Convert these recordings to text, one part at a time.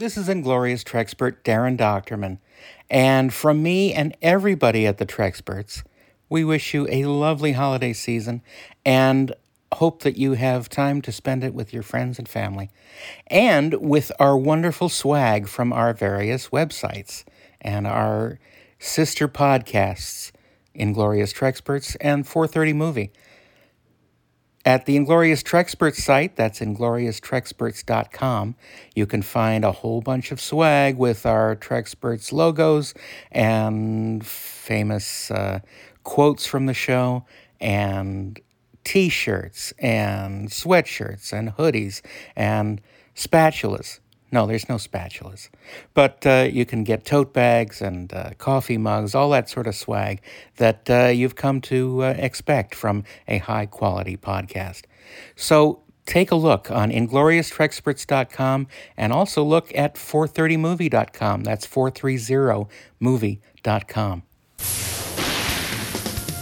This is Inglorious Trexpert Darren Doctorman. And from me and everybody at the Trexperts, we wish you a lovely holiday season and hope that you have time to spend it with your friends and family and with our wonderful swag from our various websites and our sister podcasts, Inglorious Trexperts and 430 Movie. At the Inglorious Trexperts site, that's inglorioustrexperts.com, you can find a whole bunch of swag with our Trexperts logos and famous uh, quotes from the show and t shirts and sweatshirts and hoodies and spatulas. No, there's no spatulas. But uh, you can get tote bags and uh, coffee mugs, all that sort of swag that uh, you've come to uh, expect from a high quality podcast. So take a look on inglorioustrexperts.com and also look at 430movie.com. That's 430movie.com.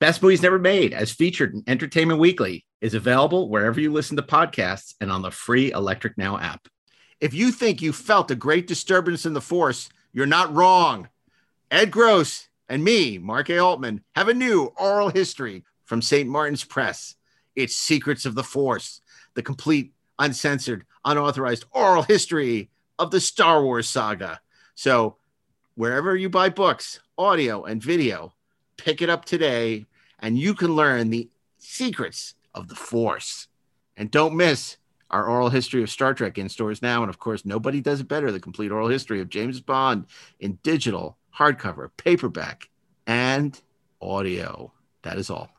Best Movies Never Made, as featured in Entertainment Weekly, is available wherever you listen to podcasts and on the free Electric Now app. If you think you felt a great disturbance in the force, you're not wrong. Ed Gross and me, Mark A. Altman, have a new oral history from St. Martin's Press. It's Secrets of the Force, the complete, uncensored, unauthorized oral history of the Star Wars saga. So, wherever you buy books, audio, and video, pick it up today and you can learn the secrets of the force. And don't miss our oral history of star trek in stores now and of course nobody does it better the complete oral history of james bond in digital hardcover paperback and audio. That is all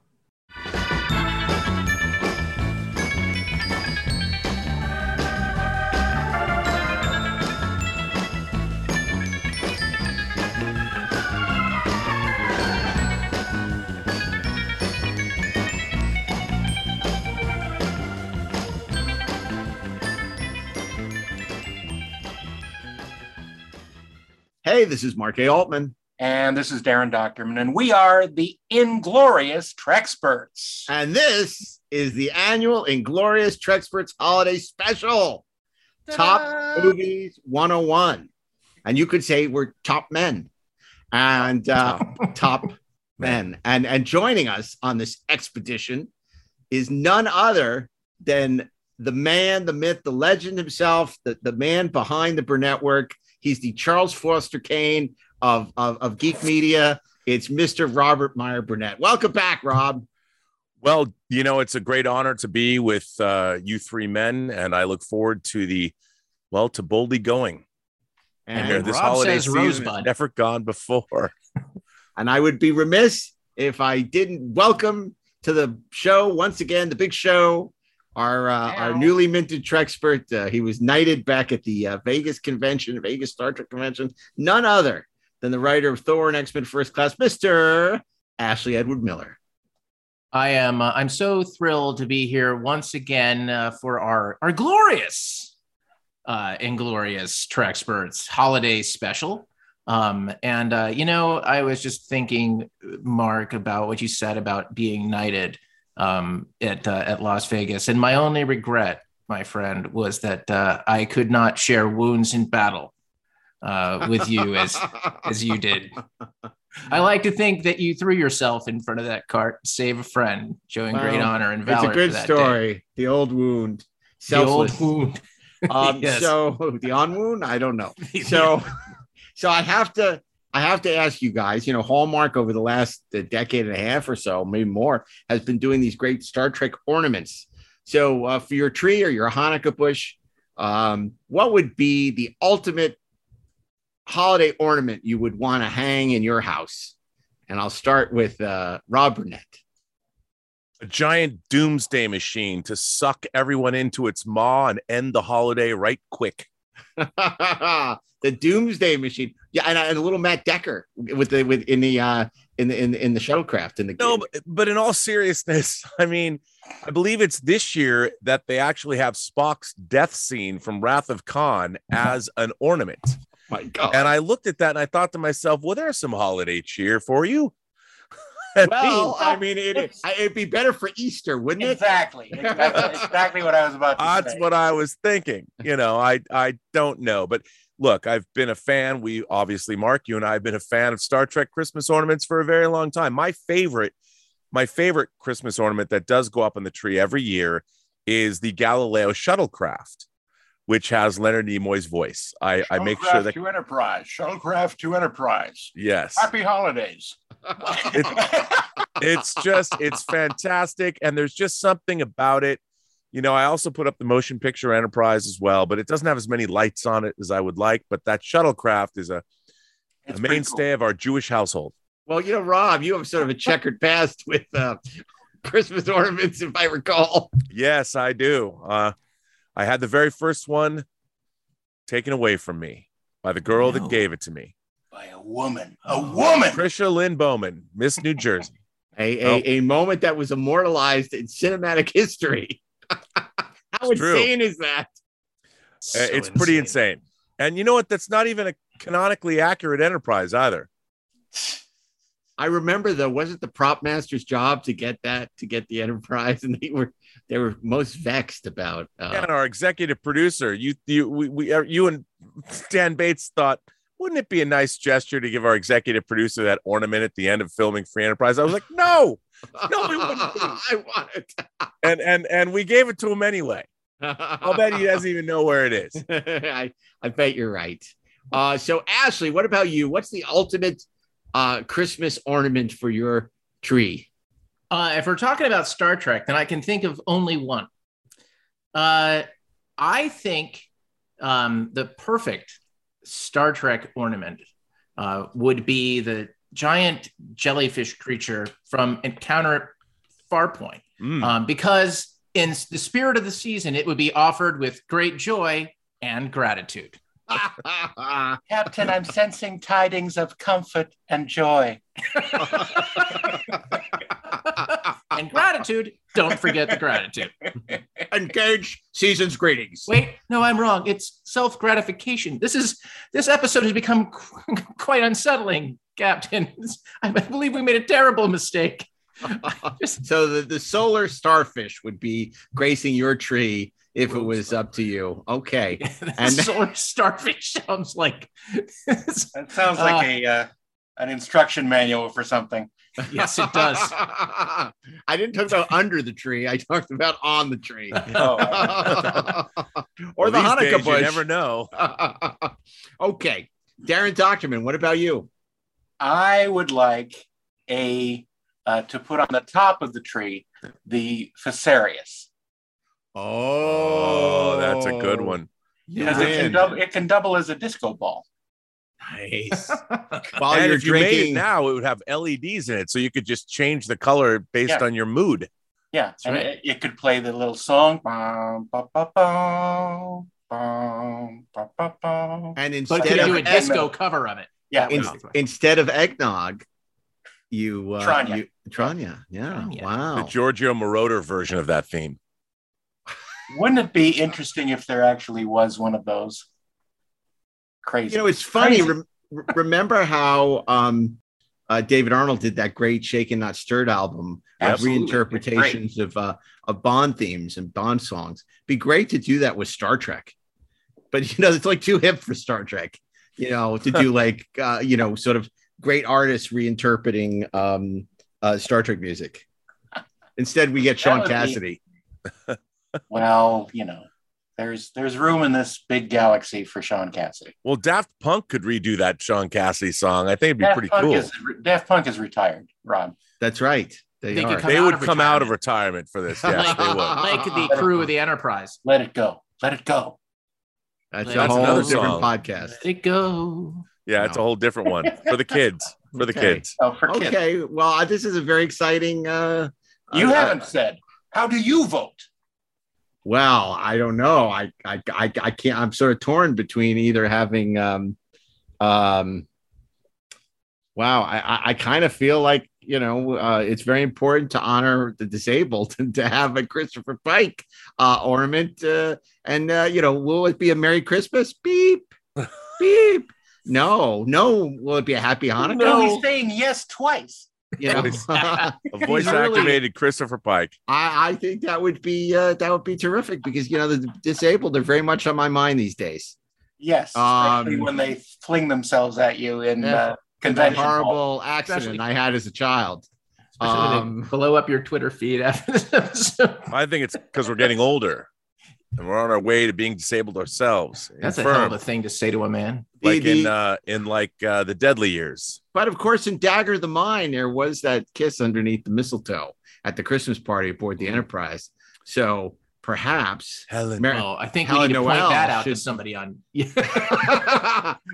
hey this is mark a. Altman. And this is Darren Doctorman, and we are the Inglorious Trexperts. and this is the annual inglorious trexperts holiday special. Top movies 101 and you could say we're top men. And uh, top men. And and joining us on this expedition is none other than the man the myth the legend himself the, the man behind the burnett work he's the charles foster kane of, of of geek media it's mr robert meyer burnett welcome back rob Well, you know, it's a great honor to be with uh, you three men, and I look forward to the, well, to boldly going. and, here this Rob holiday says season Rosebud. never gone before. And I would be remiss if I didn't welcome to the show once again, the big show, our uh, our newly minted Trexpert. Uh, he was knighted back at the uh, Vegas convention, Vegas Star Trek convention. None other than the writer of Thor and X Men First Class, Mister Ashley Edward Miller. I am. Uh, I'm so thrilled to be here once again uh, for our our glorious, uh, inglorious Trexperts holiday special. Um, and uh, you know, I was just thinking, Mark, about what you said about being knighted um, at uh, at Las Vegas, and my only regret, my friend, was that uh, I could not share wounds in battle uh, with you as as you did. I like to think that you threw yourself in front of that cart to save a friend, showing great honor and valor. It's a good that day. story. The old wound. The old wound. Um, Yes. So the on wound, I don't know. So, so I have to, I have to ask you guys. You know, Hallmark over the last decade and a half or so, maybe more, has been doing these great Star Trek ornaments. So, uh, for your tree or your Hanukkah bush, um, what would be the ultimate holiday ornament you would want to hang in your house? And I'll start with uh, Rob Burnett. A giant doomsday machine to suck everyone into its maw and end the holiday right quick. the Doomsday Machine. Yeah, and, and a little Matt Decker with the with in the uh in the in, in the shuttlecraft in the No, but, but in all seriousness, I mean, I believe it's this year that they actually have Spock's death scene from Wrath of Khan as an ornament. my God. And I looked at that and I thought to myself, well, there's some holiday cheer for you. I well, mean, I mean, it, it'd be better for Easter, wouldn't it? Exactly. That's exactly what I was about to that's say. what I was thinking. You know, I I don't know, but look, I've been a fan. We obviously, Mark, you and I have been a fan of Star Trek Christmas ornaments for a very long time. My favorite, my favorite Christmas ornament that does go up on the tree every year is the Galileo shuttlecraft, which has Leonard Nimoy's voice. I I make sure that to Enterprise, Shuttlecraft to Enterprise. yes, Happy holidays. it's just it's fantastic and there's just something about it you know i also put up the motion picture enterprise as well but it doesn't have as many lights on it as i would like but that shuttlecraft is a, a pretty mainstay of our jewish household Well, you know, Rob, you have sort of a checkered past with uh, Christmas ornaments, if I recall. yes i do uh i had the very first one taken away from me by the girl No. that gave it to me By a woman. A woman. trisha lynn bowman miss new jersey A, Oh. a, a moment that was immortalized in cinematic history. How It's true. insane is that? Uh, it's pretty insane and you know what that's not even a canonically accurate enterprise either I remember though, was it the prop master's job to get that to get the Enterprise, and they were they were most vexed about. Uh, and our executive producer, you, you, we, we, uh, you and Dan Bates thought, wouldn't it be a nice gesture to give our executive producer that ornament at the end of filming Free Enterprise? I was like, no, no, it wouldn't be. I want it. and and and we gave it to him anyway. I'll bet he doesn't even know where it is. I, I bet you're right. Uh, so Ashley, what about you? What's the ultimate uh, Christmas ornament for your tree? Uh, if we're talking about Star Trek, then I can think of only one. Uh, I think um, the perfect Star Trek ornament uh, would be the giant jellyfish creature from Encounter at Farpoint, Mm. um, because in the spirit of the season, it would be offered with great joy and gratitude. Captain, I'm sensing tidings of comfort and joy. and gratitude, don't forget the gratitude. Engage season's greetings. Wait, no, I'm wrong. It's self gratification. This is this episode has become qu- quite unsettling, Captain. I believe we made a terrible mistake. so the, the solar starfish would be gracing your tree if it was up to you. Okay. And And- solar starfish sounds like That sounds like a uh, an instruction manual for something. yes, it does. I didn't talk about under the tree. I talked about on the tree. Oh. or Well, the Hanukkah days, bush. You never know. okay. Darren Doctorman, what about you? I would like a uh, to put on the top of the tree the Fesarius Oh, that's a good one. because it can Man. double it can double as a disco ball. Nice. While and you're if you made it now, it would have LEDs in it, so you could just change the color based Yeah. on your mood. Yeah, and right. it, it could play the little song. Bum, ba, ba, bum, bum, ba, ba, bum. and But instead could you do of a disco cover of it? Yeah, in- instead of eggnog, you uh, Tranya. you- Tranya. Yeah. Tranya. Wow. The Giorgio Moroder version of that theme. wouldn't it be interesting if there actually was one of those? Crazy. You know, it's funny. Crazy. Rem- remember how um, uh, David Arnold did that great "Shaken Not Stirred" album of Absolutely. reinterpretations of uh, of Bond themes and Bond songs. Be great to do that with Star Trek, but you know, it's like too hip for Star Trek. You know, to do like uh, you know, sort of great artists reinterpreting um, uh, Star Trek music. Instead, we get Sean would be- Cassidy. well, you know, there's there's room in this big galaxy for Sean Cassidy. Well, Daft Punk could redo that Sean Cassidy song. I think it'd be Daft pretty Punk cool. is Daft Punk is retired, Rob. That's right. They, They come they would of come out of retirement. retirement for this. Yes, like, they would. like the crew of the Enterprise. Let it go. Let it go. That's a That's whole another different song. podcast. Let it go. Yeah, it's a whole different one for the kids. For the Okay. kids. Oh, for kids. Okay, well, this is a very exciting. Uh, You uh, haven't said. How do you vote? Well, I don't know. I, I, I, I can't. I'm sort of torn between either having, um, um, wow. I, I, I kind of feel like you know uh, it's very important to honor the disabled and to have a Christopher Pike uh, ornament. Uh, and uh, you know, will it be a Merry Christmas? Beep, beep. No, no. Will it be a Happy Hanukkah? No, he's saying yes twice. You know, A voice He's really- activated Christopher Pike. I, I think that would be uh, that would be terrific because you know the disabled are very much on my mind these days. Yes, especially Um, when they fling themselves at you in Yeah. uh, That convention. hall. horrible accident Especially- I had as a child. Um, blow up your Twitter feed after this episode. I think it's because we're getting older and we're on our way to being disabled ourselves. That's a Infirm. hell of a thing to say to a man. like The- in uh in like uh the deadly years. But of course, in Dagger the Mine, there was that kiss underneath the mistletoe at the Christmas party aboard the Enterprise. So perhaps Helen. Mer- Oh, I think Helen we need to Noel point that out should- to somebody on.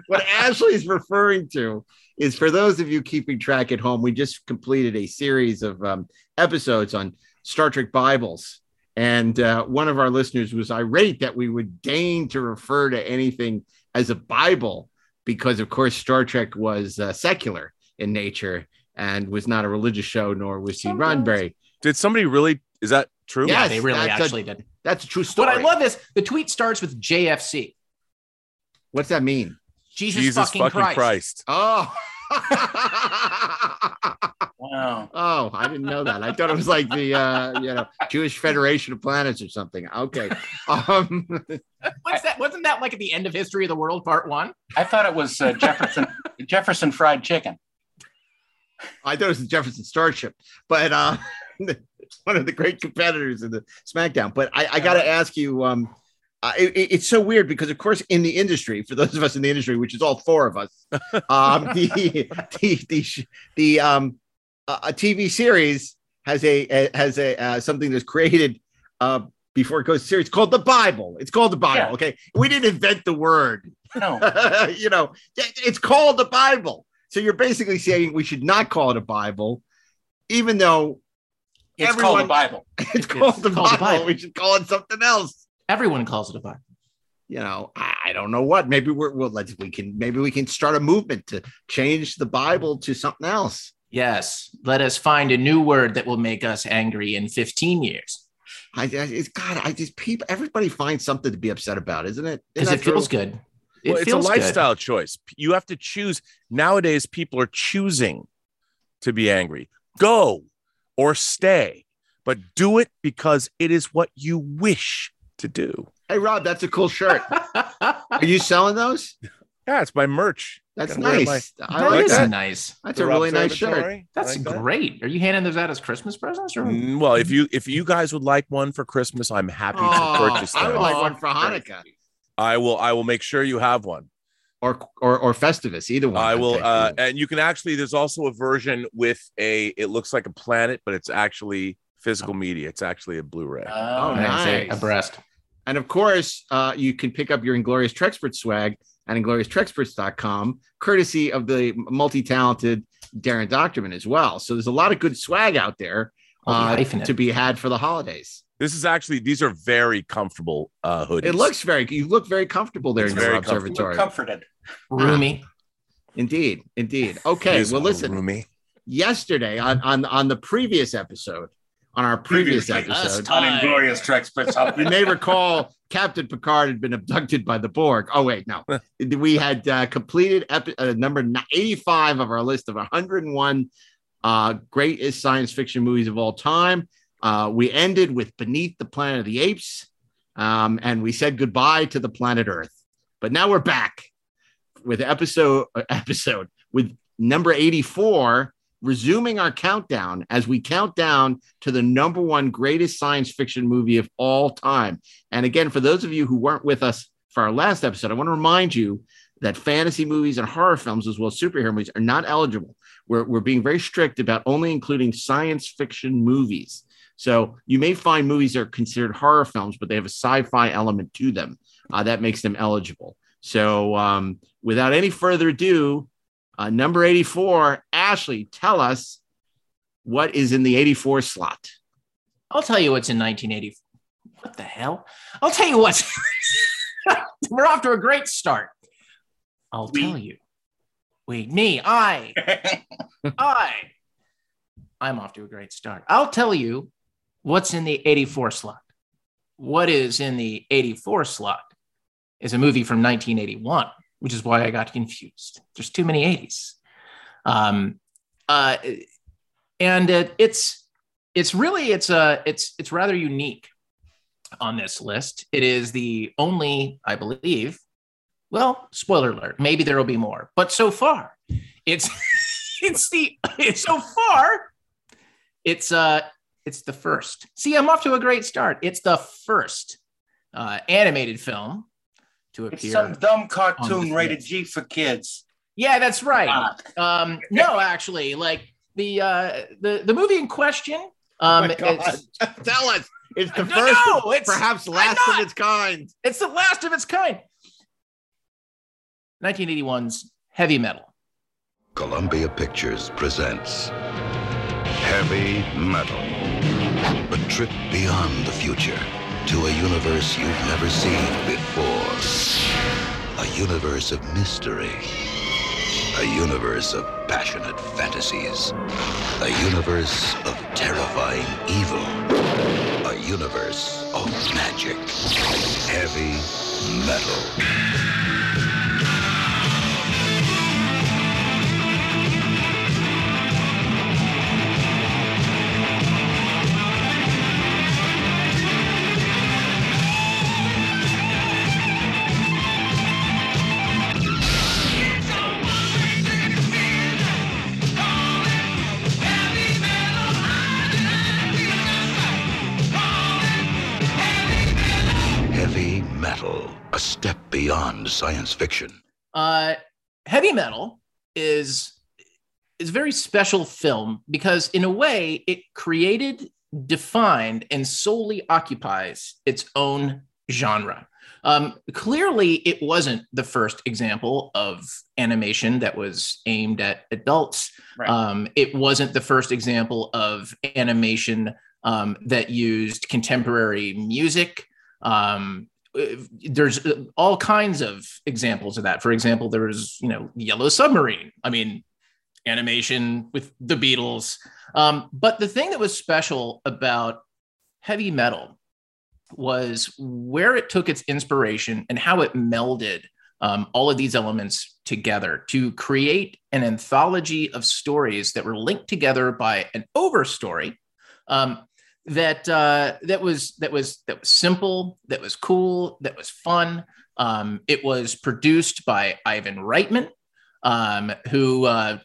what Ashley's referring to is for those of you keeping track at home, we just completed a series of um, episodes on Star Trek Bibles. And uh, one of our listeners was irate that we would deign to refer to anything as a Bible because, of course, Star Trek was uh, secular in nature and was not a religious show, nor was Gene Roddenberry. Did somebody really is that true? Yeah. yeah, Yes, they really that's a- actually did. That's a true story. What I love is the tweet starts with JFC. What's that mean? Jesus, Jesus fucking, Christ. Oh. Wow. Oh, I didn't know that. I thought it was like the uh, you know Jewish Federation of Planets or something. Okay. Um, What's that? Wasn't that like at the end of History of the World, Part One? I thought it was uh, Jefferson Jefferson fried chicken. I thought it was the Jefferson Starship, but uh, one of the great competitors in the SmackDown. But I, I got to ask you, um, uh, it- it- it's so weird because, of course, in the industry, for those of us in the industry, which is all four of us, um, the the the, the um, a a TV series has a, a has a uh, something that's created uh, before it goes to series called the Bible. It's called the Bible. Yeah. Okay, we didn't invent the word. No, you know, it's called the Bible. So you're basically saying we should not call it a Bible, even though it's Everyone- called the Bible. it's called, the, called the Bible. Bible. We should call it something else. Everyone calls it a Bible. You know, I, I don't know what. Maybe we're well, let's we can maybe we can start a movement to change the Bible to something else. Yes. Let us find a new word that will make us angry in 15 years. I, I it's God. I just people. Everybody finds something to be upset about, isn't it? Because it that feels good. It Well, it's a feels good. lifestyle choice. You have to choose. Nowadays, people are choosing to be angry. Go or stay, but do it because it is what you wish to do. Hey Rob, that's a cool shirt. Are you selling those? Yeah, it's my merch. That's Gotta wear nice. my- I That like is that. nice. That's The a really nice shirt. That's Like that? great. Are you handing those out as Christmas presents? Or? Mm, Well, if you if you guys would like one for Christmas, I'm happy to Oh, purchase I would them. like one for Hanukkah I will I will make sure you have one. Or or or Festivus. Either one. I will uh and you can actually there's also a version with a it looks like a planet, but it's actually physical media. It's actually a Blu-ray. Oh, Oh, Nice. nice. A breast. And of course, uh, you can pick up your Inglorious Trexpert swag at inglorioustrexperts.com, courtesy of the multi-talented Darren Doctorman as well. So there's a lot of good swag out there I'll be uh, to be had for the holidays. This is actually these are very comfortable uh hoodies. It looks very you look very comfortable there It's in your very comfortable. observatory. comforted. Roomy. Indeed, indeed. Okay, well listen, roomy. yesterday on on on the previous episode, on our previous Previously, episode, On Inglorious Trek you may recall Captain Picard had been abducted by the Borg. Oh wait, no, we had uh, completed epi- uh, number 85 of our list of 101 uh, greatest science fiction movies of all time. Uh, we ended with Beneath the Planet of the Apes, um, and we said goodbye to the planet Earth. But now we're back with episode uh, episode with number 84 resuming our countdown as we count down to the number one greatest science fiction movie of all time. And again, for those of you who weren't with us for our last episode, I want to remind you that fantasy movies and horror films, as well as superhero movies, are not eligible. We're, we're being very strict about only including science fiction movies. So you may find movies that are considered horror films, but they have a sci-fi element to them. Uh, that makes them eligible. So um, without any further ado, uh, number 84, Ashley, tell us what is in the 84 slot. I'll tell you what's in 1980. What the hell? I'll tell you what. We're off to a great start. I'll We- tell you. Wait, me, I, I, I'm off to a great start. I'll tell you what's in the 84 slot. What is in the 84 slot is a movie from 1981, which is why I got confused. There's too many 80s. Um, uh, and it, it's it's really it's uh it's it's rather unique on this list. It is the only, I believe, well, spoiler alert, maybe there will be more, but so far, it's it's the it's so far, it's uh it's the first. See, I'm off to a great start. It's the first uh, animated film to It's appear. some dumb cartoon rated. G for kids. yeah, that's right. Ah, Um, no, actually, like the uh, the the movie in question. Um, oh it's, Tell us. It's the No, first, no, it's- perhaps last not. of its kind. it's the last of its kind. 1981's Heavy Metal. Columbia Pictures presents Heavy Metal. A trip beyond the future to a universe you've never seen before. A universe of mystery. A universe of passionate fantasies. A universe of terrifying evil. A universe of magic. Heavy Metal. Beyond science fiction. Uh, Heavy Metal is is a very special film because, in a way, it created, defined, and solely occupies its own genre. Um, clearly, it wasn't the first example of animation that was aimed at adults. Right. Um, it wasn't the first example of animation um, that used contemporary music. Um, there's uh, all kinds of examples of that. For example, there was, you know, Yellow Submarine. I mean, animation with the Beatles. Um, but the thing that was special about heavy metal was where it took its inspiration and how it melded um, all of these elements together to create an anthology of stories that were linked together by an overstory um, that uh, that was that was that was simple, that was cool, that was fun. Um, it was produced by Ivan Reitman, um, who uh,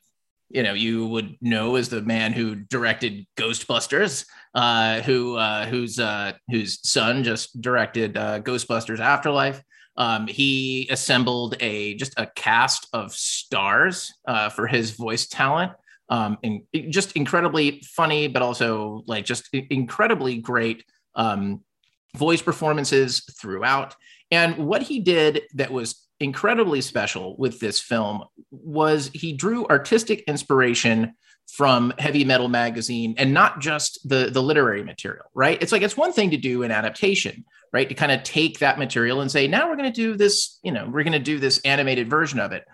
you know you would know as the man who directed Ghostbusters, uh, who uh, whose uh, whose son just directed uh, Ghostbusters Afterlife. Um, he assembled a just a cast of stars uh, for his voice talent. Um, and just incredibly funny, but also like just incredibly great um, voice performances throughout. And what he did that was incredibly special with this film was he drew artistic inspiration from heavy metal magazine and not just the the literary material right? It's like it's one thing to do an adaptation right? To kind of take that material and say now we're going to do this you know we're going to do this animated version of it.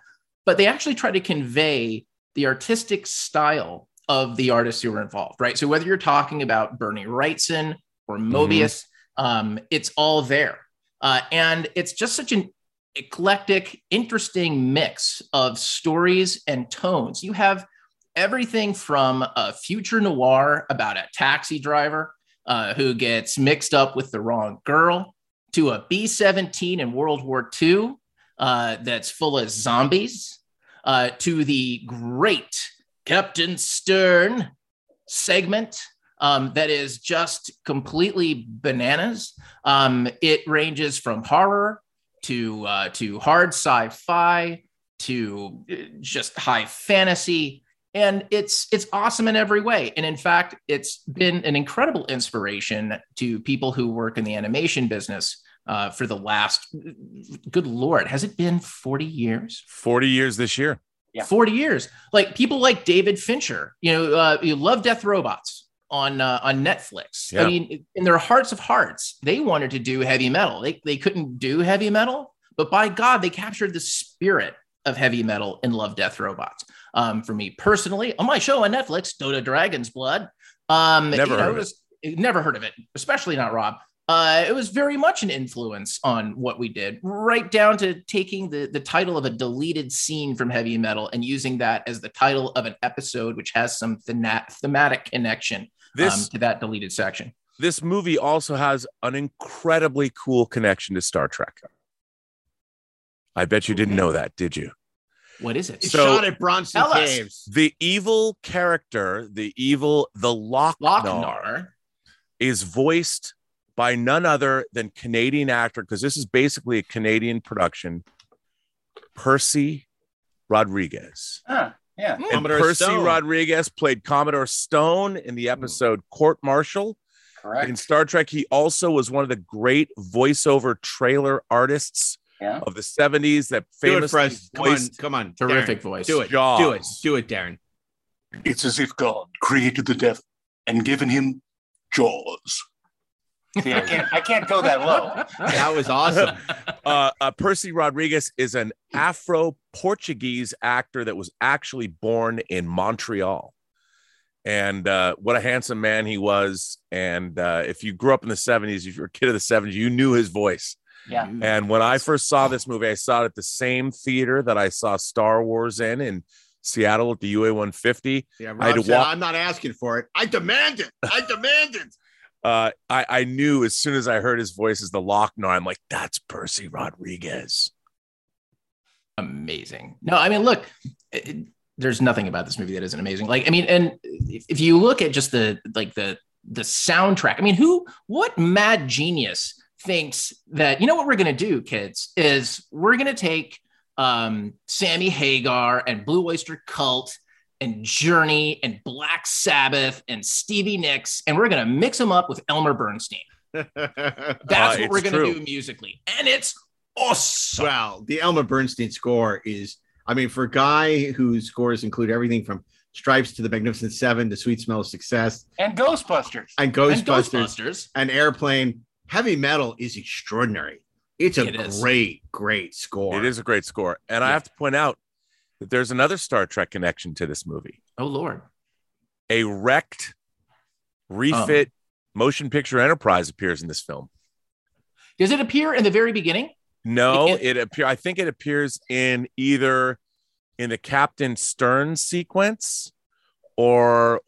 But they actually try to convey the artistic style of the artists who were involved right? So whether you're talking about bernie wrightson or moebius um, it's all there. Uh, and it's just such an eclectic, interesting mix of stories and tones. You have everything from a future noir about a taxi driver uh, who gets mixed up with the wrong girl to a B 17 in World War II uh, that's full of zombies uh, to the great Captain Stern segment um, that is just completely bananas. Um, it ranges from horror to uh, to hard sci-fi to uh, just high fantasy, and it's it's awesome in every way. And in fact, it's been an incredible inspiration to people who work in the animation business uh, for the last. Good lord, has it been forty years? 40 years this year. Yeah. 40 years. Like people like David Fincher, you know, uh, you love Death Robots. on uh, on Netflix. Yeah. I mean, in their hearts of hearts, they wanted to do heavy metal. They they couldn't do heavy metal, but by God, they captured the spirit of heavy metal in Love, Death, Robots. Um, for me personally, on my show on Netflix, Dota Dragon's Blood. Um, Never you know, heard it of it. was, never heard of it, especially not Rob. Uh, it was very much an influence on what we did, right down to taking the, the title of a deleted scene from heavy metal and using that as the title of an episode, which has some thena- thematic connection This um, to that deleted section. this movie also has an incredibly cool connection to Star Trek. I bet you didn't know that, did you? What is it? It's So- shot at Bronson Tell us. Caves. The evil character, the evil, the Loc-Nar, Loc-Nar. is voiced by none other than Canadian actor, because this is basically a Canadian production, Percy Rodrigues. Huh, yeah. Hmm. And Commodore Percy Stone. Rodrigues played Commodore Stone in the hmm. episode Court Martial. Correct. In Star Trek, he also was one of the great voiceover trailer artists Yeah. of the 70s that Do it famously. Come on, come on. Terrific Darren. voice. Do it. Jaws. Do it. Do it, Darren. It's as if God created the devil and given him jaws. See, I can't, I can't go that low. That was awesome. uh, uh, Percy Rodrigues is an Afro Portuguese actor that was actually born in Montreal. And uh, what a handsome man he was. And uh, if you grew up in the 70s, if you're a kid of the 70s, you knew his voice. Yeah. And when I first saw this movie, I saw it at the same theater that I saw Star Wars in in Seattle at the UA 150. Yeah, I had to said, walk- I'm not asking for it. I demand it. I demand it. Uh, I, I knew as soon as I heard his voice as the Loc-Nar, I'm like, that's Percy Rodrigues. amazing. No, I mean, look, it- there's nothing about this movie that isn't amazing. Like, I mean, and if, if you look at just the like the the soundtrack, I mean, who, what mad genius thinks that you know what we're gonna do, kids, is we're gonna take um, Sammy Hagar and Blue Oyster Cult and Journey and Black Sabbath and Stevie Nicks, and we're gonna mix them up with Elmer Bernstein. That's Uh, what we're gonna true. do musically, and it's awesome. Well, the Elmer Bernstein score is, I mean, for a guy whose scores include everything from Stripes to the Magnificent Seven to Sweet Smell of Success And Ghostbusters. and And Ghostbusters Ghostbusters. and Airplane, heavy metal is extraordinary. It's a It is. great, great score. It is a great score. And I have to point out that there's another Star Trek connection to this movie. Oh Lord. A wrecked, refit um, motion picture enterprise appears in this film. Does it appear in the very beginning? No, It- it appear. I think it appears in either in the Captain Stern sequence or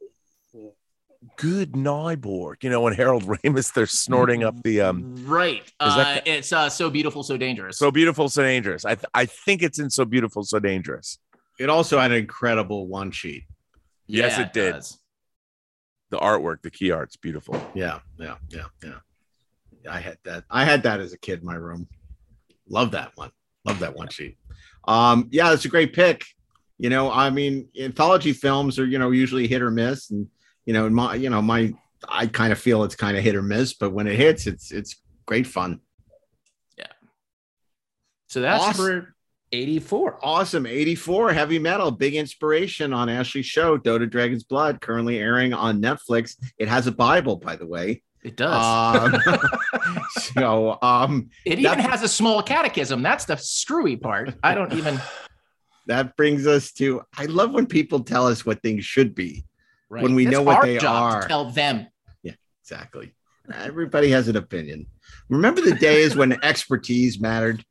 Good Nyborg. You know, when Harold Ramis they're snorting up the um. Right. Uh, that it's uh, so beautiful, so dangerous. So beautiful, so dangerous. I th- I think it's in So Beautiful, So Dangerous. It also had an incredible one sheet. Yes, Yeah, it did. does. The artwork, the key art's beautiful. Yeah, yeah, yeah, yeah. I had that. I had that as a kid in my room. Love that one. Love that one sheet. Um, yeah, it's a great pick. You know, I mean, anthology films are you know usually hit or miss, and you know, my you know my I kind of feel it's kind of hit or miss, but when it hits, it's it's great fun. Yeah. So that's Awesome. number 84. Awesome, eighty four heavy metal, big inspiration on Ashley's show, Dota Dragon's Blood, currently airing on Netflix. It has a Bible, by the way. It does. Um, so, um, it even has a small catechism. That's the screwy part. I don't even. that brings us to I love when people tell us what things should be. Right. When we It's know what our they job are. To tell them. Yeah, exactly. Everybody has an opinion. Remember the days when expertise mattered?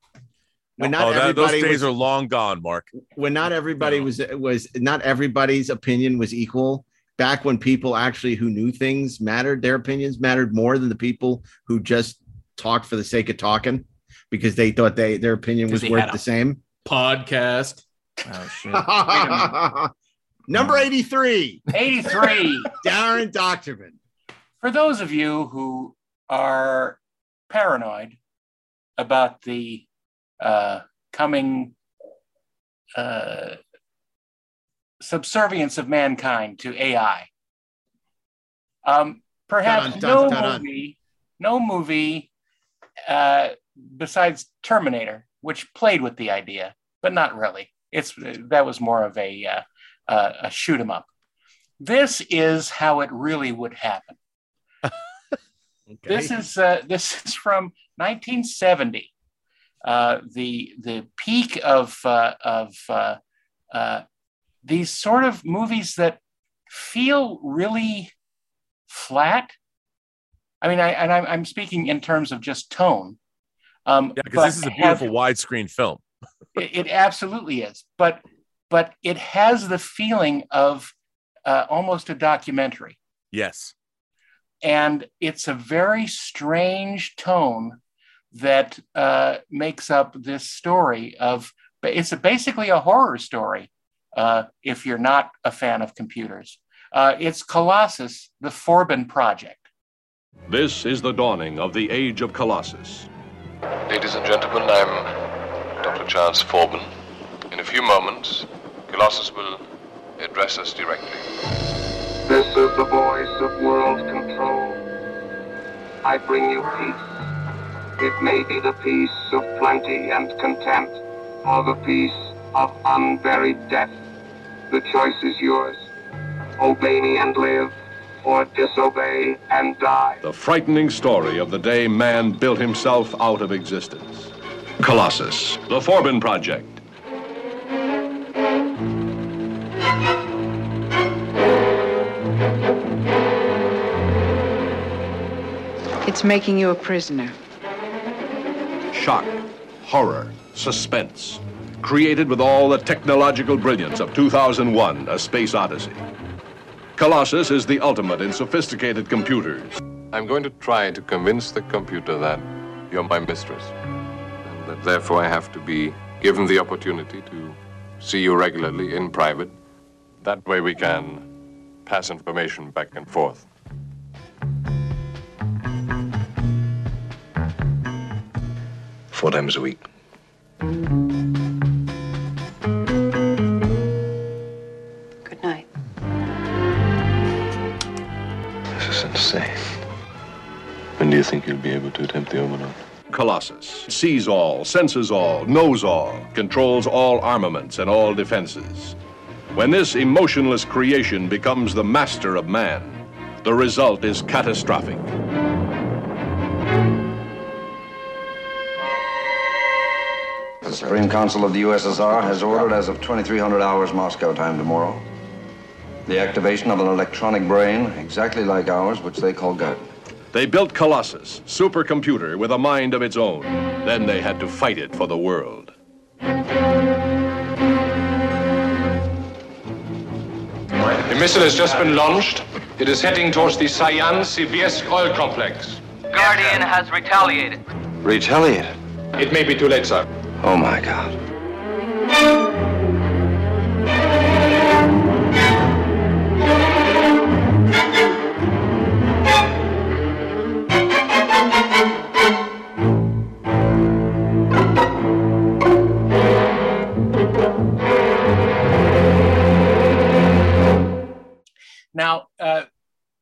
When not oh, that, those days was, are long gone, Mark. when not everybody No. was was not everybody's opinion was equal. Back when people actually who knew things mattered, their opinions mattered more than the people who just talked for the sake of talking because they thought they their opinion was worth the same. Podcast. Oh, shit. Number 83, 83. Darren Doctorman. For those of you who are paranoid about the uh, coming uh, subservience of mankind to AI, um, perhaps Dun, dun, no dun, movie, no movie uh, besides Terminator, which played with the idea, but not really. It's that was more of a uh, uh, a shoot 'em up. this is how it really would happen. This is uh, this is from 1970. Uh, the the peak of uh, of uh, uh, these sort of movies that feel really flat. I mean, I, and I'm, I'm speaking in terms of just tone. Um, Yeah, because this is a have- beautiful widescreen film. it, it absolutely is, but but it has the feeling of uh, almost a documentary, Yes. and it's a very strange tone that uh, makes up this story of. It's a, basically a horror story. Uh, if you're not a fan of computers, uh, it's Colossus: The Forbin Project. This is the dawning of the Age of Colossus. Ladies and gentlemen, I'm Dr. Charles Forbin. In a few moments, Colossus will address us directly. This is the voice of world control. I bring you peace. It may be the peace of plenty and content, or the peace of unburied death. The choice is yours. Obey me and live, or disobey and die. The frightening story of the day man built himself out of existence. Colossus, the Forbin Project. It's making you a prisoner. Shock, horror, suspense. Created with all the technological brilliance of 2001 A Space Odyssey. Colossus is the ultimate in sophisticated computers. I'm going to try to convince the computer that you're my mistress, and that therefore I have to be given the opportunity to see you regularly in private. That way we can pass information back and forth. Four times a week. Good night. This is insane. When do you think you'll be able to attempt the overload? Colossus sees all, senses all, knows all, controls all armaments and all defenses. When this emotionless creation becomes the master of man, the result is catastrophic. The Supreme Council of the USSR has ordered as of 2300 hours Moscow time tomorrow the activation of an electronic brain exactly like ours, which they call Guardian. They built Colossus, supercomputer with a mind of its own. Then they had to fight it for the world. The missile has just been launched. It is heading towards the Sayan-Sibirsk oil complex. Guardian has retaliated. Retaliated. It may be too late, sir. Oh my God. Now, uh,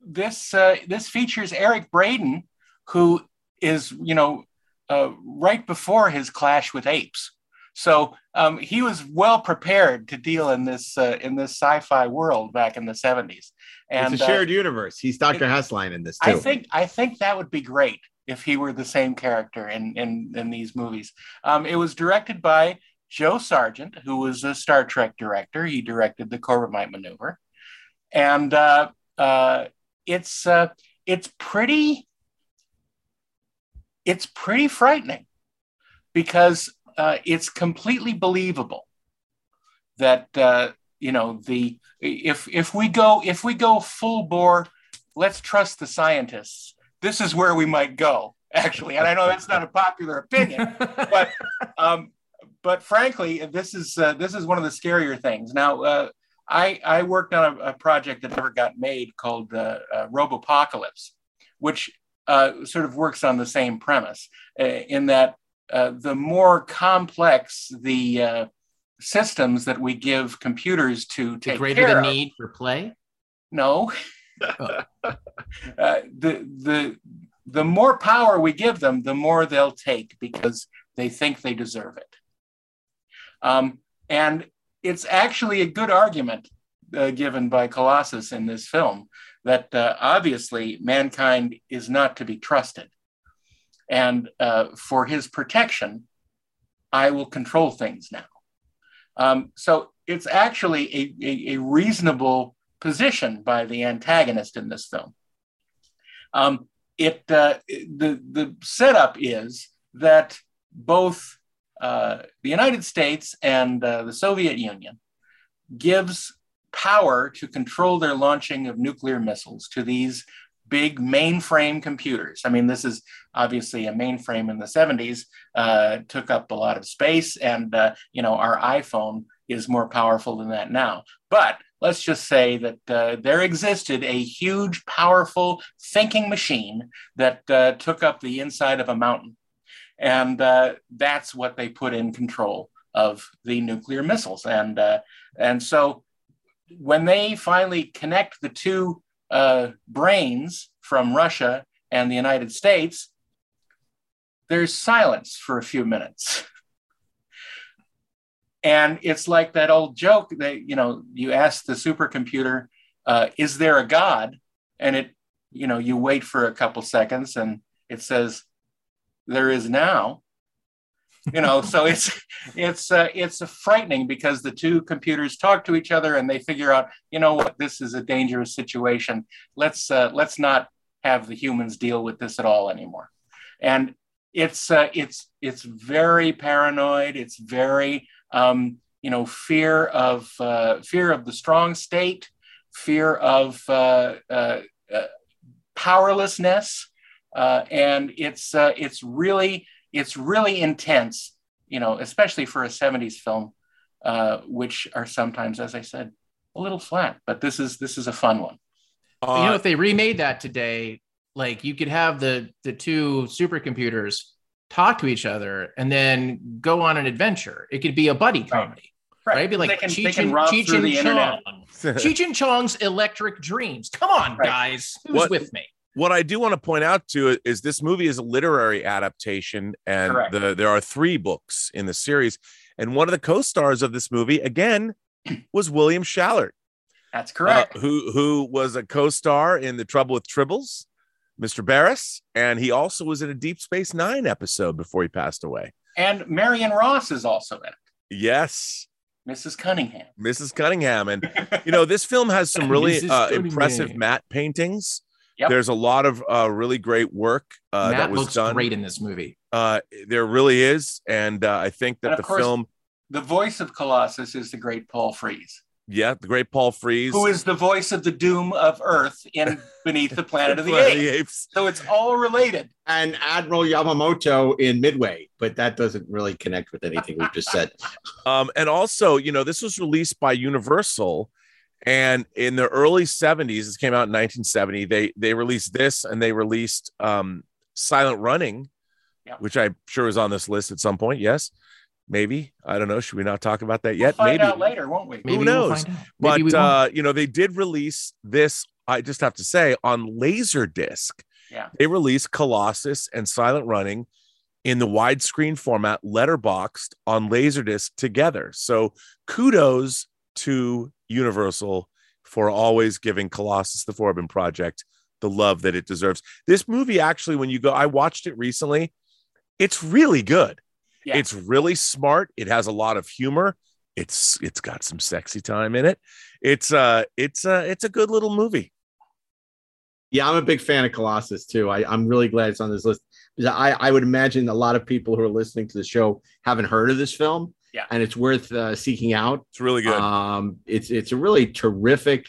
this uh, this features Eric Braeden, who is you know uh, right before his clash with apes. So um, he was well prepared to deal in this uh, in this sci-fi world back in the seventies. And it's a uh, shared universe. He's Dr. Hasslein in this too. I think I think that would be great if he were the same character in in, in these movies. Um, it was directed by Joe Sargent, who was a Star Trek director. He directed the Corbomite Maneuver, and uh, uh, it's uh, it's pretty it's pretty frightening because uh, it's completely believable that uh, you know the if if we go if we go full bore let's trust the scientists. This is where we might go actually. And i know that's not a popular opinion but um, but frankly this is uh, this is one of the scarier things. Now uh, I, I worked on a, a project that never got made called uh, uh, Robopocalypse, which uh, sort of works on the same premise uh, in that uh, the more complex the uh, systems that we give computers to The take greater care the of- need for play. no. uh, the the the more power we give them, the more they'll take because they think they deserve it. Um, and it's actually a good argument uh, given by Colossus in this film that uh, obviously mankind is not to be trusted. And uh, for his protection, I will control things now. Um, so it's actually a, a, a, reasonable position by the antagonist in this film. Um, it uh, the the setup is that both uh, the United States and uh, the Soviet Union gives power to control their launching of nuclear missiles to these big mainframe computers. I mean, this is obviously a mainframe in the 70s, uh, took up a lot of space, and uh, you know our iPhone is more powerful than that now. But let's just say that uh, there existed a huge, powerful thinking machine that uh, took up the inside of a mountain, and uh, that's what they put in control of the nuclear missiles, and uh, and so when they finally connect the two uh, brains from Russia and the United States, there's silence for a few minutes. and it's like that old joke that, you know, you ask the supercomputer, uh, is there a God? And it, you know, you wait for a couple seconds and it says, there is now you know so it's it's uh, it's frightening because the two computers talk to each other and they figure out you know what this is a dangerous situation. Let's uh, let's not have the humans deal with this at all anymore. And it's uh, it's it's very paranoid. It's very um, you know fear of uh, fear of the strong state fear of uh, uh, powerlessness. And it's it's really it's really intense, you know, especially for a 70s film, uh, which are sometimes, as I said, a little flat. But this is this is a fun one. Uh, you know, if they remade that today, like you could have the the two supercomputers talk to each other and then go on an adventure. It could be a buddy comedy. Right. right? It'd be like they can, Cheech, they can and, rob Cheech and the internet. Chong. Cheech and Chong's Electric Dreams. Come on, Right. guys. Who's What- with me? What I do want to point out to is this movie is a literary adaptation, and the, there are three books in the series. And one of the co-stars of this movie, again, was William Schallert, That's uh, correct. who who was a co-star in The Trouble with Tribbles, Mr. Baris, and he also was in a Deep Space Nine episode before he passed away. and Marion Ross is also in it, Yes, Mrs. Cunningham. Mrs. Cunningham, and you know this film has some really uh, impressive matte paintings. Yep. There's a lot of uh, really great work uh, Matt that was looks done. great in this movie. Uh, there really is, and uh, I think that And the course- film, The voice of Colossus is the great Paul Frees, yeah, the great Paul Frees, who is the voice of the doom of Earth in Beneath the Planet of the Planet Apes. the Apes. So it's all related. and Admiral Yamamoto in Midway, but that doesn't really connect with anything we've just said. Um, and also, you know, this was released by Universal, and in the early '70s, this came out in 1970. They they released this, and they released um, Silent Running, Yep. which I'm sure is on this list at some point. Yes, maybe I don't know. Should we not talk about that We'll yet? find maybe out later, won't we? Maybe Who we'll knows? find out. Maybe we but won't. uh, you know they did release this i just have to say on laserdisc Yeah. they released colossus and silent running in the widescreen format letterboxed on laserdisc together so kudos to universal for always giving colossus the forbin project the love that it deserves. This movie actually when you go i watched it recently it's really good. Yeah. it's really smart. It has a lot of humor. It's it's got some sexy time in it. It's uh it's uh it's a good little movie. Yeah, I'm a big fan of Colossus too. I, I'm really glad it's on this list. I, I would imagine a lot of people who are listening to the show haven't heard of this film. Yeah. and it's worth uh, seeking out. it's really good Um, it's it's a really terrific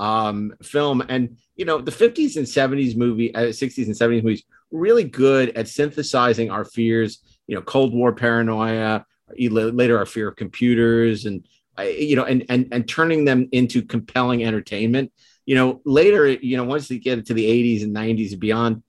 um, film, and you know the 50s and 70s movie, uh, 60s and 70s movies, really good at synthesizing our fears. You know, Cold War paranoia, later our fear of computers, and uh, you know, and and and turning them into compelling entertainment. You know, later, you know, once they get into the 80s and 90s and beyond,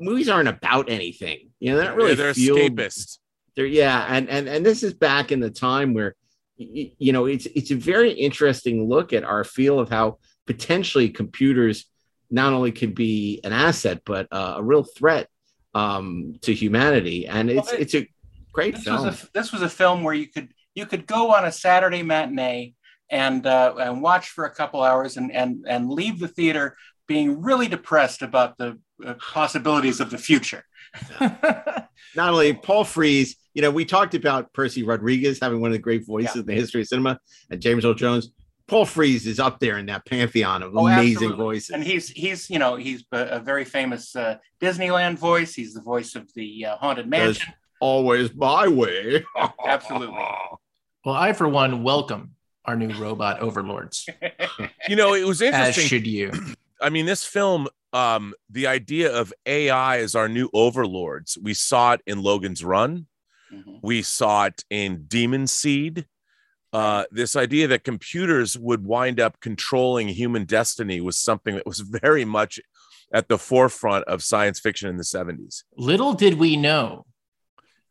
movies aren't about anything. You know, they're not really they're fueled- escapist there. Yeah and and and this is back in the time where you know it's it's a very interesting look at our feel of how potentially computers not only could be an asset but uh, a real threat um to humanity. And it's Well, it- it's a great This film was a this was a film where you could you could go on a Saturday matinee and uh, and watch for a couple hours and and and leave the theater being really depressed about the uh, possibilities of the future. Not only Paul Frees, you know, we talked about Percy Rodrigues having one of the great voices in the history of cinema, and James Earl Jones. Paul Frees is up there in that pantheon of Oh, amazing absolutely. voices. And he's he's you know he's a, a very famous uh, Disneyland voice. He's the voice of the uh, Haunted Does Mansion. always my way. Absolutely. Well, I for one welcome our new robot overlords. You know, it was As interesting. should you. I mean, this film, um, the idea of AI as our new overlords, we saw it in Logan's Run. We saw it in Demon Seed. Uh, this idea that computers would wind up controlling human destiny was something that was very much at the forefront of science fiction in the 70s. Little did we know,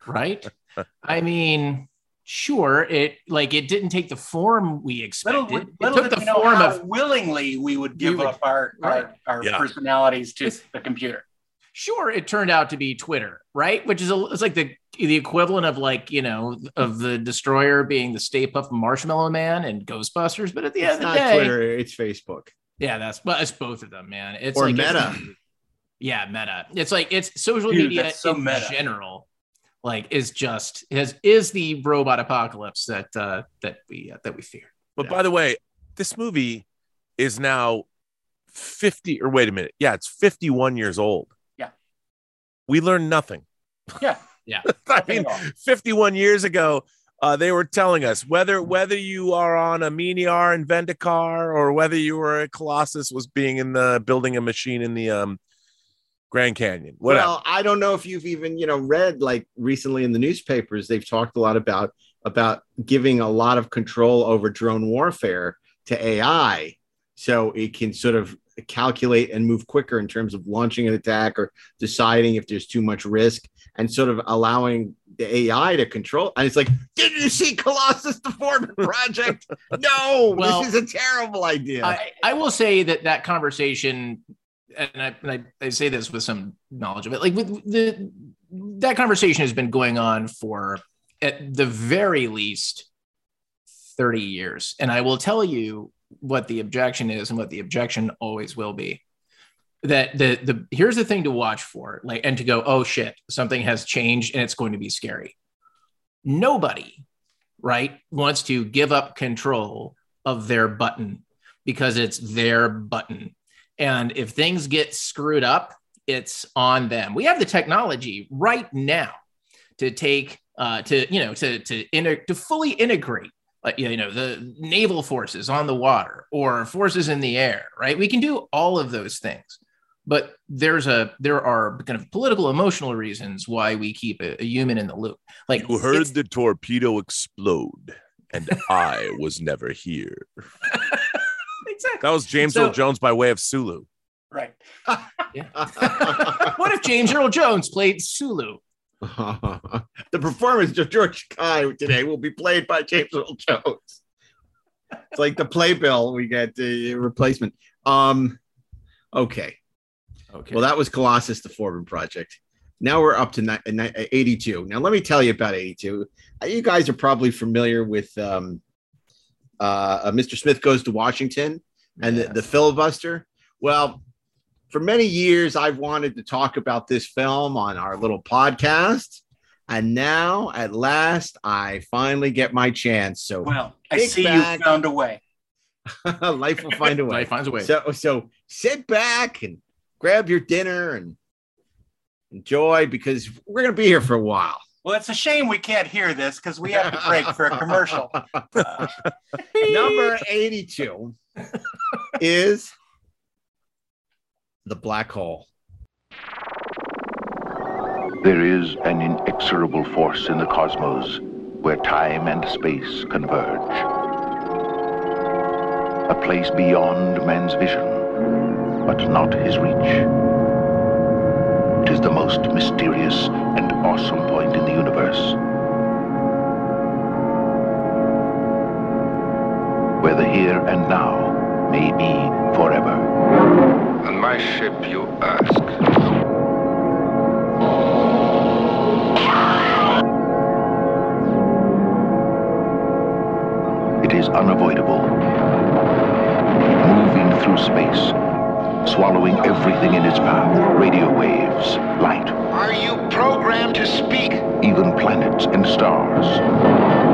right? I mean, sure, it like it didn't take the form we expected. Little, it took did the we know form how of willingly we would give would- up our right. our, our Yeah. personalities to the computer. Sure it turned out to be twitter right which is a, it's like the the equivalent of like you know of the destroyer being the stay puft marshmallow man and ghostbusters but at the It's end of the day Twitter, it's Facebook. yeah that's well it's both of them man it's Or like it's- Meta. yeah meta it's like it's social Dude, media so in meta. general like is just is is the robot apocalypse that uh that we uh, that we fear But by the way, this movie is now 50 or wait a minute. Yeah, it's 51 years old. Yeah. We learned nothing. Yeah. Yeah. I mean, 51 years ago, uh, they were telling us whether whether you are on Eminiar and Vendikar or whether you were a Colossus was being in the building a machine in the um Grand Canyon. Whatever. Well, I don't know if you've even, you know, read like recently in the newspapers, they've talked a lot about about giving a lot of control over drone warfare to AI so it can sort of calculate and move quicker in terms of launching an attack or deciding if there's too much risk and sort of allowing the AI to control. And it's like, did you see Colossus the Forbin project? no, Well, this is a terrible idea. I, I will say that that conversation, and I, and I, I say this with some knowledge of it, like with the that conversation has been going on for at the very least 30 years. And I will tell you what the objection is and what the objection always will be. That the the here's the thing to watch for, like, and to go, oh shit, something has changed and it's going to be scary. Nobody, right, wants to give up control of their button because it's their button. And if things get screwed up, it's on them. We have the technology right now to take uh, to you know to to inter- to fully integrate like you know the naval forces on the water or forces in the air right we can do all of those things but there's a there are kind of political emotional reasons why we keep a, a human in the loop like you heard the torpedo explode, and I was never here. exactly. That was James So- Earl Jones by way of Sulu. Right. what if James Earl Jones played Sulu? The performance of George Kai today will be played by James Earl Jones. It's like the playbill we get the replacement. Um, okay. Okay. Well, that was Colossus, the Forbin project. Now we're up to ni- ni- 82. Now let me tell you about 82. Uh, You guys are probably familiar with um, uh, uh, Mr. Smith Goes to Washington and the, the filibuster. Well, for many years, I've wanted to talk about this film on our little podcast. And now, at last, I finally get my chance. So, Well, I see back. you found a way. life will find a way. Life finds a way. So, so sit back and grab your dinner and enjoy because we're going to be here for a while. Well, it's a shame we can't hear this because we have to break for a commercial. Number 82 is The Black Hole. There is an inexorable force in the cosmos where time and space converge. A place beyond man's vision, but not his reach. It is the most mysterious and awesome point in the universe. Where the here and now may be forever. On my ship, you ask. It is unavoidable. Moving through space, swallowing everything in its path radio waves, light, Are you programmed to speak? even planets and stars.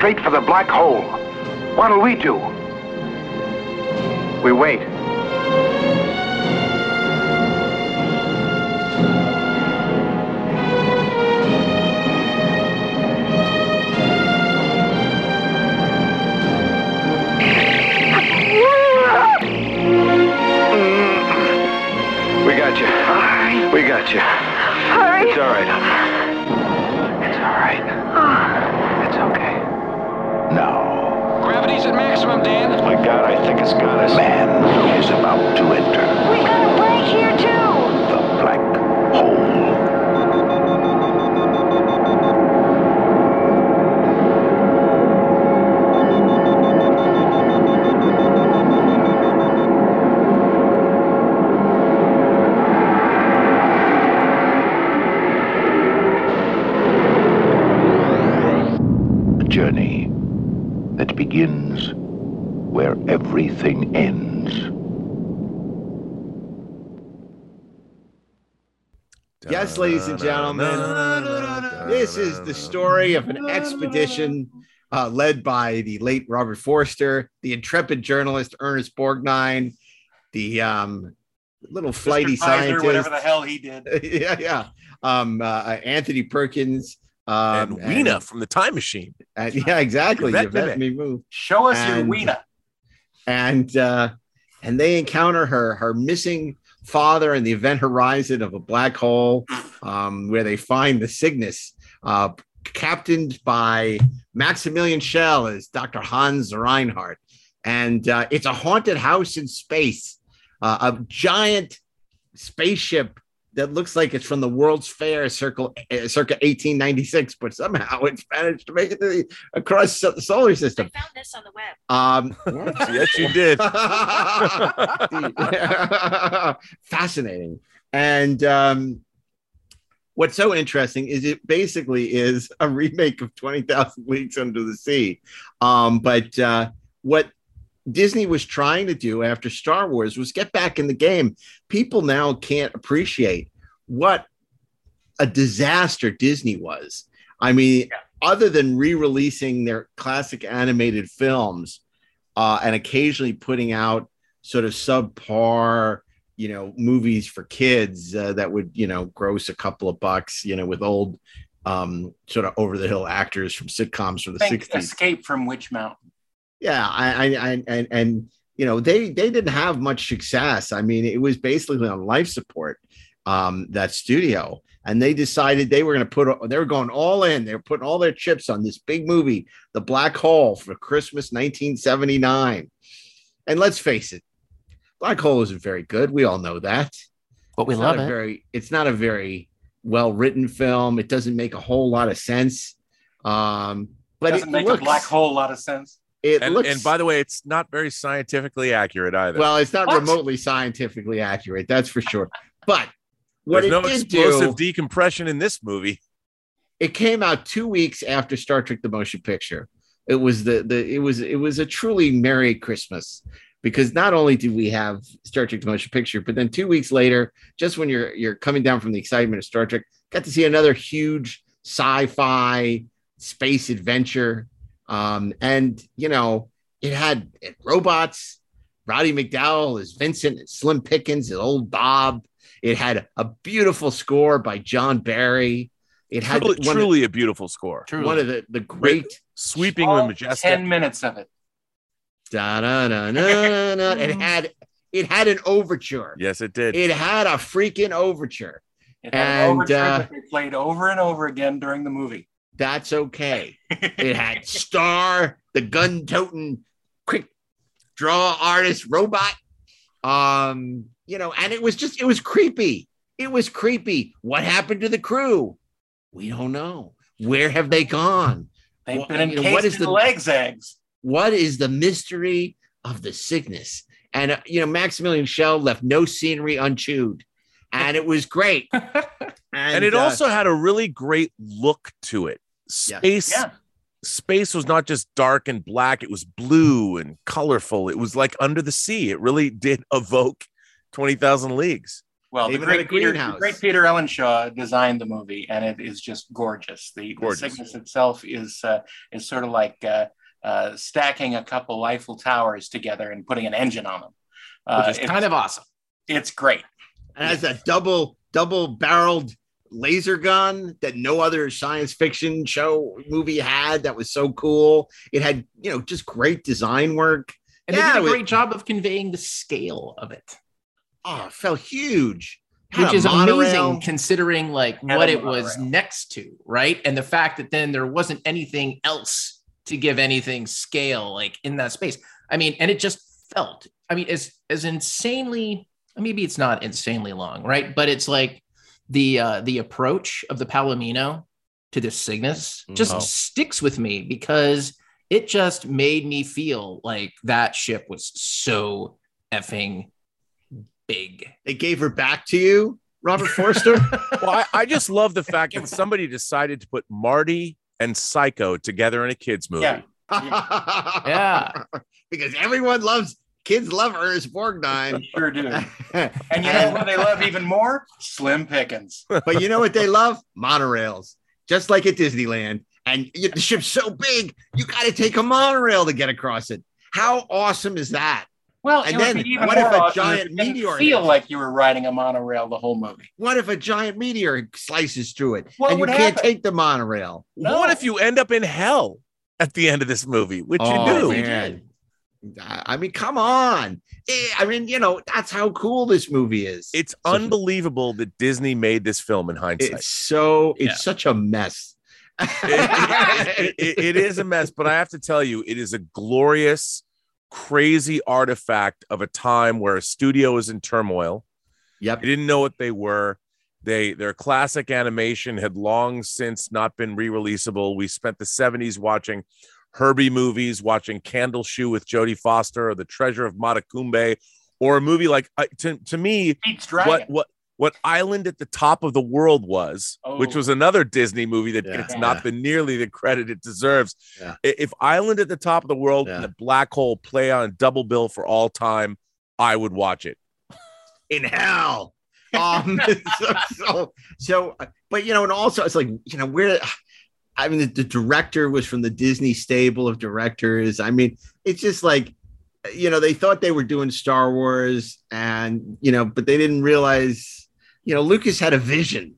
Straight for the black hole. What'll we do? We wait. Mm. We got you. We got you. Hurry. It's all right, Gravity's at Dan. My God, I think it's got us. man is about to enter We got a break here, too. Yes, ladies and gentlemen, this is the story of an expedition uh, led by the late Robert Forster, the intrepid journalist Ernest Borgnine, the um, little flighty Mr. Kaiser, scientist, whatever the hell he did. yeah, yeah, um, uh, Anthony Perkins, um, and Weena from the Time Machine. and- yeah, exactly. Yvette Yvette Mimic. Mimieux. Show us your And- wiener. and uh, and they encounter her her missing father and the event horizon of a black hole, um, where they find the Cygnus, uh, captained by Maximilian Schell as Dr. Hans Reinhardt, and uh, it's a haunted house in space, uh, a giant spaceship. That looks like it's from the World's Fair circle, uh, circa 1896, but somehow it's managed to make it to the, across the solar system. I found this on the web. Um, yes, you did. Fascinating. And um, what's so interesting is it basically is a remake of 20,000 Leagues Under the Sea. Um, but uh, what Disney was trying to do after Star Wars was get back in the game. People now can't appreciate what a disaster Disney was. I mean, other than re-releasing their classic animated films uh, and occasionally putting out sort of subpar, you know, movies for kids uh, that would, you know, gross a couple of bucks, you know, with old um, sort of over-the-hill actors from sitcoms from the Think 60s Escape from Witch Mountain. Yeah I, I i and and you know they they didn't have much success. I mean it was basically on life support um that studio. And they decided they were going to put they were going all in. They were putting all their chips on this big movie the black hole for christmas 1979 and let's face it black hole isn't very good. We all know that. But we It's love not a it. very it's not a very well written film. It doesn't make a whole lot of sense. Um but Doesn't it make looks, a black hole a lot of sense. It and, looks and by the way, it's not very scientifically accurate either. Well, it's not What? remotely scientifically accurate, that's for sure. But what There's it no did explosive do, decompression in this movie. it came out two weeks after Star Trek: The Motion Picture. It was the the it was it was a truly merry Christmas because not only did we have Star Trek: The Motion Picture, but then two weeks later, just when you're you're coming down from the excitement of Star Trek, got to see another huge sci-fi space adventure. Um, and you know, it had robots, Roddy McDowall as Vincent, Slim Pickens as old Bob. It had a beautiful score by John Barry. It had Truly, one, truly a beautiful score. of, one of the, the great Sweeping All and majestic. 10 minutes of it. da da da da da. It had it had an overture. Yes, it did. It had a freaking overture. It had an And, overture uh, that they played over and over again during the movie. That's okay. it had Star, the gun toting, quick draw artist robot. Um, you know, and it was just it was creepy. It was creepy. What happened to the crew? We don't know. Where have they gone? They've What- been you know, encased what is in the legs eggs. what is the mystery of the Cygnus? And uh, you know, Maximilian Schell left no scenery unchewed, and it was great. and, it uh, also had a really great look to it. Space Yeah. space was not just dark and black, it was blue and colorful. It was like under the sea. It really did evoke 20,000 leagues. Well, the Even had a great, Peter, the great Peter Ellenshaw designed the movie, and it is just gorgeous. The, the Gorgeous. Cygnus itself is uh, is sort of like uh, uh, stacking a couple Eiffel towers together and putting an engine on them, uh, Which is it's- kind of awesome. It's great. and has a double double barreled laser gun that no other science fiction show movie had. That was so cool. It had you know just great design work. And Yeah, they did a great job of conveying the scale of it. Oh, it felt huge. Had which is monorail. amazing considering like Had what it was next to, right? And the fact that then there wasn't anything else to give anything scale like in that space. I mean, and it just felt, I mean, as as insanely, maybe it's not insanely long, right? But it's like the uh the approach of the Palomino to this Cygnus just Oh. sticks with me because it just made me feel like that ship was so effing big. They gave her back to you, Robert Forster. Well, I, I just love the fact that somebody decided to put Marty and Psycho together in a kids movie. Yeah. Yeah. because everyone loves kids love Ernest Borgnine. Sure do. And you know what they love even more? Slim Pickens. but you know what they love? Monorails, just like at Disneyland. And the ship's so big, you got to take a monorail to get across it. How awesome is that? Well, And then even what if a awesome giant if it didn't meteor feel hits? like you were riding a monorail the whole movie? What if a giant meteor slices through it What and you can't happen? take the monorail? What if you end up in hell at the end of this movie, which Oh, you do? man. I mean, come on. Eh, I mean, you know, that's how cool this movie is. It's unbelievable that Disney made this film in hindsight. It's so it's Yeah. such a mess. it, it- it is a mess, but I have to tell you, it is a glorious, crazy artifact of a time where a studio is in turmoil. Yep. They didn't know what they were. They their classic animation had long since not been re-releasable. We spent the 70s watching Herbie movies, watching Candle Shoe with Jodie Foster or The Treasure of Matecumbe, or a movie like uh, to, to me, what what what Island at the Top of the World was, which Oh. was another Disney movie that Yeah. gets not the nearly the credit it deserves. Yeah. If Island at the Top of the World Yeah. and the Black Hole play on a double bill for all time, I would watch it. in hell. Um, so, so, so, but you know, and also it's like, you know, where, I mean, the, the director was from the Disney stable of directors. I mean, it's just like, you know, they thought they were doing Star Wars and, you know, but they didn't realize, you know, Lucas had a vision.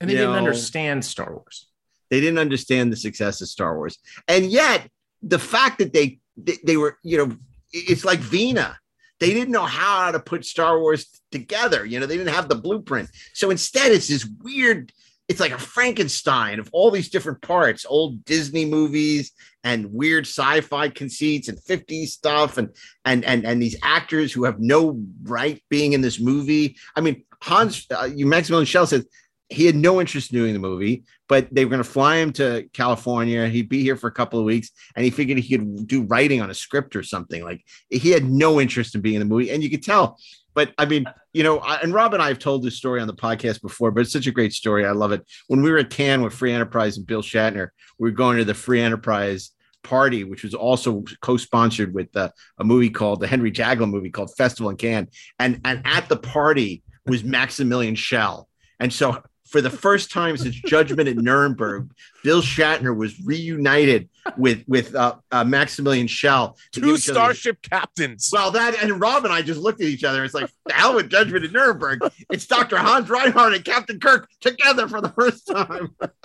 And they didn't know, understand Star Wars. They didn't understand the success of Star Wars. And yet, the fact that they, they, they were, you know, it's like Vina. They didn't know how to put Star Wars together. You know, they didn't have the blueprint. So instead, it's this weird, it's like a Frankenstein of all these different parts, old Disney movies and weird sci-fi conceits and 50s stuff and and and and these actors who have no right being in this movie. I mean, Hans, uh, you Maximilian Schell said he had no interest in doing the movie, but they were going to fly him to California. He'd be here for a couple of weeks, and he figured he could do writing on a script or something. Like he had no interest in being in the movie, and you could tell. But I mean, you know, I, and Rob and I have told this story on the podcast before, but it's such a great story. I love it. When we were at Cannes with Free Enterprise and Bill Shatner, we were going to the Free Enterprise party, which was also co-sponsored with uh, a movie called the Henry Jaglom movie called Festival in Cannes, and and at the party was Maximilian Schell, and so for the first time since Judgment at Nuremberg, Bill Shatner was reunited with with uh, uh, Maximilian Schell. Two each other- starship captains. Well, that and Rob and I just looked at each other. It's like the hell with Judgment at Nuremberg. It's Dr. Hans Reinhardt and Captain Kirk together for the first time.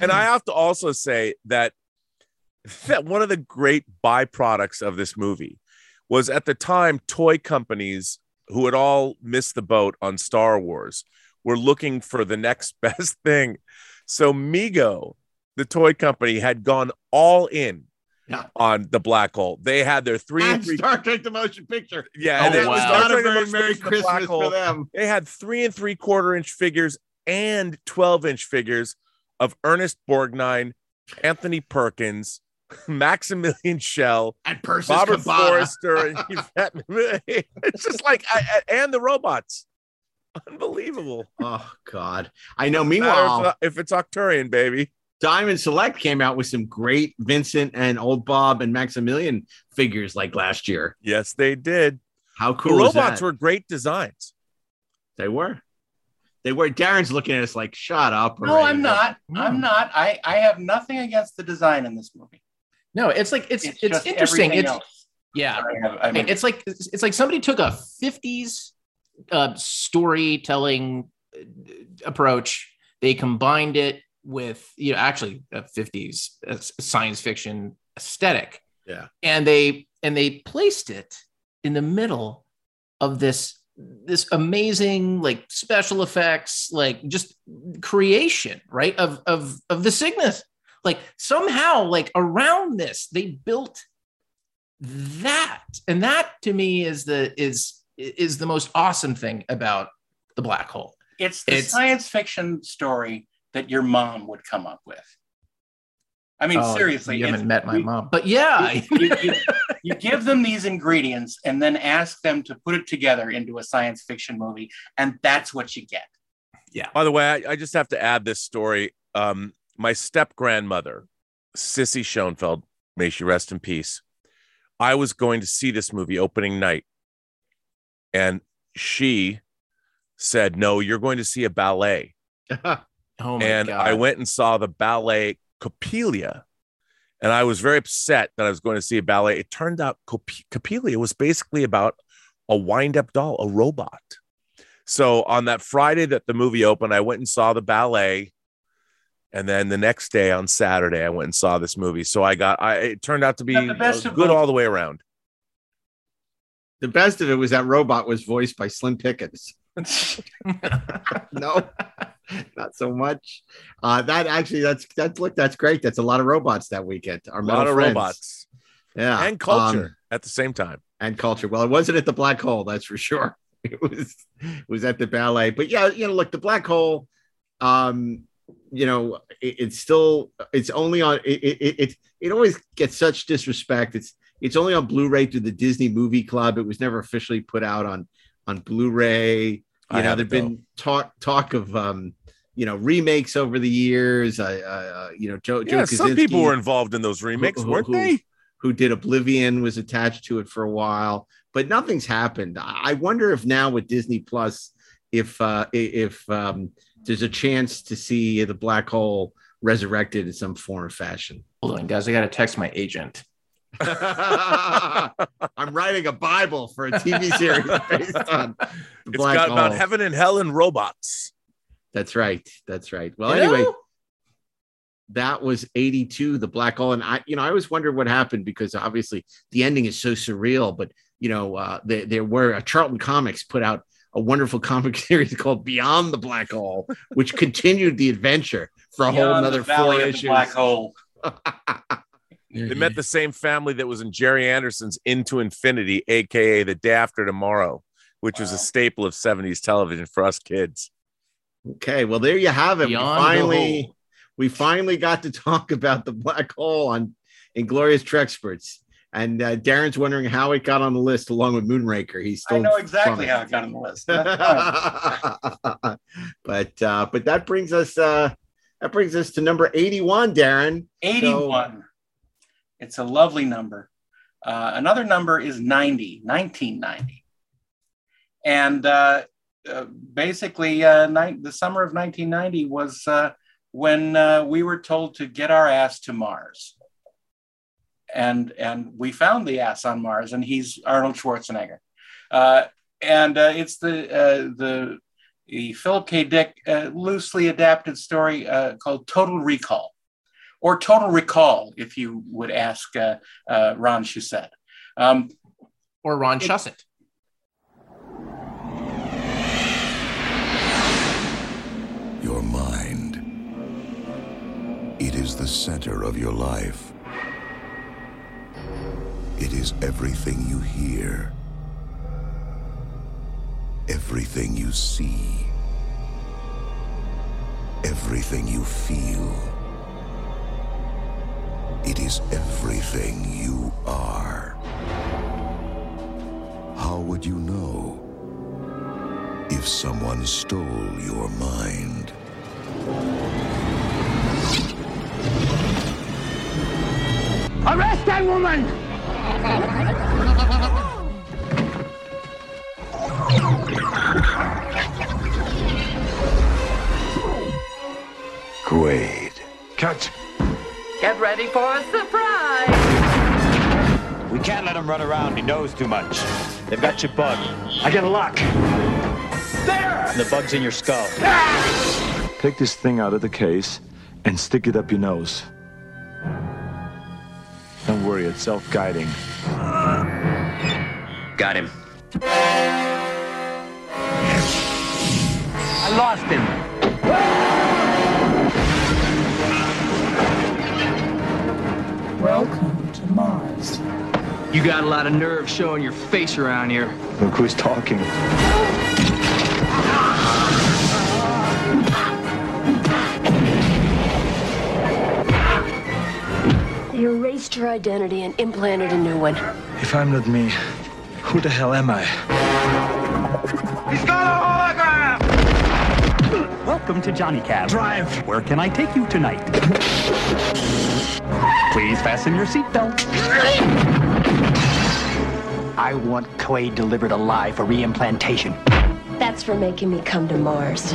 and I have to also say that that one of the great byproducts of this movie was at the time toy companies who had all missed the boat on Star Wars were looking for the next best thing. So Mego, the toy company, had gone all in Yeah. on the black hole. They had their three and And three Star Trek: The Motion Picture. yeah, Oh, and it wow. was Not a very Merry Picture, The Black for Hole. them. They had three and three quarter inch figures and 12 inch figures of Ernest Borgnine, Anthony Perkins, Maximilian Schell, and Persis Robert Khambatta. Forster, and Yvette It's just like, I, and the robots. Unbelievable. Oh God, I know. Meanwhile, if, if it's Octurian, baby. Diamond Select came out with some great Vincent and Old Bob and Maximilian figures like last year. Yes, they did. How cool is robots that? were great designs. They were. They were. Darren's looking at us like, "Shut up." No. I'm not. I'm not. I, I have nothing against the design in this movie. No, it's like it's It's it's, interesting. It's else. yeah. I have- I mean- it's like it's, it's like somebody took a 50s uh, storytelling uh, approach. They combined it with you know actually a 50s uh, science fiction aesthetic, Yeah. and they and they placed it in the middle of this this amazing like special effects like just creation right of of of the cygnus. Like somehow like around this they built that. And that to me is the is is the most awesome thing about the black hole. It's the It's- science fiction story that your mom would come up with. I mean, Oh, seriously, you haven't it's- met my we- mom but yeah you, you- you- you give them these ingredients and then ask them to put it together into a science fiction movie, and that's what you get. Yeah. By the way, I, I just have to add this story. Um, my step grandmother, Sissy Schoenfeld, may she rest in peace. I was going to see this movie opening night, and she said, "No, you're going to see a ballet." oh my and god I went and saw the ballet Coppelia. And I was very upset that I was going to see a ballet. It turned out Cop- Coppelia was basically about a wind up doll, a robot. So on that Friday that the movie opened, I went and saw the ballet. And then the next day on Saturday, I went and saw this movie. So I got, I, it turned out to be the best uh, good both. all the way around. The best of it was that robot was voiced by Slim Pickens. no, not so much. Uh, that actually, that's that's look, that's great. That's a lot of robots that weekend. Our A lot of friends. robots yeah, and culture um, at the same time. and culture. Well, it wasn't at the black hole, that's for sure. It was it was at the ballet. But yeah, you know, look, the black hole. Um, you know, it, it's still it's only on it, it it it always gets such disrespect. It's it's only on Blu-ray through the Disney Movie Club. It was never officially put out on on Blu-ray. You I know, there've though. been talk talk of um, you know, remakes over the years. I, uh, you know, Joe, Joe Yeah, some people were involved in those remakes, who- weren't who- they? Who did Oblivion was attached to it for a while, but nothing's happened. I I wonder if now with Disney Plus, if uh, if um, there's a chance to see the black hole resurrected in some form or fashion. hold on guys i gotta text my agent I'm writing a Bible for a TV series based on the It's black got about heaven and hell and robots. That's right. That's right. Well, You anyway, know? that was 82, the black hole. And I, you know, I always wondered what happened because obviously the ending is so surreal, but you know, uh, there, there were uh, Charlton Comics put out a wonderful comic series called Beyond the Black Hole, which continued the adventure for a whole Beyond the another Valley four of the issues. Black hole. They met the same family that was in Gerry Anderson's Into Infinity, aka The Day After Tomorrow, which was a staple of 70s television for us kids. Okay, well there you have it. Beyond we finally we finally got to talk about the black hole on Inglorious Trexperts. And uh, Darren's wondering how it got on the list along with Moonraker. He's still I know exactly how it got on the list. But uh, but that brings us uh, that brings us to number 81, Darren. 81. It's a lovely number. Uh, another number is 90, 1990. And uh, uh, basically, uh, the summer of 1990 was uh, when uh, we were told to get our ass to Mars. And, and we found the ass on Mars, and he's Arnold Schwarzenegger. And it's the, the, the Philip K. Dick loosely adapted story called Total Recall or Total Recall, if you would ask uh, uh, Ron Shusett, Um, or Ron Shusett. Your mind. It is the center of your life. It is everything you hear, everything you see, everything you feel. It is everything you are. How would you know if someone stole your mind? Arrest that woman! Quaid. Cut. Get ready for a surprise! We can't let him run around. He knows too much. They've got your bug. I get a lock. There! The bug's in your skull. Ah! Take this thing out of the case and stick it up your nose. Don't worry, it's self-guiding. Got him. I lost him. Welcome to Mars. You got a lot of nerve showing your face around here. Look who's talking. They erased your identity and implanted a new one. If I'm not me, who the hell am I? He's got a hologram! Welcome to Johnny Cab. Drive. Where can I take you tonight? Please fasten your seatbelt. I want Quaid delivered alive for reimplantation. That's for making me come to Mars.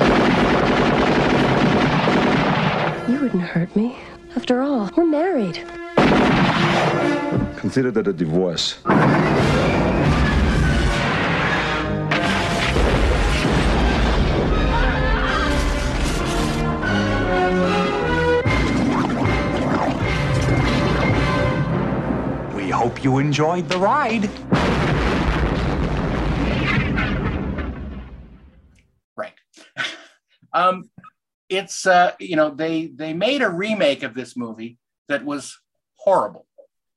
You wouldn't hurt me. After all, we're married. Consider that a divorce. You enjoyed the ride. Right. Um, it's uh, you know they they made a remake of this movie that was horrible.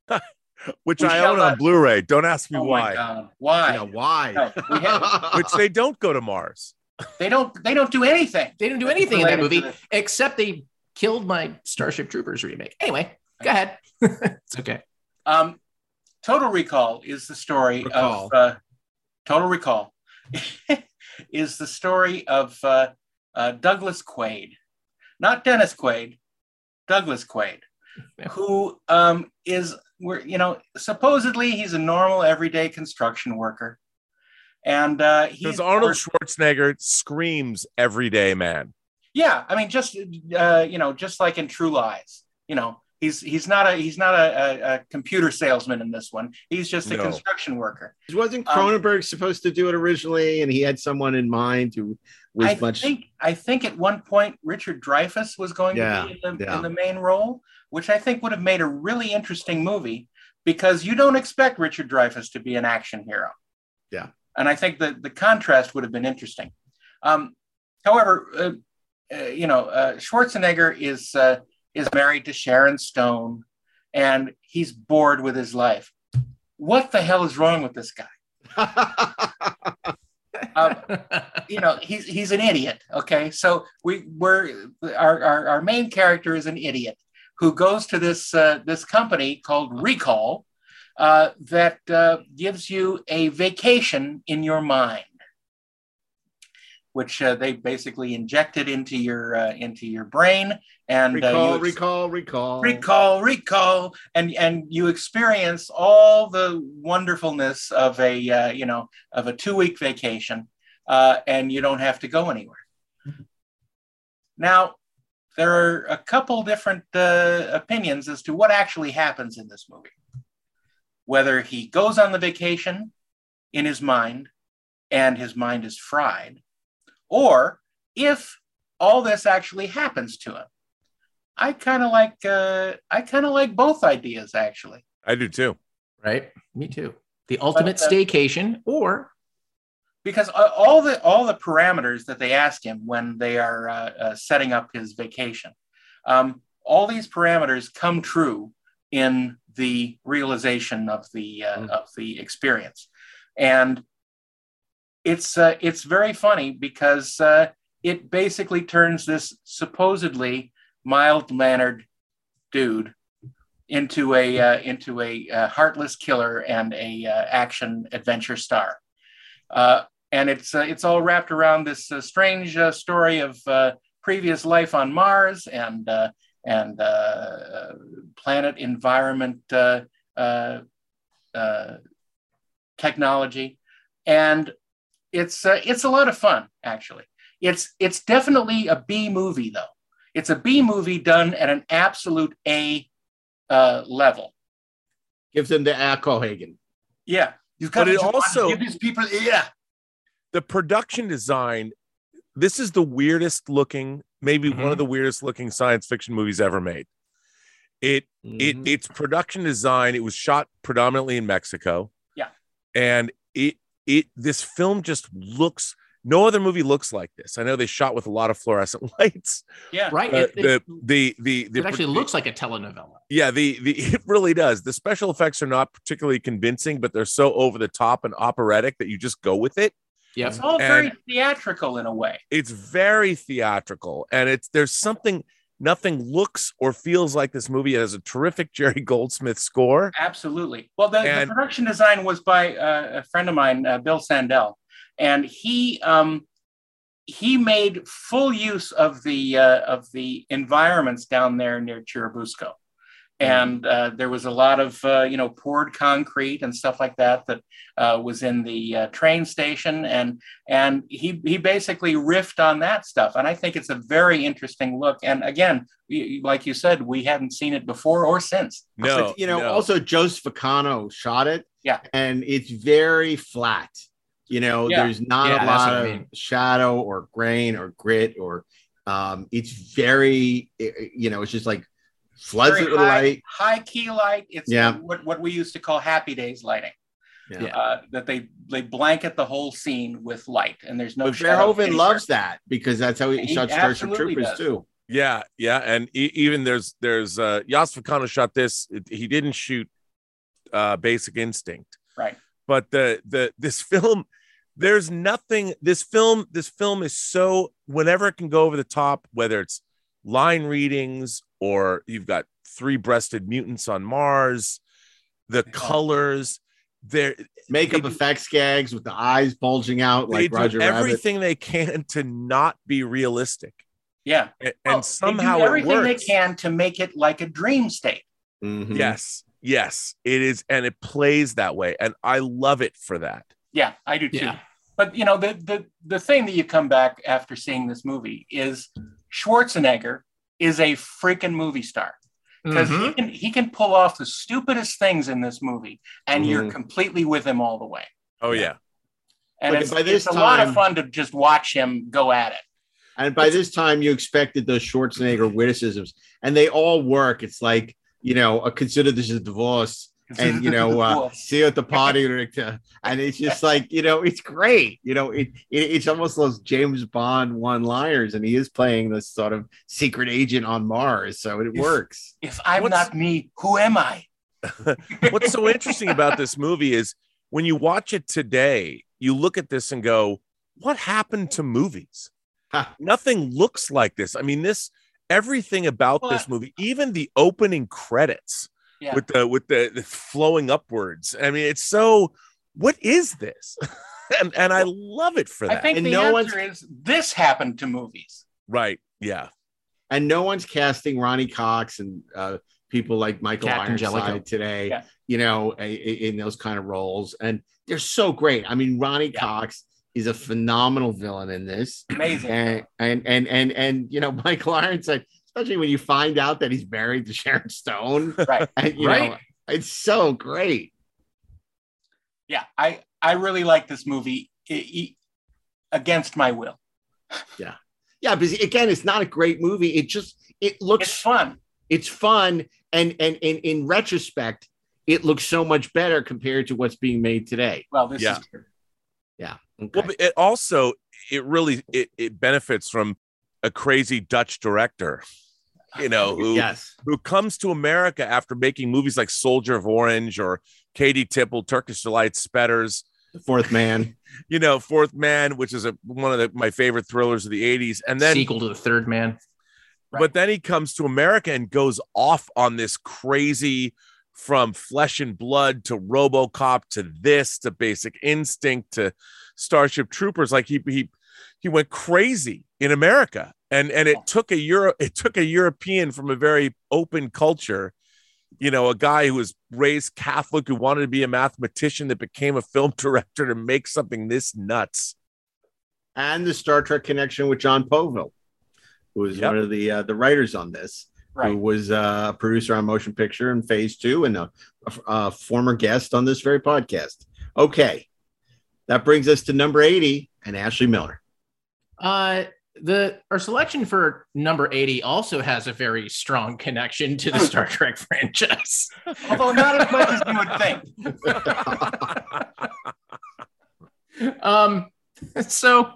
Which We I own on not- Blu-ray. Don't ask me Oh my why. God. Why? Yeah, why? No, have- Which they don't go to Mars. they don't they don't do anything. They didn't do anything in that movie this. except they killed my Starship Troopers remake. Anyway, go ahead. it's okay. Um, Total Recall is the story Recall. of uh, Total Recall is the story of uh, uh, Douglas Quaid, not Dennis Quaid, Douglas Quaid, who um, is where you know supposedly he's a normal everyday construction worker, and uh, he's Because Arnold Schwarzenegger screams everyday man. Yeah, I mean, just uh, you know, just like in True Lies, you know, he's he's not a he's not a, a, a computer salesman in this one. He's just a No. construction worker. Wasn't Um, Cronenberg supposed to do it originally, and he had someone in mind who was I much? think I think at one point Richard Dreyfuss was going Yeah, to be in the, yeah. in the main role, which I think would have made a really interesting movie because you don't expect Richard Dreyfuss to be an action hero. Yeah. and I think that the contrast would have been interesting. Um, however, uh, uh, you know, uh, Schwarzenegger is uh, is married to Sharon Stone, and he's bored with his life. What the hell is wrong with this guy? um, you know, he's he's an idiot. Okay, so we we're our, our our main character is an idiot who goes to this uh, this company called Recall uh, that uh, gives you a vacation in your mind, which uh, they basically injected into your uh, into your brain and recall, uh, you ex- recall, recall, recall recall and and you experience all the wonderfulness of a uh, you know of a two week vacation uh, and you don't have to go anywhere. Now there are a couple different uh, opinions as to what actually happens in this movie. Whether he goes on the vacation in his mind and his mind is fried or if all this actually happens to him I kind of like uh, I kind of like both ideas actually. I do too. Right? Me too. The ultimate But, uh, staycation or because uh, all the all the parameters that they ask him when they are uh, uh, setting up his vacation, um, all these parameters come true in the realization of the uh, of the experience, and it's uh, it's very funny because uh, it basically turns this supposedly mild mannered dude into a uh, into a uh, heartless killer and a uh, action adventure star. Uh, and it's it's all wrapped around this strange story of previous life on Mars and and planet environment technology, and it's uh, it's a lot of fun actually. It's it's definitely a B movie though. It's a B movie done at an absolute A uh, level. Gives them the Alcohagen. Yeah, You've got But it to also- give these people yeah. the production design this is the weirdest looking maybe one Mm-hmm. of the weirdest looking science fiction movies ever made it it Mm-hmm. its production design it was shot predominantly in mexico Yeah. and it it this film just looks no other movie looks like this i know they shot with a lot of fluorescent lights Yeah. Right. It- it- the, the the the it actually looks like a telenovela. yeah, the the it really does. The special effects are not particularly convincing, but they're so over the top and operatic that you just go with it. Yeah, It's all And- very theatrical in a way. It's very theatrical, and it's there's something nothing looks or feels like this movie has a terrific Jerry Goldsmith score. Absolutely. Well, the, the production design was by uh, a friend of mine, uh, Bill Sandell, and he um, he made full use of the uh, of the environments down there near Churubusco. And uh, there was a lot of uh, you know poured concrete and stuff like that that uh, was in the uh, train station, and and he he basically riffed on that stuff, and I think it's a very interesting look. And again, y- like you said, we hadn't seen it before or since. But, you know, also Jost Vacano shot it. Yeah. And it's very flat. You know, Yeah. there's not Yeah, a lot what I of mean. shadow or grain or grit or um it's very i- i- you know, it's just like floods very it with high, light. high key light. It's Yeah. what, what we used to call happy days lighting. Yeah. Uh, that they they blanket the whole scene with light, and there's no. But Verhoeven loves that because that's how he, He shot Starship Troopers does. too. Yeah, yeah, and e- even there's there's uh Jost Vacano shot this. It- he didn't shoot uh Basic Instinct, Right. but the the this film there's nothing this film this film is so whenever it can go over the top whether it's line readings or you've got three-breasted mutants on mars the colors their Makeup effects gags with the eyes bulging out they like do Roger Rabbit. everything they can to not be realistic Yeah, and, Well, and somehow they do it everything they can to make it like a dream state. Mhm. Yes, yes, it is, and it plays that way, and I love it for that. Yeah, I do too. Yeah. But you know, the the the thing that you come back after seeing this movie is Schwarzenegger is a freaking movie star because he Mhm. can he can pull off the stupidest things in this movie, and you're Mhm. completely with him all the way. Oh yeah, And But it's, by this it's a lot of fun to just watch him go at it. And by this time, you expected those Schwarzenegger witticisms, and they all work. It's like you know, consider this a divorce, and you know, uh, see you at the party, Richter. and it's just like you know, it's great. You know, it, it it's almost those James Bond one-liners, and he is playing this sort of secret agent on Mars, so it works. If I'm What's- not me, who am I? What's so interesting about this movie is when you watch it today, you look at this and go, "What happened to movies? Ha. Nothing looks like this." I mean, this everything about this movie, even the opening credits Yeah. with the with the, the flowing upwards. I mean, it's so. What is this? and and I love it for I that. think And the no answer is this happened to movies. right? Yeah. and no one's casting Ronny Cox and uh, people like Michael Cat Ironside Angelico. today, Yeah. you know, a- a- in those kind of roles, and they're so great. I mean, Ronny Cox is a phenomenal villain in this, Amazing. and and and and and you know, Michael Ironside, especially when you find out that he's married to Sharon Stone, Right. and you Right. know, it's so great. Yeah, I I really like this movie i- i- against my will. Yeah, Yeah, because again, it's not a great movie. It just it looks It's fun. it's fun and and, and in retrospect it looks so much better compared to what's being made today Well, this Yeah. is true. yeah okay. Well, but it also it really it, it benefits from a crazy Dutch director you know, who Yes. who comes to America after making movies like Soldier of Orange or Keetje Tippel, Turkish Delight, Spetters, The Fourth Man. you know, Fourth Man, which is a, one of the, my favorite thrillers of the 80s. And then sequel to the Third Man. but then he comes to America and goes off on this crazy from flesh and blood to RoboCop to this to Basic Instinct to Starship Troopers. Like he he he went crazy in America, and and it took a Euro it took a European from a very open culture. You know, a guy who was raised Catholic who wanted to be a mathematician that became a film director to make something this nuts. and the Star Trek connection with Jon Povill, who was Yep. one of the uh, the writers on this, who was uh, a producer on Motion Picture in Phase Two and a, a- a former guest on this very podcast. Okay, that brings us to number eighty and Ashley Miller. Uh, the our selection for number 80 also has a very strong connection to the Star Trek franchise. Although not as much as you would think. um, so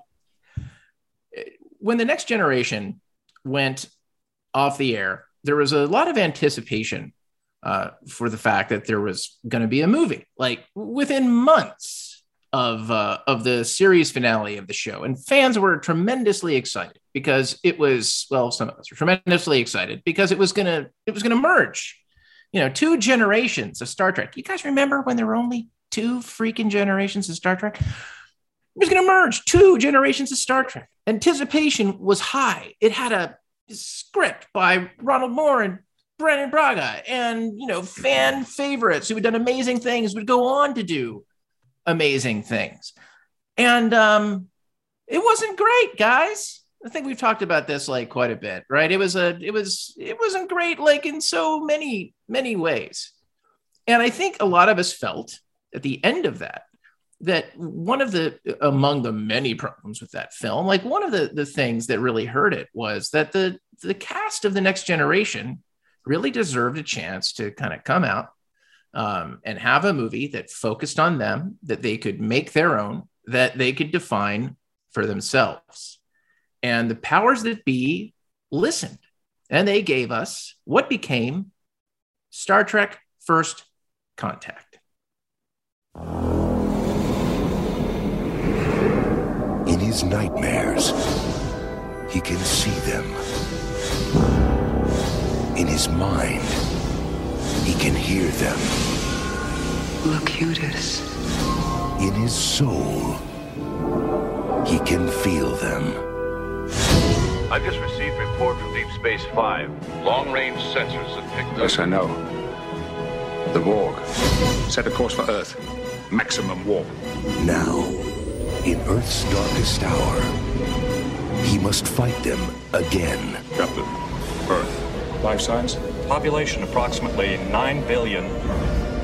when the next generation went off the air, there was a lot of anticipation uh, for the fact that there was going to be a movie, like within months of uh, of the series finale of the show, and fans were tremendously excited because it was well, some of us were tremendously excited because it was gonna it was gonna merge, you know, two generations of Star Trek. You guys remember when there were only two freaking generations of Star Trek? It was to merge two generations of Star Trek. Anticipation was high. It had a script by Ronald Moore and Brannon Braga, and you know, fan favorites who had done amazing things would go on to do amazing things. And um, it wasn't great, guys. I think we've talked about this like quite a bit, right? It was a, it was, it wasn't great, like in so many, many ways. And I think a lot of us felt at the end of that that one of the among the many problems with that film like one of the the things that really hurt it was that the the cast of the next generation really deserved a chance to kind of come out um, and have a movie that focused on them that they could make their own that they could define for themselves and the powers that be listened and they gave us what became star trek first contact In his nightmares, he can see them. In his mind, he can hear them. Locutus. In his soul, he can feel them. I've just received a report from Deep Space Five. Long-range sensors have picked up. Yes, I know. The Borg. Set a course for Earth. Maximum warp. Now, in Earth's darkest hour, he must fight them again. Captain, Earth. Life signs? Population approximately 9 billion.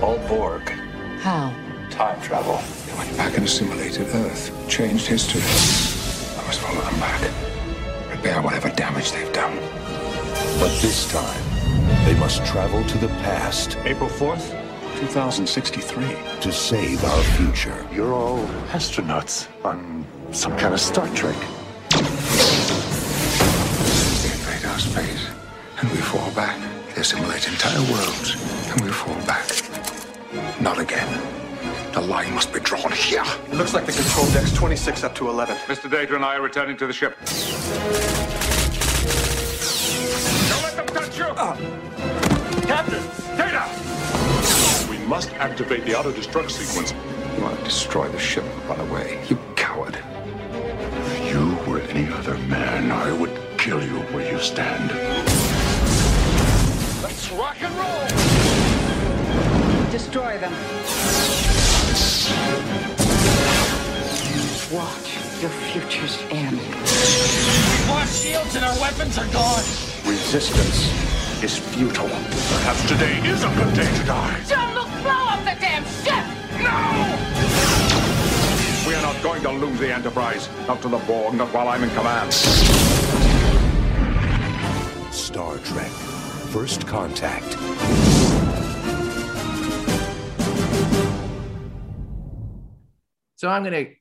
All Borg. How? Time travel. They went back and assimilated Earth. Changed history. I must follow them back. Repair whatever damage they've done. But this time, they must travel to the past April 4th, 2063. to save our future. You're all astronauts on some kind of Star Trek. They invade our space, and we fall back. They assimilate entire worlds, and we fall back. Not again. The line must be drawn here. Looks like the control deck's 26 up to 11. Mr. Data and I are returning to the ship. Don't let them touch you! Ah. Captain! Data! We must activate the auto-destruct sequence. You want to destroy the ship and run away. You coward. If you were any other man, I would kill you where you stand. Let's rock and roll! Destroy them. Watch your futures end. Our shields and our weapons are gone! Resistance is futile. Perhaps today is a good day to die. Jean-Luc, blow up the damn ship! No! We are not going to lose the Enterprise. Not to the Borg, not while I'm in command. Star Trek First Contact. So I'm going to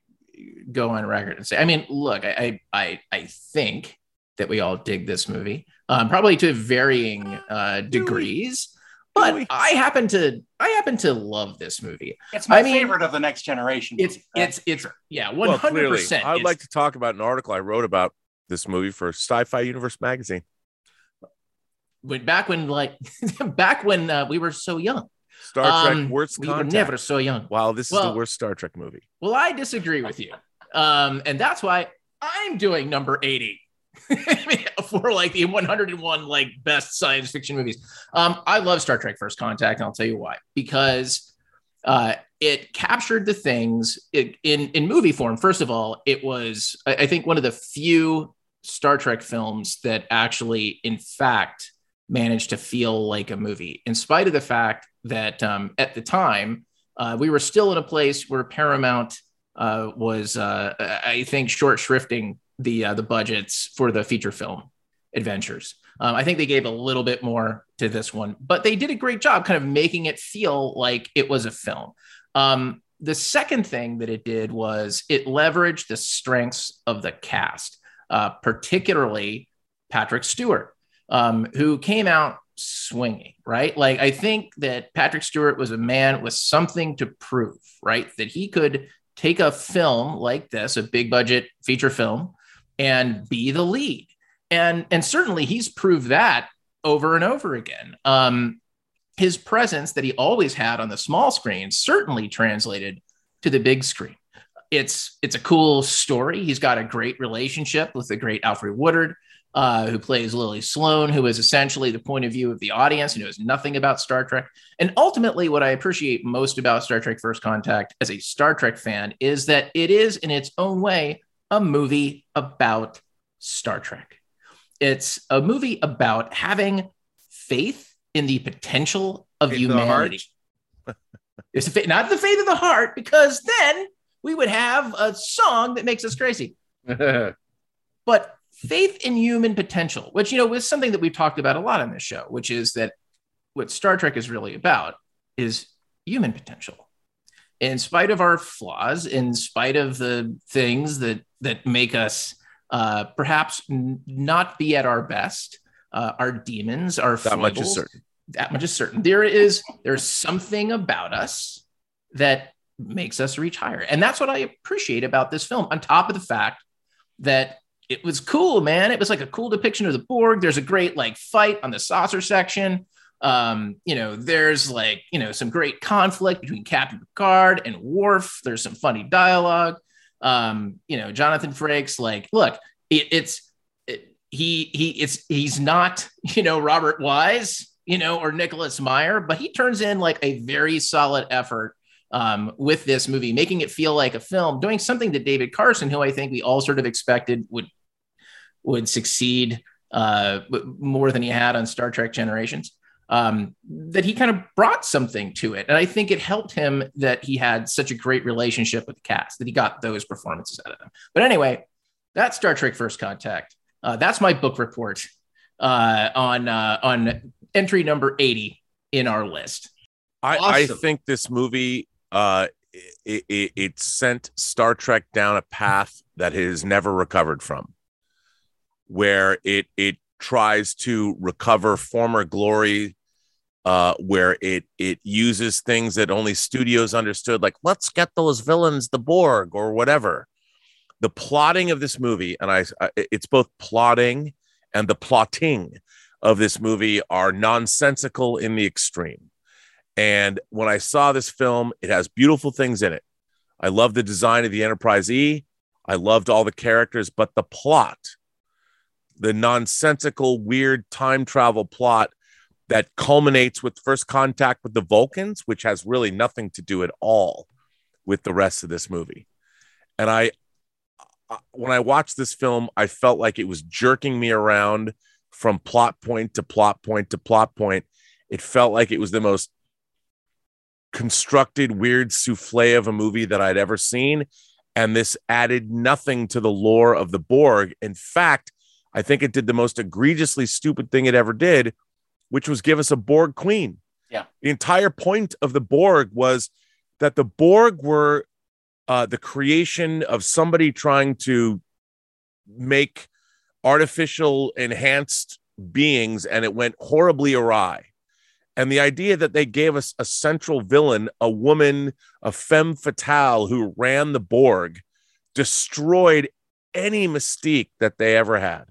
go on record and say, I mean, look, I, I, I, I think that we all dig this movie. um, probably to varying uh, degrees. But I happen to I happen to love this movie. It's my I mean, favorite of the next generation. It's movies. it's it's yeah, one hundred percent. I'd like to talk about an article I wrote about this movie for Sci-Fi Universe magazine. When back when like back when uh, we were so young. Star Trek Um, Worst we Contact. were never so young. Wow, this is Well- the worst Star Trek movie. Well, I disagree with you. Um, and that's why I'm doing number 80 for like the 101 like best science fiction movies. Um, I love Star Trek First Contact, and I'll tell you why. Because uh, it captured the things it, in in movie form. First of all, it was I, I think one of the few Star Trek films that actually, in fact, managed to feel like a movie, in spite of the fact that um, at the time uh, we were still in a place where Paramount uh, was, uh, I think, short shrifting the uh, the budgets for the feature film adventures. Um, I think they gave a little bit more to this one, but they did a great job kind of making it feel like it was a film. Um, the second thing that it did was it leveraged the strengths of the cast, uh, particularly Patrick Stewart, um, who came out swinging, right? Like, I think that Patrick Stewart was a man with something to prove, right? That he could take a film like this, a big budget feature film, and be the lead. And, and certainly he's proved that over and over again. Um, his presence that he always had on the small screen certainly translated to the big screen. It's it's a cool story. He's got a great relationship with the great Alfre Woodard, uh, who plays Lily Sloan, who is essentially the point of view of the audience and knows nothing about Star Trek. And ultimately, what I appreciate most about Star Trek First Contact as a Star Trek fan is that it is, in its own way, a movie about Star Trek. It's a movie about having faith in the potential of Faith of humanity. it's a fa- not the faith of the heart, because then we would have a song that makes us crazy. but faith in human potential, which you know is something that we've talked about a lot on this show, which is that what Star Trek is really about is human potential. In spite of our flaws, in spite of the things that that make us uh, perhaps n- not be at our best, uh, our demons, our That much is certain. That much is certain. There is there's something about us that makes us reach higher, and that's what I appreciate about this film. On top of the fact that it was cool, man. It was like a cool depiction of the Borg. There's a great like fight on the saucer section. Um, you know, there's like, you know, some great conflict between Captain Picard and Worf. There's some funny dialogue. Um, you know, Jonathan Frakes, like, look, it, it's it, he he it's he's not, you know, Robert Wise, you know, or Nicholas Meyer, but he turns in like a very solid effort um, with this movie, making it feel like a film, doing something that David Carson, who I think we all sort of expected would would succeed uh, more than he had on Star Trek Generations. Um, that he kind of brought something to it, and I think it helped him that he had such a great relationship with the cast that he got those performances out of them. But anyway, that's Star Trek First Contact. Uh, that's my book report uh, on uh, on entry number eighty in our list. I, I think this movie uh it, it, it sent Star Trek down a path that it has never recovered from, where it it tries to recover former glory, uh, where it it uses things that only studios understood, like let's get those villains, the Borg or whatever. The plotting of this movie, and I, I it's both plotting and the plotting of this movie are nonsensical in the extreme. And when I saw this film, it has beautiful things in it. I love the design of the Enterprise E. I loved all the characters, but the plot, the nonsensical, weird time travel plot that culminates with first contact with the Vulcans, which has really nothing to do at all with the rest of this movie. And I, when I watched this film, I felt like it was jerking me around from plot point to plot point to plot point. It felt like it was the most constructed weird souffle of a movie that I'd ever seen. And this added nothing to the lore of the Borg. In fact, I think it did the most egregiously stupid thing it ever did, which was give us a Borg queen. Yeah. The entire point of the Borg was that the Borg were uh, the creation of somebody trying to make artificial enhanced beings and it went horribly awry. And the idea that they gave us a central villain, a woman, a femme fatale who ran the Borg, destroyed any mystique that they ever had.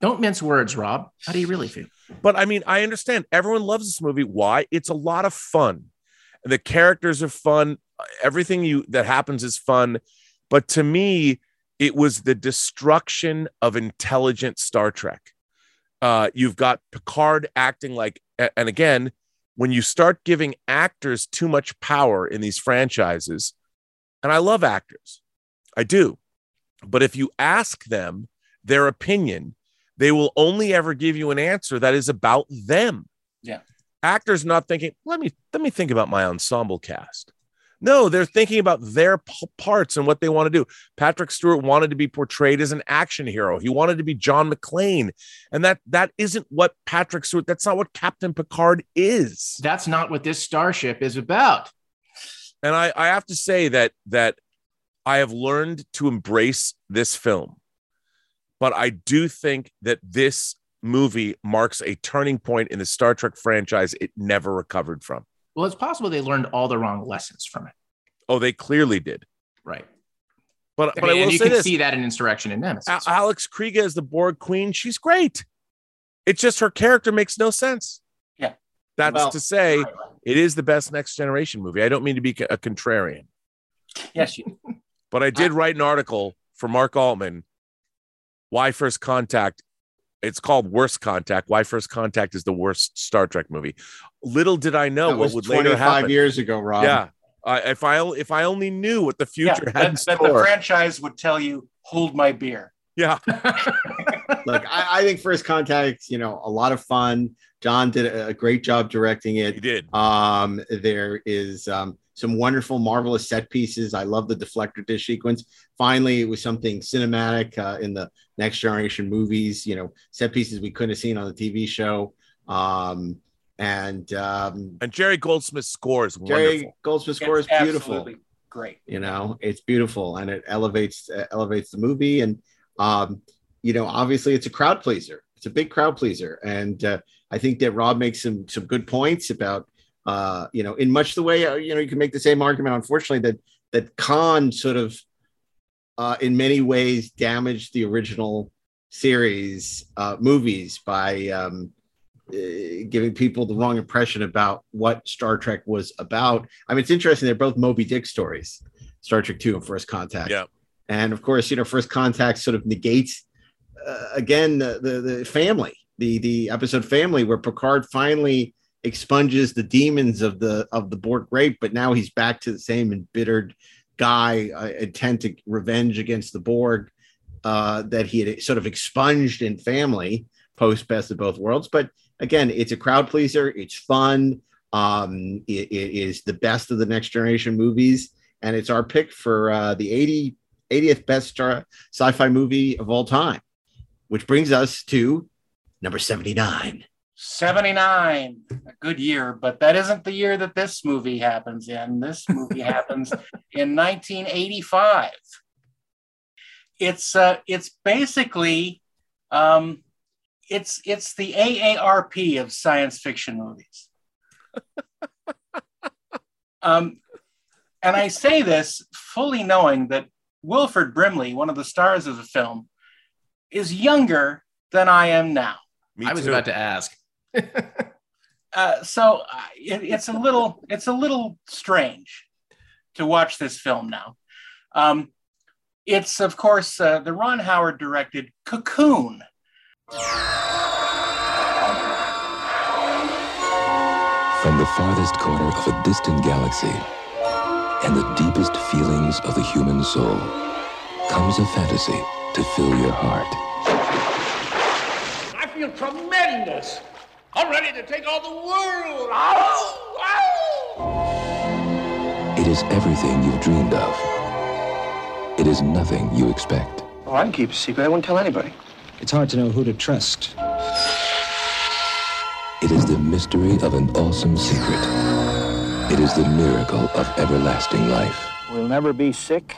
Don't mince words, Rob. How do you really feel? But I mean, I understand everyone loves this movie. Why? It's a lot of fun. The characters are fun. Everything you that happens is fun. But to me, it was the destruction of intelligent Star Trek. Uh, you've got Picard acting like, and again, when you start giving actors too much power in these franchises, and I love actors, I do, but if you ask them their opinion, they will only ever give you an answer that is about them. Yeah. Actors not thinking, let me let me think about my ensemble cast. No, they're thinking about their p- parts and what they want to do. Patrick Stewart wanted to be portrayed as an action hero. He wanted to be John McClane, and that that isn't what Patrick Stewart. That's not what Captain Picard is. That's not what this starship is about. And I, I have to say that that I have learned to embrace this film, but I do think that this movie marks a turning point in the Star Trek franchise it never recovered from. Well, it's possible they learned all the wrong lessons from it. Oh, they clearly did. Right. But, I but mean, I will and you say can this: see that in Insurrection and Nemesis. A- Alice Krige is the Borg Queen, she's great. It's just her character makes no sense. Yeah. That's Well- to say, it is the best Next Generation movie. I don't mean to be a contrarian, Yes, you. but I did write an article for Mark Altman. Why First Contact? It's called Worst Contact. Why First Contact is the worst Star Trek movie. Little did I know That what was would later 25 happen. years ago, Rob. Yeah. I if I o- if I only knew what the Yeah, future had in that, that the franchise would tell you, hold my beer. yeah. Look, I, I think First Contact, you know, a lot of fun. John did a, a great job directing it. He did. Um, there is um, some wonderful, marvelous set pieces. I love the deflector dish sequence. Finally, it was something cinematic uh, in the next generation movies. You know, set pieces we couldn't have seen on the TV show. Um, and um, And Jerry Goldsmith's score is Jerry wonderful. Goldsmith's score is It's beautiful absolutely Great. you know it's beautiful and it elevates uh, elevates the movie and um you know obviously it's a crowd pleaser it's a big crowd pleaser and uh, i think that rob makes some some good points about uh you know in much the way uh, you know you can make the same argument unfortunately that that khan sort of uh in many ways damaged the original series uh movies by um uh, giving people the wrong impression about what Star Trek was about. I mean, it's interesting. They're both Moby Dick stories, Star Trek Two and First Contact. Yeah. And of course, you know, First Contact sort of negates uh, again the, the the family, the the episode family, where Picard finally expunges the demons of the of the Borg rape, but now he's back to the same embittered guy, uh, intent to revenge against the Borg uh, that he had sort of expunged in family post Best of Both Worlds. But again, it's a crowd pleaser. It's fun. Um, it, it is the best of the next generation movies, and it's our pick for uh, the 80, 80th best sci-fi movie of all time, which brings us to number 79. 79, a good year, but that isn't the year that this movie happens in. This movie happens in 1985. It's uh, it's basically um, it's it's the AARP of science fiction movies. um, and I say this fully knowing that Wilford Brimley, one of the stars of the film, is younger than I am now. I was about to ask. Uh, so uh, it, it's a little it's a little strange to watch this film now. Um, it's of course uh, the Ron Howard directed Cocoon. From the farthest corner of a distant galaxy and the deepest feelings of the human soul comes a fantasy to fill your heart. I feel tremendous. I'm ready to take on the world. Ow! Ow! It is everything you've dreamed of. It is nothing you expect. Oh, I can keep a secret. I won't tell anybody. It's hard to know who to trust. It is the mystery of an awesome secret. It is the miracle of everlasting life. We'll never be sick.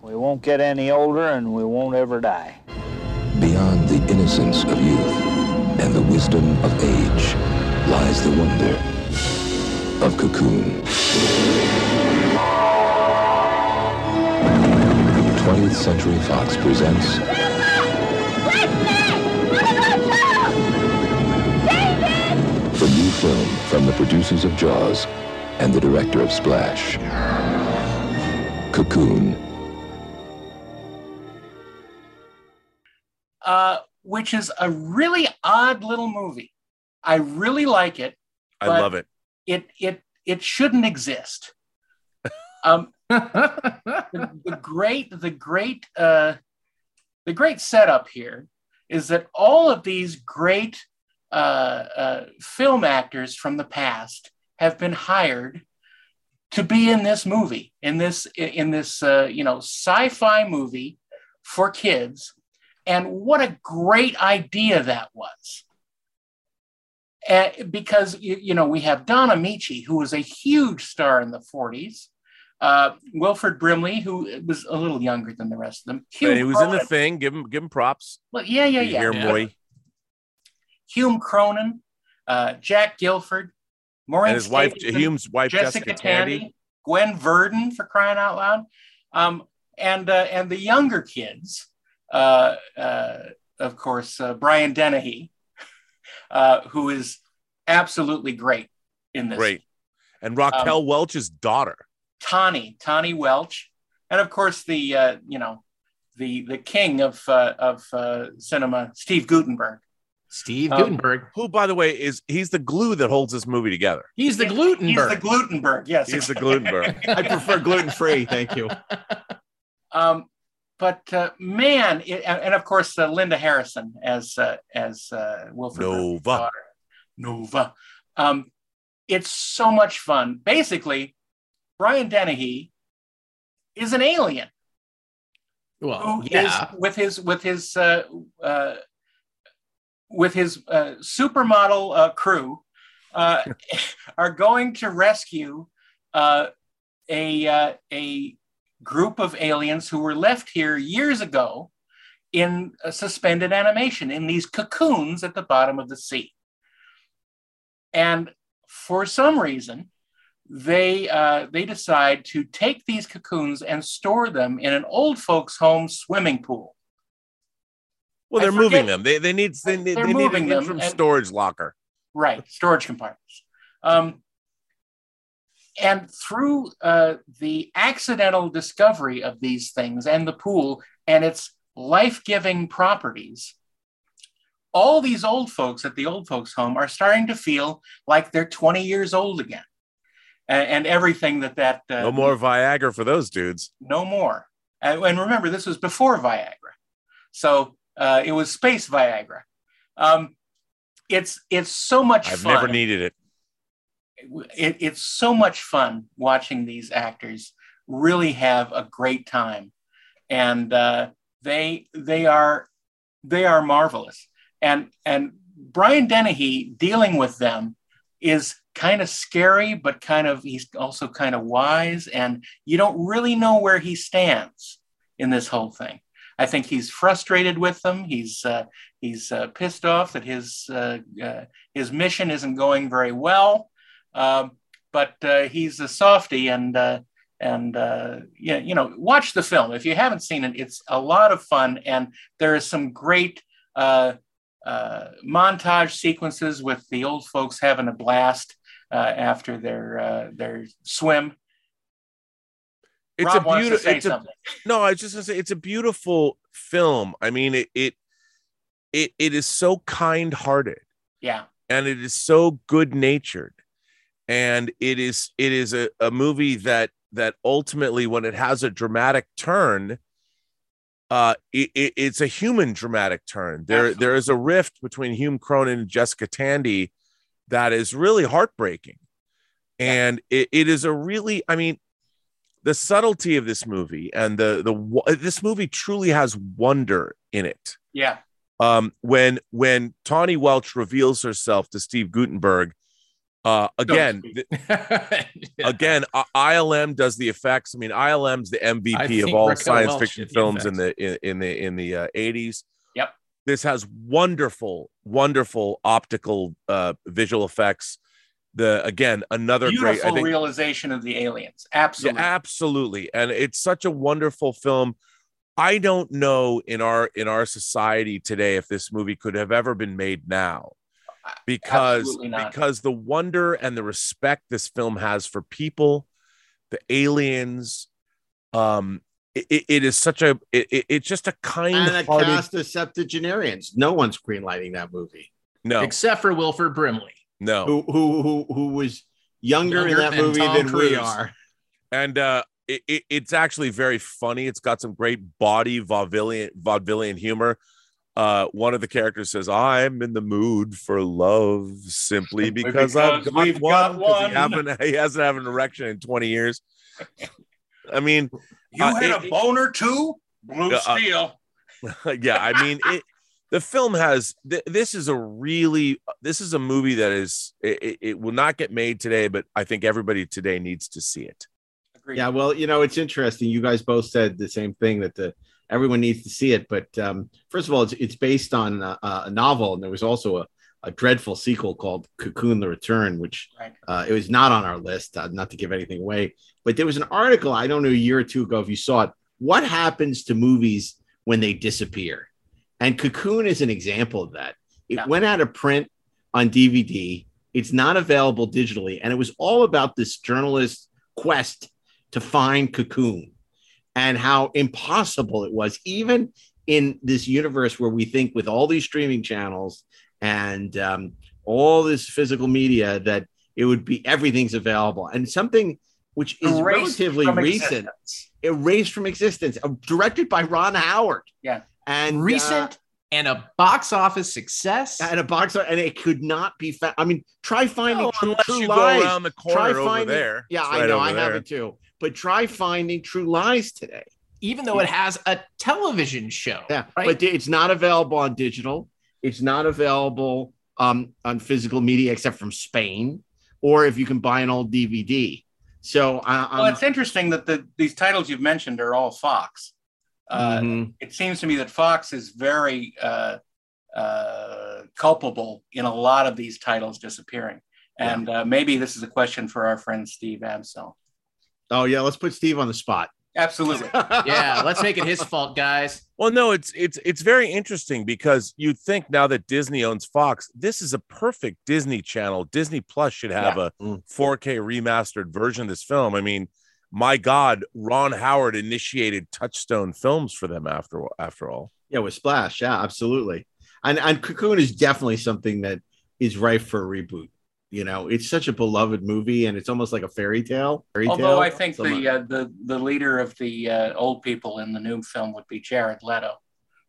We won't get any older, and we won't ever die. Beyond the innocence of youth and the wisdom of age lies the wonder of Cocoon. 20th Century Fox presents the new film from the producers of Jaws and the director of Splash. Cocoon. uh, which is a really odd little movie. I really like it. I love it. It it it shouldn't exist. Um, the, the great the great uh, the great setup here is that all of these great uh, uh, film actors from the past have been hired to be in this movie in this in this uh, you know sci-fi movie for kids and what a great idea that was Uh, because you, know we have Don Ameche who was a huge star in the 40s uh, Wilford Brimley who was a little younger than the rest of them Hugh And he was in the thing. Give him give him props. well, yeah yeah yeah hear him, boy. Hume Cronyn uh, Jack Gilford Maureen And his wife, Hume's wife, Jessica Tandy. Gwen Verdon for crying out loud, um, and uh, and the younger kids, uh, uh, of course, uh, Brian Dennehy, uh, who is absolutely great in this. Great. And Raquel Um, Welch's daughter. Tawny, Tawny Welch, and of course the uh, you know the the king of uh, of uh, cinema, Steve Guttenberg. Steve Um, Guttenberg. Who, by the way, is he's the glue that holds this movie together. He's the He's Glutenberg. the Glutenberg, yes. He's the Glutenberg. I prefer gluten free. Thank you. Um, but uh, man, it, and, and of course uh, Linda Harrison as uh, as uh, Wilford Nova. daughter. Nova. Um, it's so much fun. Basically, Brian Dennehy is an alien well, who is yeah. with his with his uh, uh, with his uh, supermodel uh, crew uh, are going to rescue uh, a uh, a group of aliens who were left here years ago in a suspended animation in these cocoons at the bottom of the sea. And for some reason, they uh, they decide to take these cocoons and store them in an old folks' home swimming pool. Well, they're moving them. They they need they, need- They're they need moving them, interim and- storage locker. Right, storage compartments. Um, and through uh, the accidental discovery of these things and the pool and its life giving properties, all these old folks at the old folks' home are starting to feel like they're 20 years old again. And, and everything that that. Uh, No more Viagra for those dudes. no more. And, and remember, this was before Viagra, so uh, it was space Viagra. Um, it's it's so much I've fun. never needed it. It, it's so much fun watching these actors really have a great time, and uh, they they are they are marvelous. And and Brian Dennehy dealing with them is kind of scary, but kind of he's also kind of wise, and you don't really know where he stands in this whole thing. I think he's frustrated with them. He's uh, he's uh, pissed off that his uh, uh, his mission isn't going very well, um, but uh, he's a softy and. Uh, and uh, yeah, you know, watch the film if you haven't seen it. It's a lot of fun, and there is some great uh, uh, montage sequences with the old folks having a blast uh, after their uh, their swim. It's Rob a beautiful. say It's a, no, I was just gonna say it's a beautiful film. I mean, it it it, it is so kind-hearted Yeah, and it is so good-natured, and it is it is a, a movie that that ultimately, when it has a dramatic turn, uh, it, it- it's a human dramatic turn. There there is a rift between Hume Cronyn and Jessica Tandy that is really heartbreaking, and it, it is a really, I mean, the subtlety of this movie and the the this movie truly has wonder in it. yeah, Um, when when Tawny Welch reveals herself to Steve Guttenberg, uh, again, th- again, uh, ILM does the effects. I mean, ILM's the MVP of all Raquel science Welch fiction films in the in, in the in the uh, 80s. Yep. This has wonderful, wonderful optical uh, visual effects. The again another Beautiful great. I think, realization of the aliens. Absolutely. Yeah, absolutely. And it's such a wonderful film. I don't know in our in our society today if this movie could have ever been made now. Because because the wonder and the respect this film has for people, the aliens, um it, it- is such a it, it- it's just a kind And a cast of septuagenarians. No one's greenlighting that movie. no Except for Wilford Brimley. no Who who who who was younger, in that movie Tom than we are. and uh it, it, it's actually very funny it's got some great body vaudevillian vaudevillian humor uh one of the characters says i'm in the mood for love simply because, i've got we've one, got 'cause He, haven't, he hasn't had an erection in 20 years i mean You uh, had it- a boner too? Blue uh, steel. yeah i mean it the film has th- this is a really this is a movie that is it, it- it will not get made today but i think everybody today needs to see it Yeah, well, you know, it's interesting. You guys both said the same thing that the everyone needs to see it. But um, first of all, it's it's based on a, a novel, and there was also a, a dreadful sequel called Cocoon: The Return, which uh, it was not on our list. Uh, not to give anything away, but there was an article I don't know a year or two ago if you saw it. What happens to movies when they disappear? And Cocoon is an example of that. It Yeah. went out of print on DVD. It's not available digitally, and it was all about this journalist's quest to find Cocoon and how impossible it was, even in this universe where we think with all these streaming channels and um, all this physical media that it would be everything's available and something which is Erased relatively recent, existence. erased from existence, uh, directed by Ron Howard. Yeah. And uh, Recent and a box office success. and a box and it could not be found. I mean, try finding No, true, unless true you go around the Try corner over finding- there. Yeah, It's I know. over I have there. it too. But try finding true lies today. even though it has a television show. Yeah, right? but it's not available on digital. It's not available um, on physical media except from Spain, or if you can buy an old DVD. So I, Well, I'm, it's interesting that the these titles you've mentioned are all Fox. Uh, Mhm. It seems to me that Fox is very uh, uh, culpable in a lot of these titles disappearing. And uh, maybe this is a question for our friend Steve Amsel. Oh yeah, let's put Steve on the spot. Absolutely. yeah, let's make it his fault, guys. Well, no, it's it's it's very interesting because you think now that Disney owns Fox, this is a perfect Disney Channel. Disney Plus should have Yeah. a mm-hmm. 4K remastered version of this film. I mean, my God, Ron Howard initiated Touchstone Films for them after after all. Yeah, with Splash. Yeah, absolutely. And and Cocoon is definitely something that is ripe for a reboot. You know, it's such a beloved movie, and it's almost like a fairy tale. Fairy Although tale. I think Some- the, uh, the the leader of the uh, old people in the new film would be Jared Leto.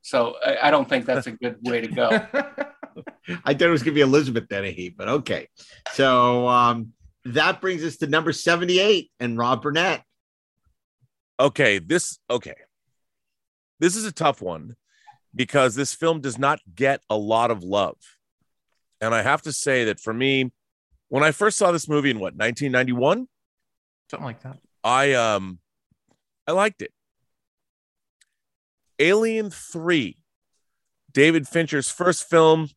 So I, I don't think that's a good way to go. I thought it was going to be Elizabeth Dennehy, but okay. So um, that brings us to number 78 and Rob Burnett. Okay, this okay. This is a tough one because this film does not get a lot of love. And I have to say that for me, when I first saw this movie in what 1991, Something like that. I um I liked it. Alien 3, David Fincher's first film.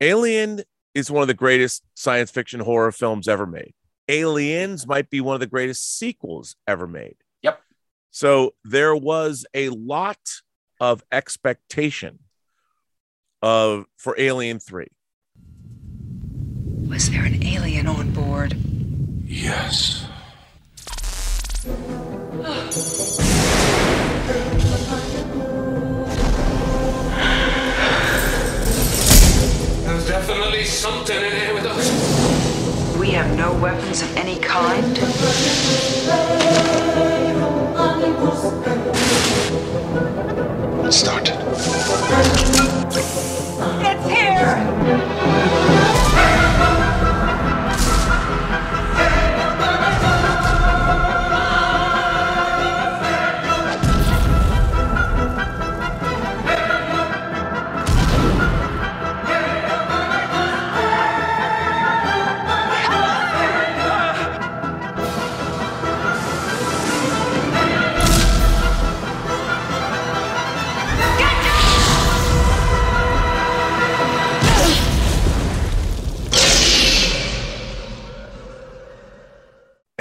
Alien is one of the greatest science fiction horror films ever made. Aliens might be one of the greatest sequels ever made. Yep. So there was a lot of expectation of for Alien 3. Was there an alien on board? Yes. There's definitely something in here with us. We have no weapons of any kind. Let's start it started. It's here!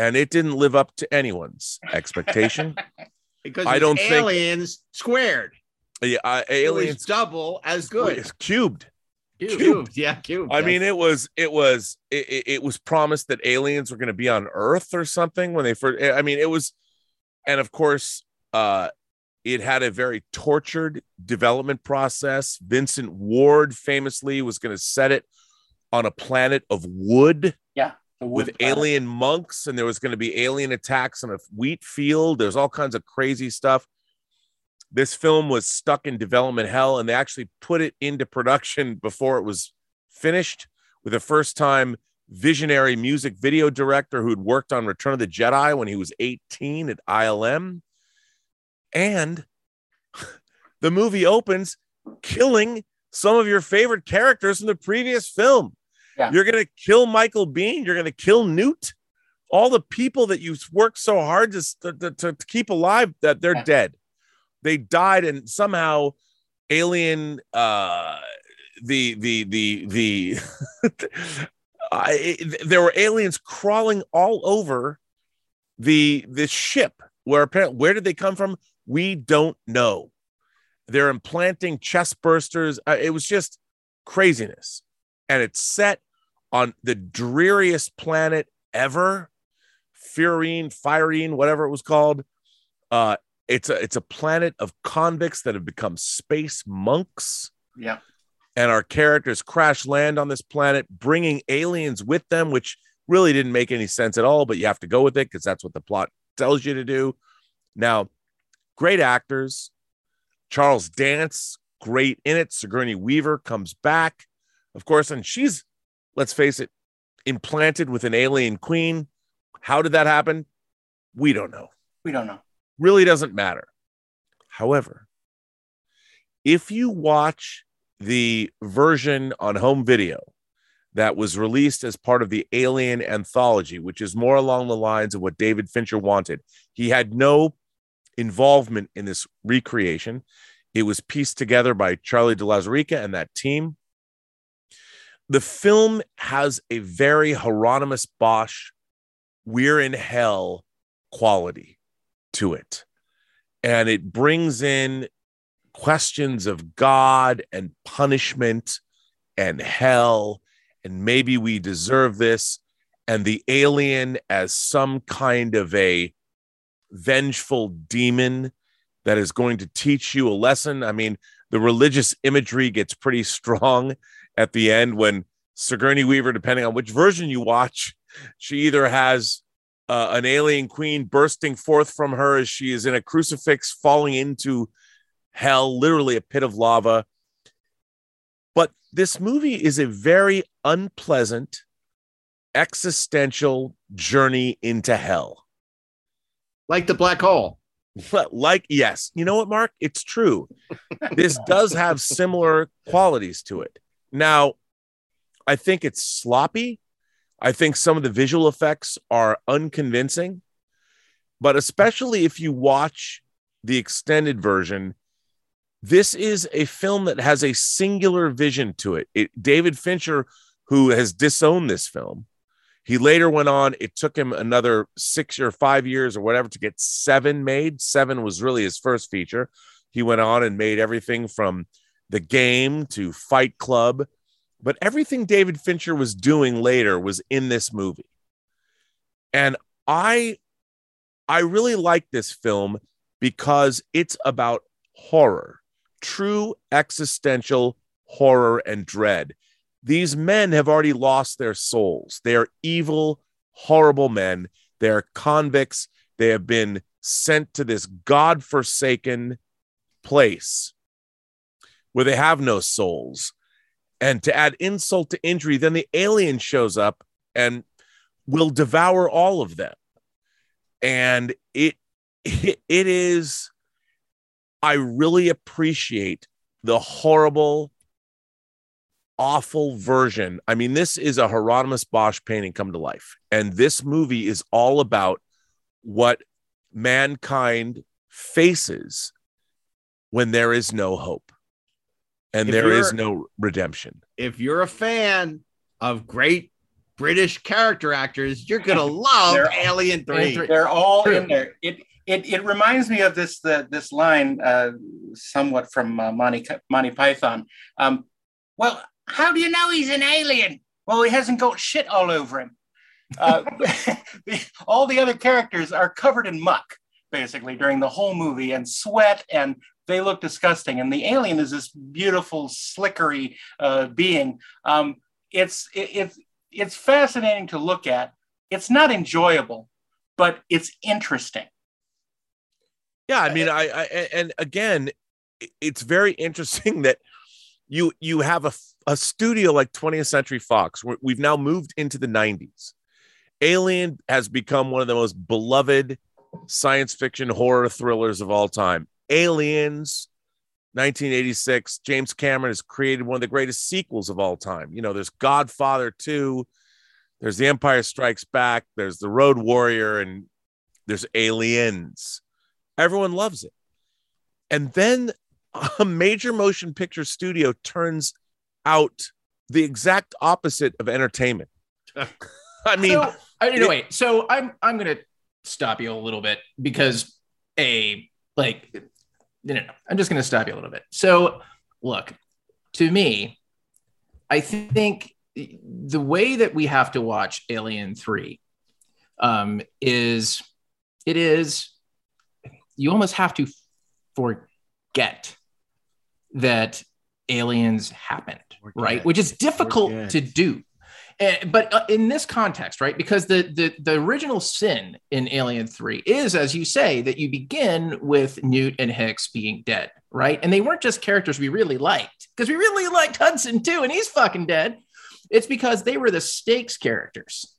And it didn't live up to anyone's expectation. because I I don't don't think- aliens squared. yeah, uh, Aliens aliens double as good. It's cubed. Cubed. cubed. Yeah, cubed. I mean, it was it was it, it- it was promised that aliens were going to be on Earth or something when they first. I mean, it was, and of course, uh, it had a very tortured development process. Vincent Ward famously was going to set it on a planet of wood Yeah. With planet. alien monks, and there was going to be alien attacks on a wheat field. There's all kinds of crazy stuff. This film was stuck in development hell, and they actually put it into production before it was finished with a first time visionary music video director who'd worked on Return of the Jedi when he was 18 at ILM. And the movie opens killing some of your favorite characters from the previous film. Yeah. You're going to kill Michael Biehn. You're going to kill Newt. All the people that you worked so hard to, to, to, keep alive, that they're Yeah. dead. They died, and somehow alien uh the the the the I, there were aliens crawling all over the the ship where apparently where did they come from we don't know they're implanting chest bursters uh, it was just craziness and it's set on the dreariest planet ever Furine, Firine, whatever it was called. Uh, it's a it's a planet of convicts that have become space monks Yeah. and our characters crash land on this planet, bringing aliens with them, which really didn't make any sense at all, but you have to go with it because that's what the plot tells you to do. Now, great actors. Charles Dance, great in it. Sigourney Weaver comes back, of course, and she's, let's face it, implanted with an alien queen. How did that happen? We don't know We don't know. really doesn't matter. However, if you watch the version on home video that was released as part of the Alien anthology, which is more along the lines of what David Fincher wanted, he had no involvement in this recreation. It was pieced together by Charlie de Lauzirika and that team. The film has a very Hieronymus Bosch, we're in hell quality to it. And it brings in questions of God and punishment and hell, and maybe we deserve this, and the alien as some kind of a vengeful demon that is going to teach you a lesson. I mean, the religious imagery gets pretty strong at the end when Sigourney Weaver, depending on which version you watch, she either has uh, an alien queen bursting forth from her as she is in a crucifix falling into hell, literally a pit of lava. But this movie is a very unpleasant existential journey into hell. Like the black hole. Like, yes, you know what, Mark? It's true. this does have similar qualities to it. Now, I think it's sloppy. I think some of the visual effects are unconvincing, but especially if you watch the extended version, this is a film that has a singular vision to it. it David Fincher, who has disowned this film, he later went on. It took him another six or five years or whatever to get seven made. Seven was really his first feature. He went on and made everything from The Game to Fight Club but everything David Fincher was doing later was in this movie. And I I really like this film because it's about horror, true existential horror and dread. These men have already lost their souls. They are evil, horrible men. They are convicts. They have been sent to this God-forsaken place where they have no souls. And to add insult to injury, then the alien shows up and will devour all of them. And it, it, it is, I really appreciate the horrible, awful version. I mean, this is a Hieronymus Bosch painting come to life. And this movie is all about what mankind faces when there is no hope and If there is no redemption. If you're a fan of great British character actors, you're gonna love They're- Alien Three. They're all True. in there. It it it reminds me of this the this line, uh, somewhat from uh, Monty Monty Python. Um, well, how do you know he's an alien? Well, he hasn't got shit all over him. Uh, all the other characters are covered in muck, basically, during the whole movie, and sweat, and they look disgusting. And the alien is this beautiful, slickery uh, being. Um, it's it, it's it's fascinating to look at. It's not enjoyable, but it's interesting. Yeah, I mean, I, I and again, it's very interesting that you you have a, a studio like 20th Century Fox. We've now moved into the 90s. Alien has become one of the most beloved science fiction horror thrillers of all time. Aliens, 1986. James Cameron has created one of the greatest sequels of all time. You know, there's Godfather 2, there's The Empire Strikes Back, there's The Road Warrior, and there's Aliens. Everyone loves it. And then a major motion picture studio turns out the exact opposite of entertainment. I mean, so, I, no, wait. So I'm I'm gonna stop you a little bit because a like no, no, no. I'm just gonna stop you a little bit. So look, to me, I think the way that we have to watch Alien Three um, is it is you almost have to forget that aliens happened, right? Which is difficult Forget. to do. And, but uh, in this context, right? Because the, the the original sin in Alien Three is, as you say, that you begin with Newt and Hicks being dead, right? And they weren't just characters we really liked, because we really liked Hudson too, and he's fucking dead. It's because they were the stakes characters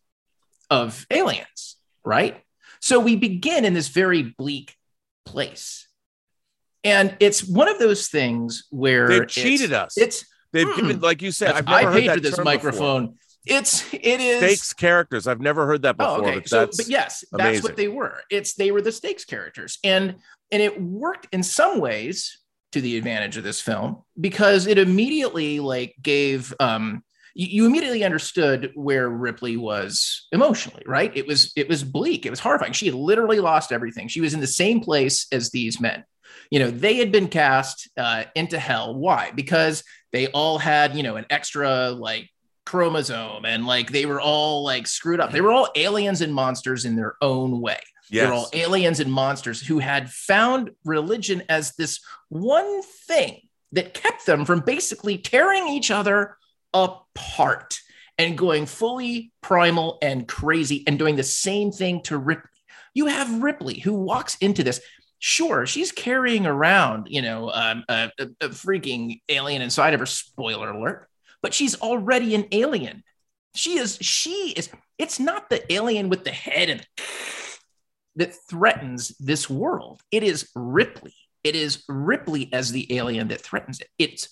of aliens, right? So we begin in this very bleak place. And it's one of those things where they've it's- cheated us. It's They've mm, given, like you said, I've never I heard paid that for this microphone. Before. It's it is Stakes characters. I've never heard that before. Oh, okay. But So, but yes, that's amazing. what they were. It's they were the stakes characters, and and it worked in some ways to the advantage of this film because it immediately like gave um you, you immediately understood where Ripley was emotionally, right? It was it was bleak. It was horrifying. She had literally lost everything. She was in the same place as these men. You know, they had been cast uh, into hell. Why? Because they all had you know an extra like chromosome and like they were all like screwed up. They were all aliens and monsters in their own way. Yes. They're all aliens and monsters who had found religion as this one thing that kept them from basically tearing each other apart and going fully primal and crazy and doing the same thing to Ripley. You have Ripley who walks into this. Sure, she's carrying around, you know, um, a, a, a freaking alien inside of her. Spoiler alert! But she's already an alien. She is. She is. It's not the alien with the head and that threatens this world. It is Ripley. It is Ripley as the alien that threatens it. It's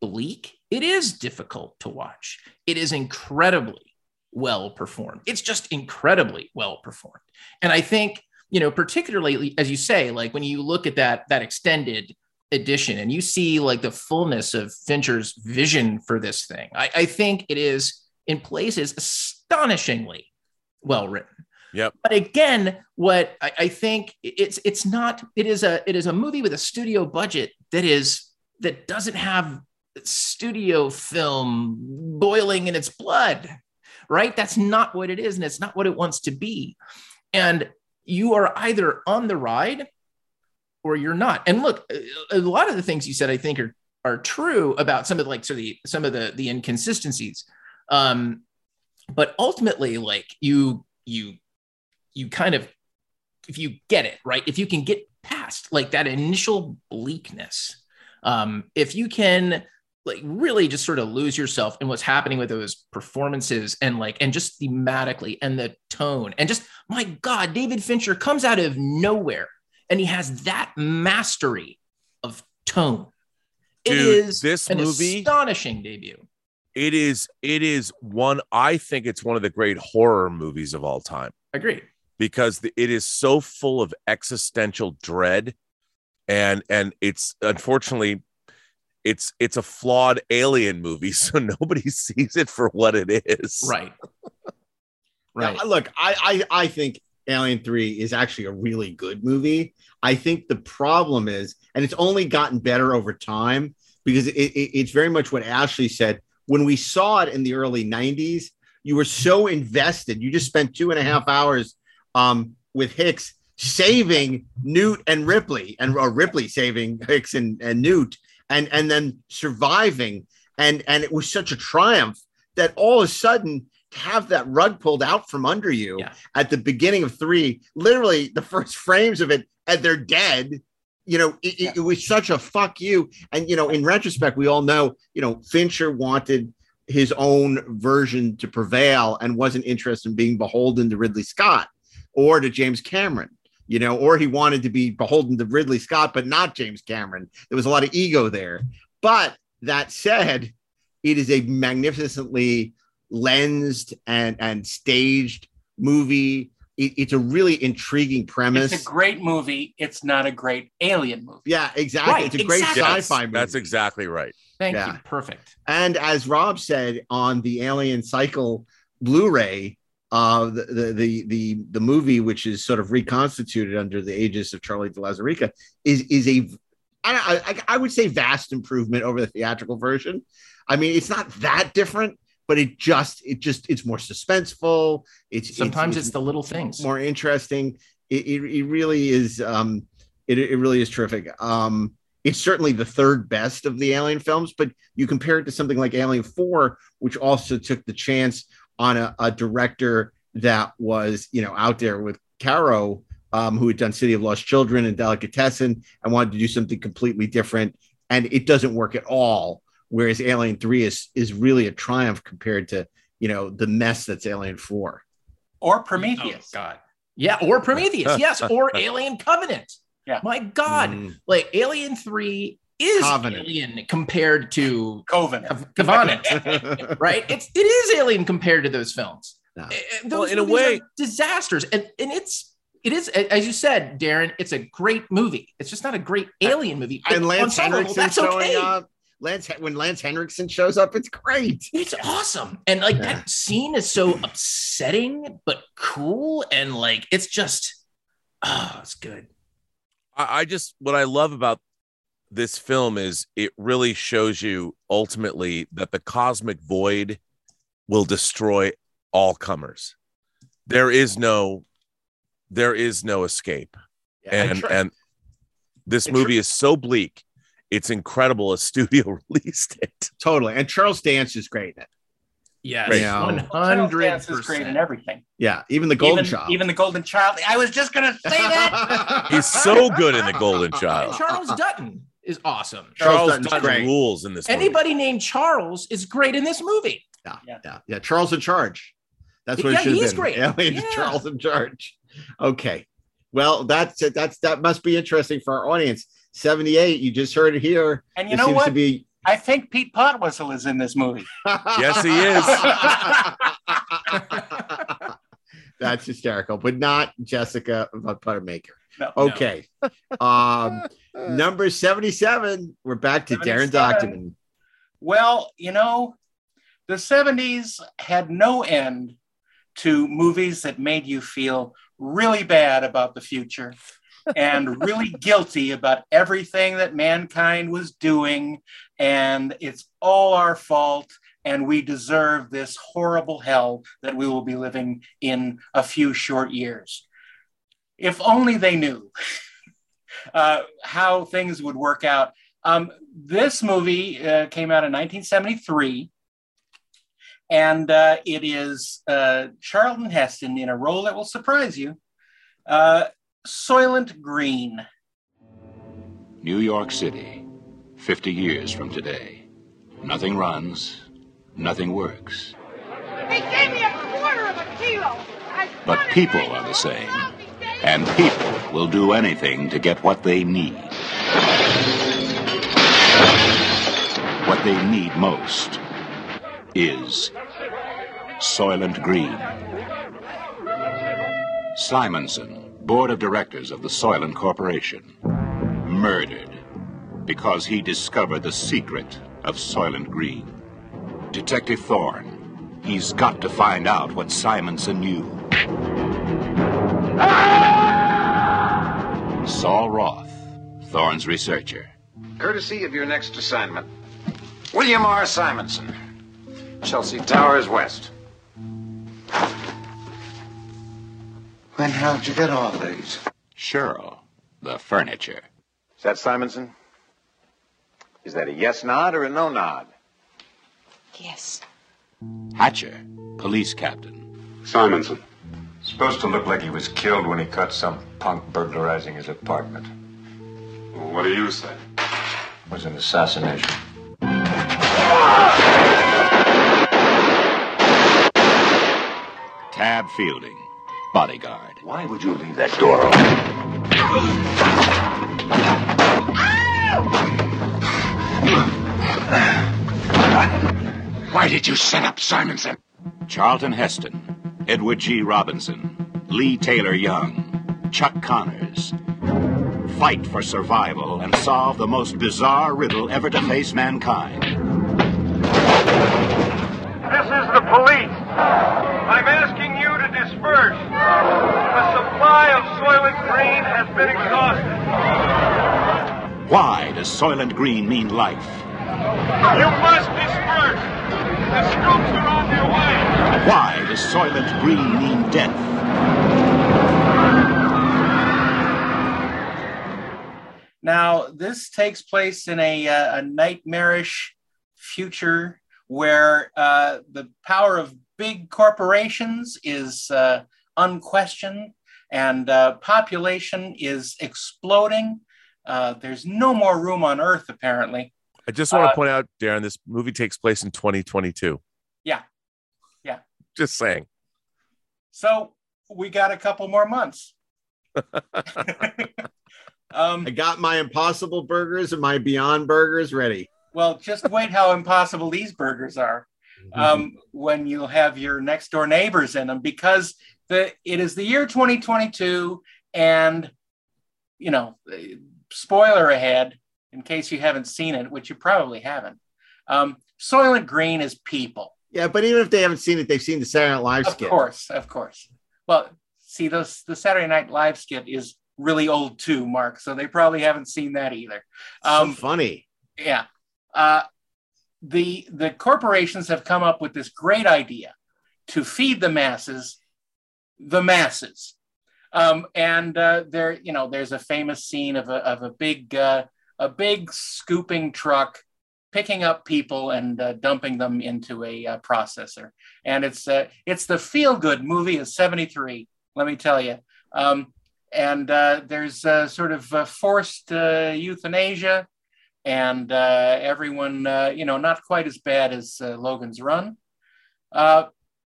bleak. It is difficult to watch. It is incredibly well performed. It's just incredibly well performed. And I think, you know, particularly as you say, like when you look at that that extended edition and you see like the fullness of Fincher's vision for this thing, I, I think it is in places astonishingly well written. Yep. But again, what I, I think it's it's not it is a it is a movie with a studio budget that is that doesn't have studio film boiling in its blood, right? That's not what it is, and it's not what it wants to be. And you are either on the ride or you're not. And look, a lot of the things you said, I think, are are true about some of the, like so the some of the the inconsistencies. Um, but ultimately, like you you you kind of if you get it right if you can get past like that initial bleakness um if you can like really just sort of lose yourself in what's happening with those performances and like and just thematically and the tone and just my god david fincher comes out of nowhere and he has that mastery of tone. It Dude, is this an movie- astonishing debut. It is it is one I think it's one of the great horror movies of all time. Agreed. Because the, it is so full of existential dread and and it's unfortunately it's it's a flawed alien movie so nobody sees it for what it is. Right. Now, look, I, I I think Alien Three is actually a really good movie. I think the problem is, and it's only gotten better over time because it, it, it's very much what Ashley said. When we saw it in the early '90s, you were so invested. You just spent two and a half hours um, with Hicks saving Newt and Ripley, and or Ripley saving Hicks and, and Newt, and and then surviving. And and it was such a triumph that all of a sudden have that rug pulled out from under you at the beginning of three, literally the first frames of it, and they're dead. You know, it, it- it was such a fuck you. And you know, in retrospect, we all know, you know, Fincher wanted his own version to prevail and wasn't interested in being beholden to Ridley Scott or to James Cameron. You know, or he wanted to be beholden to Ridley Scott, but not James Cameron. There was a lot of ego there. But that said, it is a magnificently lensed and and staged movie. It- it's a really intriguing premise. It's a great movie. It's not a great alien movie. yeah, exactly. Right, it's a great exactly. sci-fi movie. That's exactly right. Thank Yeah. you. Perfect. And as Rob said on the Alien Cycle Blu-ray, uh, the, the the the the movie, which is sort of reconstituted under the aegis of Charlie de Lauzirika, is is a I, I, I would say vast improvement over the theatrical version. I mean, it's not that different, but it just it just it's more suspenseful. It's Sometimes it's the little things. more interesting. It, it, it really is. Um, it, it really is terrific. Um, it's certainly the third best of the Alien films, but you compare it to something like Alien Four, which also took the chance on a, a director that was you know out there with Caro, um, who had done City of Lost Children and Delicatessen, and wanted to do something completely different, and it doesn't work at all. Whereas Alien Three is is really a triumph compared to you know the mess that's Alien Four. Or Prometheus. Oh, God. Yeah, or Prometheus. yes, or Alien Covenant. Yeah. My God. Mm. Like Alien 3 is Covenant. Alien compared to Covenant. Covenant. right? It's it is alien compared to those films. No. And Well, in a way- are disasters. And and it's it is as you said, Darren, it's a great movie. It's just not a great alien movie. and Lance on some level, Henriksen that's showing okay. up. Lance when Lance Henriksen shows up, it's great. It's awesome. And like Yeah. that scene is so upsetting but cool and like it's just oh, it's good. I, I just what I love about this film is it really shows you ultimately that the cosmic void will destroy all comers. There is no there is no escape. and and Char- and this and Char- movie is so bleak. It's incredible a studio released it. Totally. And Charles Dance is great in it. Yes, Great. Yeah. one Charles hundred Dance is great in everything. Yeah, even the Golden even, Child. Even the Golden Child. I was just gonna say that. He's so good in The Golden And Child. Charles Dutton is awesome. Charles Charles Dutton great. rules in this movie. Anybody named Charles is great in this movie. yeah, Yeah. yeah, yeah, Charles in charge. That's what Yeah, it should he have is been. great. Aliens Yeah. Charles in charge. Okay. Well, that's that's that must be interesting for our audience. 78, you just heard it here. And you There know seems what? to be I think Pete Postlethwaite is in this movie. Yes, he is. That's hysterical, but not Jessica Buttermaker. No. Okay. Um, number 77. We're back to Darren 77. Document. Well, you know, the 70s had no end to movies that made you feel really bad about the future and really guilty about everything that mankind was doing. And it's all our fault. And we deserve this horrible hell that we will be living in a few short years. If only they knew uh, how things would work out. Um, this movie uh, came out in 1973, and uh, it is uh, Charlton Heston in a role that will surprise you uh, Soylent Green. New York City, 50 years from today. Nothing runs, nothing works. They gave me a quarter of a kilo. But people are the same. And people will do anything to get what they need. What they need most is Soylent Green. Simonson, board of directors of the Soylent Corporation, murdered because he discovered the secret of Soylent Green. Detective Thorne, He's got to find out what Simonson knew. Saul Roth, Thorne's researcher. Courtesy of your next assignment, William R. Simonson, Chelsea Towers West. When how'd you get all these? Cheryl, the furniture. Is that Simonson? Is that a yes nod or a no nod? Yes. Hatcher, police captain. Simonson. Supposed to look like he was killed when he caught some punk burglarizing his apartment. Well, what do you say? It was an assassination. Tab Fielding, bodyguard. Why would you leave that door open? Why did you set up Simonson? Charlton Heston, Edward G. Robinson, Leigh Taylor Young, Chuck Connors. Fight for survival and solve the most bizarre riddle ever to face mankind. This is the police. I'm asking you to disperse. The supply of Soylent Green has been exhausted. Why does Soylent Green mean life? You must disperse. The scoops are on their way. Why does Soylent Green mean death? Now, this takes place in a, uh, a nightmarish future where uh, the power of big corporations is uh, unquestioned and uh, population is exploding. Uh, there's no more room on Earth, apparently. I just want to Uh, point out, Darren, this movie takes place in 2022. Yeah. Yeah. Just saying. So we got a couple more months. um, I got my Impossible Burgers and my Beyond Burgers ready. Well, just wait how impossible these burgers are um, when you'll have your next door neighbors in them because the it is the year 2022 and you know spoiler ahead in case you haven't seen it which you probably haven't um, soylent green is people Yeah, but even if they haven't seen it, they've seen the Saturday Night Live Skit. of course of course well see those the saturday night live skit is really old too mark so they probably haven't seen that either Um, so funny. yeah. Uh, the the corporations have come up with this great idea to feed the masses, the masses, um, and uh, there you know there's a famous scene of a of a big uh, a big scooping truck picking up people and uh, dumping them into a uh, processor, and it's uh, it's the feel good movie of '73. Let me tell you. Um, and uh, there's sort of forced uh, euthanasia and uh, everyone, you know, not quite as bad as Logan's Run,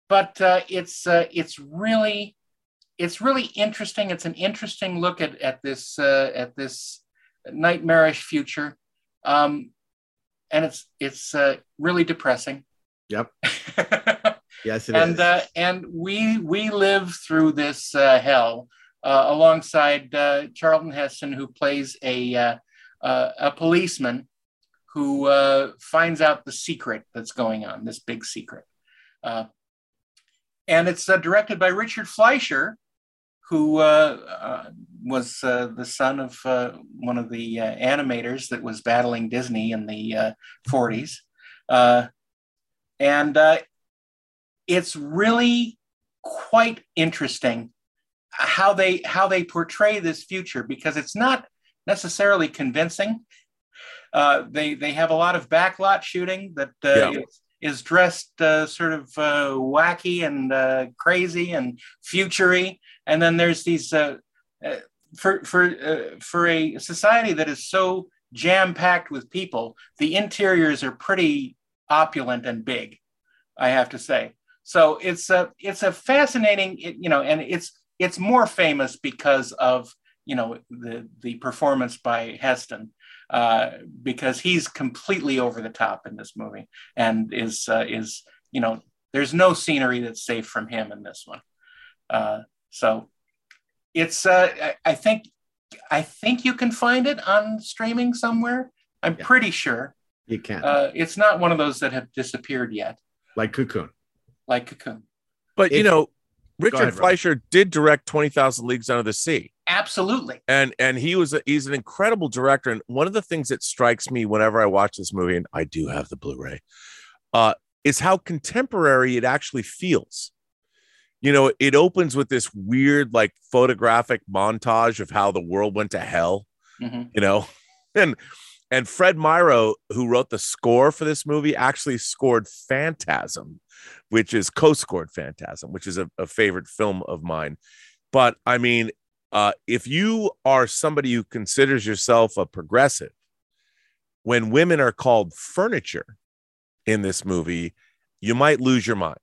but uh, it's uh, it's really it's really interesting. It's an interesting look at at this uh, at this nightmarish future, um, and it's it's uh, really depressing. Yep. yes, it is. and uh, and we we live through this uh, hell uh, alongside uh, Charlton Heston, who plays a uh, uh, a policeman who uh, finds out the secret that's going on, this big secret. And it's uh, directed by Richard Fleischer, who uh, uh, was uh, the son of uh, one of the uh, animators that was battling Disney in the uh, 40s. Uh, and uh, it's really quite interesting how they how they portray this future because it's not necessarily convincing. Uh, they they have a lot of backlot shooting that uh, Yeah. is, is dressed uh, sort of uh, wacky and uh, crazy and futury, and then there's these uh, uh, for for uh, for a society that is so jam packed with people, the interiors are pretty opulent and big. I have to say. So it's a it's a fascinating, you know, and it's it's more famous because of you know the the performance by Heston, uh, because he's completely over the top in this movie and is uh, is you know there's no scenery that's safe from him in this one. Uh, so it's uh, I, I think I think you can find it on streaming somewhere. I'm pretty sure. You can. Uh, it's not one of those that have disappeared yet. like Cocoon. like Cocoon. But you know, Richard ahead, Rob. Fleischer did direct Twenty Thousand Leagues Under the Sea. Absolutely. and and he was a, he's an incredible director and one of the things that strikes me whenever i watch this movie and i do have the blu-ray uh is how contemporary it actually feels you know it opens with this weird like photographic montage of how the world went to hell Mhm. you know and and fred myrow who wrote the score for this movie actually scored phantasm which is co-scored phantasm which is a, a favorite film of mine but i mean uh, if you are somebody who considers yourself a progressive when women are called furniture in this movie you might lose your mind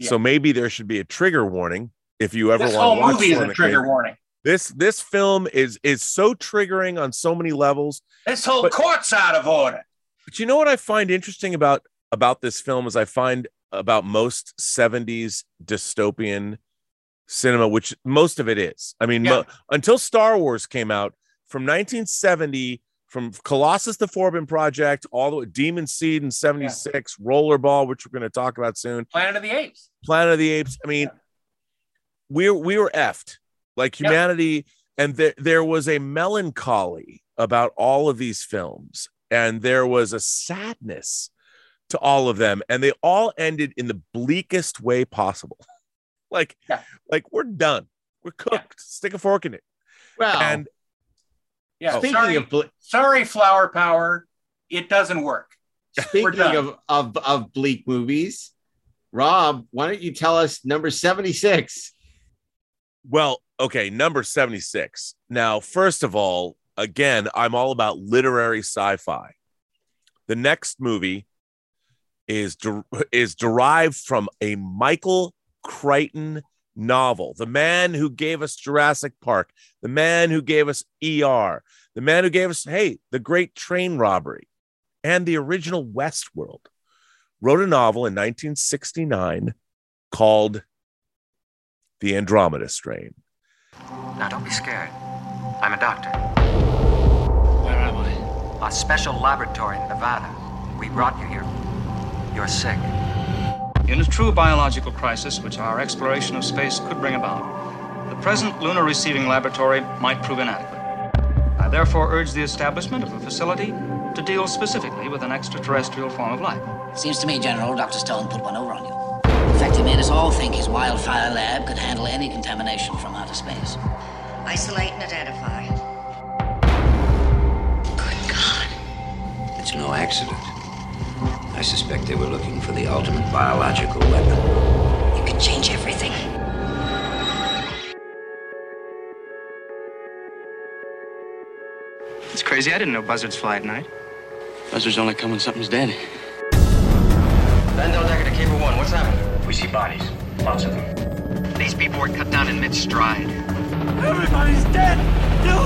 so maybe there should be a trigger warning if you ever This want whole to watch movie is a trigger warning. this this film is is so triggering on so many levels This whole But- court's out of order. but you know what I find interesting about about this film is I find about most 70s dystopian cinema, which most of it is. I mean, mo- until Star Wars came out from 1970, from Colossus the Forbin Project, all the way Demon Seed in 76, Rollerball, which we're going to talk about soon, Planet of the Apes. Planet of the Apes. I mean, we we were effed like humanity, and there there was a melancholy about all of these films, and there was a sadness to all of them, and they all ended in the bleakest way possible. like, like we're done, we're cooked. Stick a fork in it. Well, and Yeah. Oh. Speaking sorry, of ble- sorry, flower power. It doesn't work. Speaking of, of of bleak movies, Rob, why don't you tell us number 76? Well, okay, number 76. Now, first of all, again, I'm all about literary sci-fi. The next movie is der- is derived from a Michael Crichton novel. The man who gave us Jurassic Park, the man who gave us ER, the man who gave us hey, the great train robbery and the original Westworld. Wrote a novel in 1969 called The Andromeda Strain. Now, don't be scared. I'm a doctor. Where am I? A special laboratory in Nevada. We brought you here. You're sick. In a true biological crisis, which our exploration of space could bring about, the present lunar receiving laboratory might prove inadequate. I therefore urge the establishment of a facility to deal specifically with an extraterrestrial form of life. Seems to me, General, Dr. Stone put one over on you. In fact, he made us all think his wildfire lab could handle any contamination from outer space. Isolate and identify. Good God. It's no accident. I suspect they were looking for the ultimate biological weapon. You could change everything. It's crazy. I didn't know buzzards fly at night. Buzzards only come when something's dead. Vandal Decker to Cable One. What's happening? We see bodies. Lots of them. These people were cut down in mid-stride. Everybody's dead! You!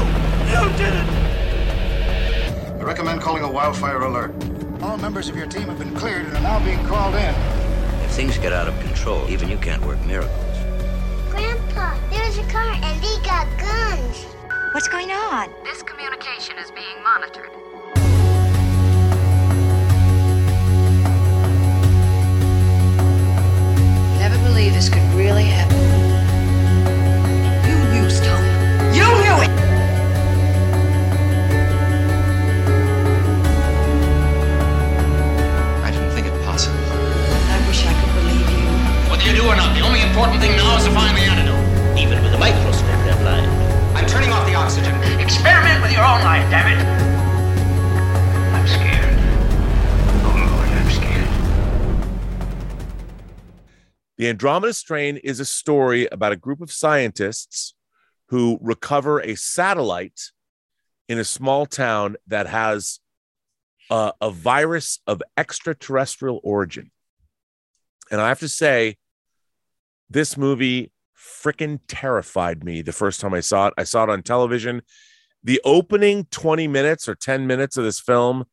You did it! I recommend calling a wildfire alert. All members of your team have been cleared and are now being called in. If things get out of control, even you can't work miracles. Grandpa, there's a car and they got guns. What's going on? This communication is being monitored. Never believed this could really happen. You knew, Stone. You knew it! Do or not, the only important thing now is to find the antidote. Even with a microscope, they're blind. I'm turning off the oxygen. Experiment with your own life, damn it! I'm scared. Oh, Lord, I'm scared. The Andromeda Strain is a story about a group of scientists who recover a satellite in a small town that has uh, a virus of extraterrestrial origin. And I have to say, this movie freaking terrified me the first time I saw it. I saw it on television. The opening 20 minutes or 10 minutes of this film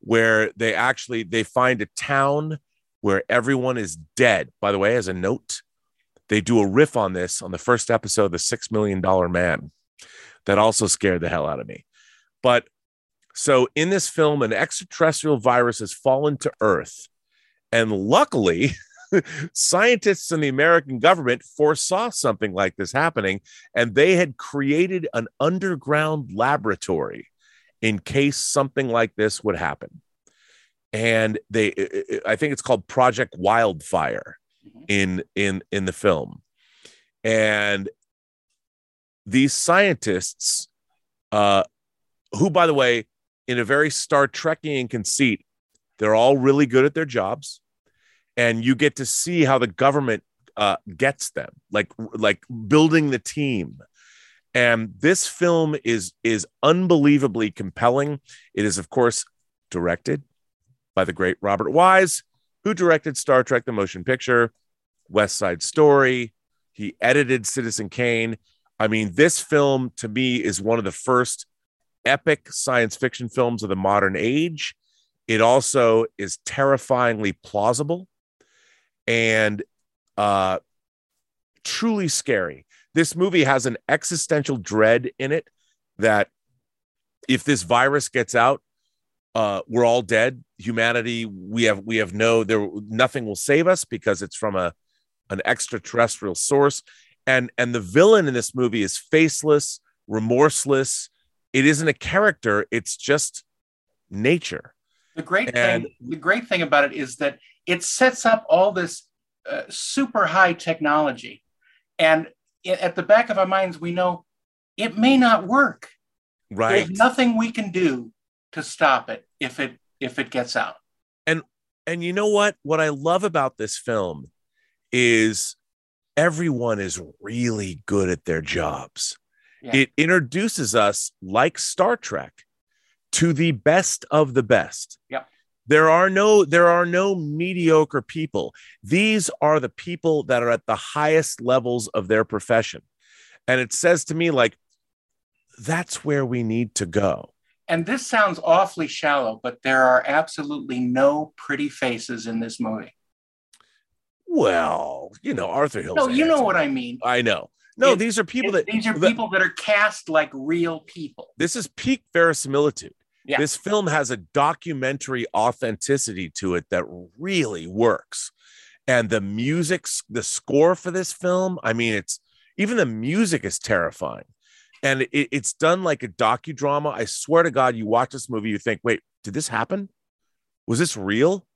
where they actually they find a town where everyone is dead. By the way, as a note, they do a riff on this on the first episode, of The Six Million Dollar Man. That also scared the hell out of me. But so in this film, an extraterrestrial virus has fallen to Earth. And luckily, scientists in the American government foresaw something like this happening, and they had created an underground laboratory in case something like this would happen. And they, I think it's called Project Wildfire in in in the film, and these scientists, uh, who by the way, in a very Star Trekian conceit, they're all really good at their jobs and you get to see how the government uh, gets them, like like building the team. And this film is is unbelievably compelling. It is, of course, directed by the great Robert Wise, who directed Star Trek: The Motion Picture, West Side Story. He edited Citizen Kane. I mean, this film to me is one of the first epic science fiction films of the modern age. It also is terrifyingly plausible and uh, truly scary. This movie has an existential dread in it that if this virus gets out, uh, we're all dead. Humanity, we have we have no there nothing will save us because it's from a an extraterrestrial source. And and the villain in this movie is faceless, remorseless. It isn't a character, it's just nature. The great and, thing, the great thing about it is that it sets up all this uh, super high technology, and at the back of our minds, we know it may not work. Right. There's nothing we can do to stop it if it if it gets out. And and you know what? What I love about this film is everyone is really good at their jobs. Yeah. It introduces us like Star Trek to the best of the best. Yep. There are no there are no mediocre people. These are the people that are at the highest levels of their profession. And it says to me like that's where we need to go. And this sounds awfully shallow, but there are absolutely no pretty faces in this movie. Well, you know, Arthur Hill. No, you know what I mean. I know. No, It- these are people it- that these are that- people that are cast like real people. This is peak verisimilitude. Yeah. This film has a documentary authenticity to it that really works. And the music, the score for this film, I mean, it's even the music is terrifying. And it, it's done like a docudrama. I swear to God, you watch this movie, you think, wait, did this happen? Was this real?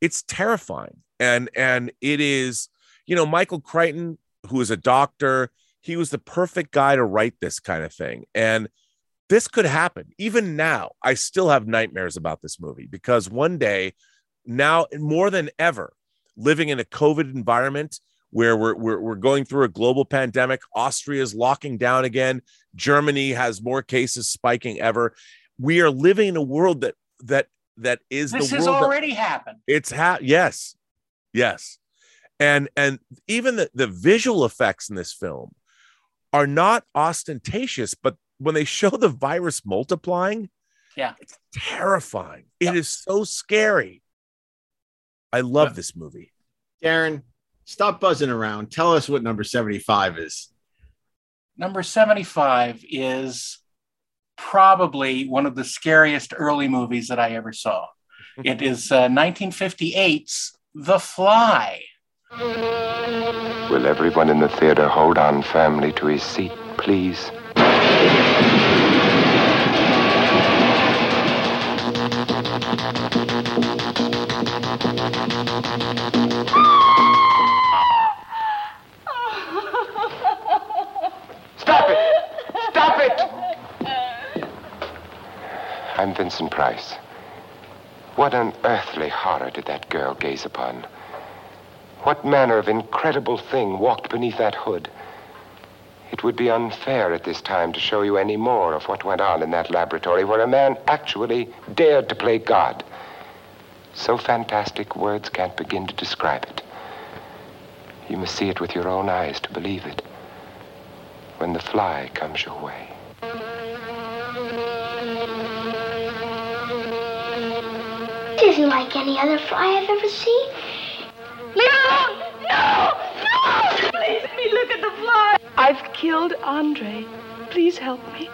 It's terrifying. And and it is, you know, Michael Crichton, who is a doctor, he was the perfect guy to write this kind of thing. And this could happen. Even now, I still have nightmares about this movie because one day, now more than ever, living in a COVID environment where we're, we're, we're going through a global pandemic, Austria is locking down again, Germany has more cases spiking ever. We are living in a world that that that is This the has world that- already happened. it's ha- yes, yes, and and even the the visual effects in this film are not ostentatious, but when they show the virus multiplying, Yeah. it's terrifying. It is so scary. I love this movie. Darren, stop buzzing around. Tell us what number 75 is. Number 75 is probably one of the scariest early movies that I ever saw. it is uh, 1958's The Fly. Will everyone in the theater hold on firmly to his seat, please? I'm Vincent Price. What unearthly horror did that girl gaze upon? What manner of incredible thing walked beneath that hood? It would be unfair at this time to show you any more of what went on in that laboratory where a man actually dared to play God. So fantastic words can't begin to describe it. You must see it with your own eyes to believe it. When the fly comes your way. It isn't like any other fly I've ever seen. Leave it alone! No! No! Please let me look at the fly. I've killed Andre. Please help me.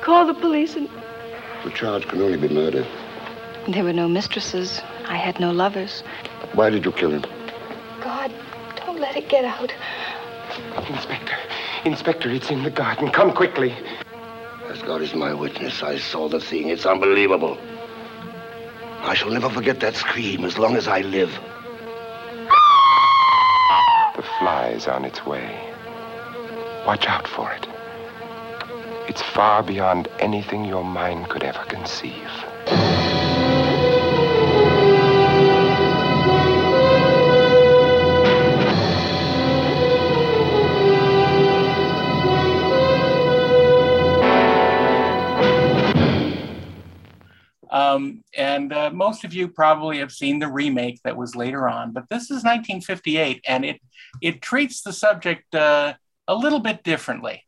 Call the police and. The charge can only be murder. There were no mistresses. I had no lovers. Why did you kill him? God, don't let it get out. Inspector, Inspector, it's in the garden. Come quickly. As God is my witness, I saw the thing. It's unbelievable. I shall never forget that scream as long as I live. The fly's on its way. Watch out for it. It's far beyond anything your mind could ever conceive. Um, and uh, most of you probably have seen the remake that was later on, but this is 1958, and it it treats the subject uh, a little bit differently.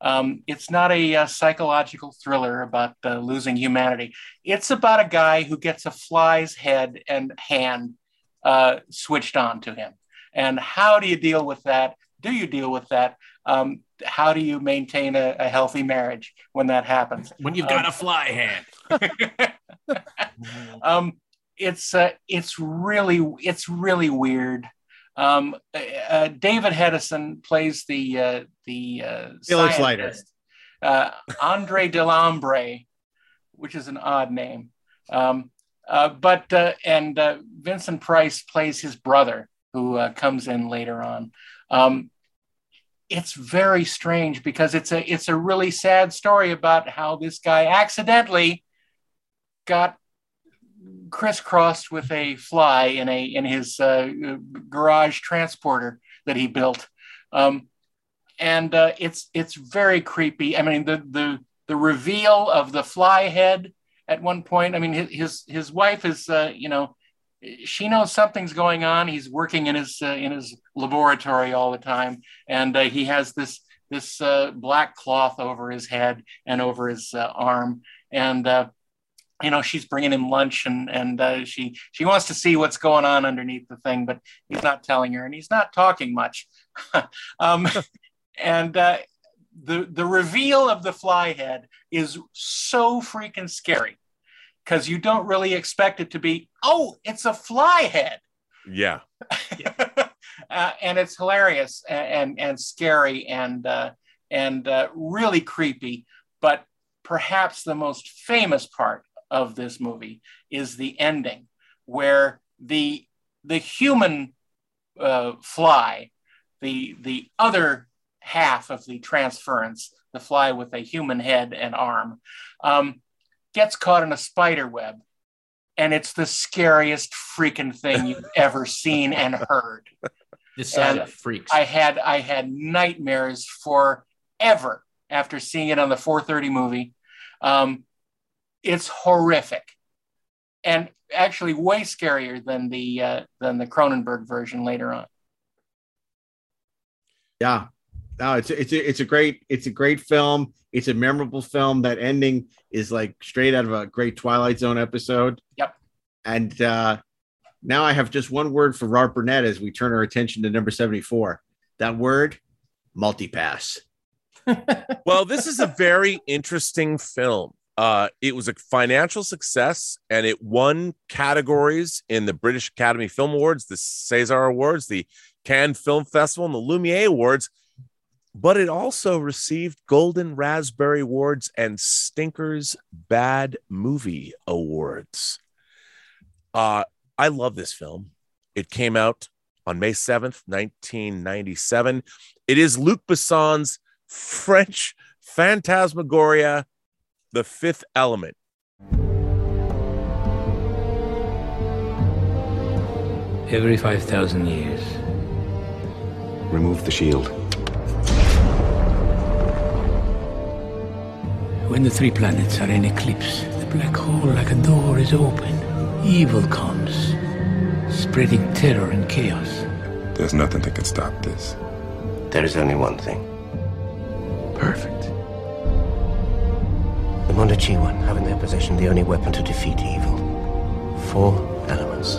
Um, it's not a, uh psychological thriller about uh, losing humanity. It's about a guy who gets a fly's head and hand uh, switched on to him. And how do you deal with that? Do you deal with that? Um, how do you maintain a, a healthy marriage when that happens? When you've got Um, a fly hand. um, it's uh, it's really it's really weird. Um, uh, uh, David Hedison plays the uh, the uh, lighter. scientist. Uh, Andre Delambre, which is an odd name, um, uh, but uh, and uh, Vincent Price plays his brother, who uh, comes in later on. Um, it's very strange because it's a it's a really sad story about how this guy accidentally got crisscrossed with a fly in a in his uh, garage transporter that he built, um, and uh, it's it's very creepy. I mean the the the reveal of the fly head at one point. I mean his his, wife is uh, you know she knows something's going on. He's working in his uh, in his laboratory all the time, and uh, he has this this uh, black cloth over his head and over his uh, arm, and uh, you know she's bringing him lunch, and and uh, she she wants to see what's going on underneath the thing, but he's not telling her, and he's not talking much, um, and. Uh, the, the reveal of the fly head is so freaking scary because you don't really expect it to be, oh, it's a fly head. Yeah. uh, and it's hilarious and and, and scary and uh, and uh, really creepy. But perhaps the most famous part of this movie is the ending, where the the human uh, fly, the the other half of the transference, the fly with a human head and arm, um, gets caught in a spider web. And it's the scariest freaking thing you've ever seen and heard. This side And freaks. I had I had nightmares forever after seeing it on the 4:30 movie. Um, it's horrific, and actually way scarier than the uh, than the Cronenberg version later on. Yeah. No, it's it's a, it's a great it's a great film. It's a memorable film. That ending is like straight out of a great Twilight Zone episode. Yep. And uh, now I have just one word for Robert Burnett as we turn our attention to number 74. That word, multipass. well, this is a very interesting film. Uh, it was a financial success and it won categories in the British Academy Film Awards, the César Awards, the Cannes Film Festival, and the Lumiere Awards. But it also received Golden Raspberry Awards and Stinker's Bad Movie Awards. Uh, I love this film. It came out on May 7th, 1997. It is Luc Besson's French Phantasmagoria, The Fifth Element. Every 5,000 years. Remove the shield. When the three planets are in eclipse, the black hole like a door is open. Evil comes, spreading terror and chaos. There's nothing that can stop this. There is only one thing. Perfect. The Mondoshawans have in their possession the only weapon to defeat evil. Four elements.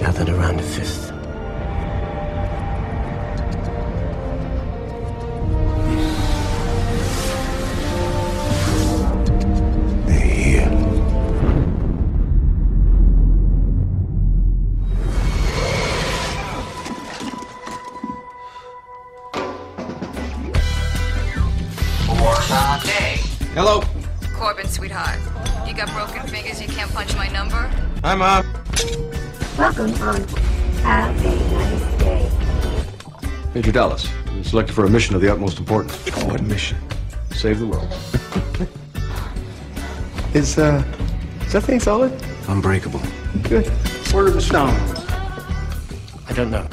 Gathered around a fifth. Hi, Mom. Welcome home. Have a nice day. Major Dallas, you're selected for a mission of the utmost importance. What mission? Save the world. Is, uh, is that thing solid? Unbreakable. Good. Word of the stone. I don't know.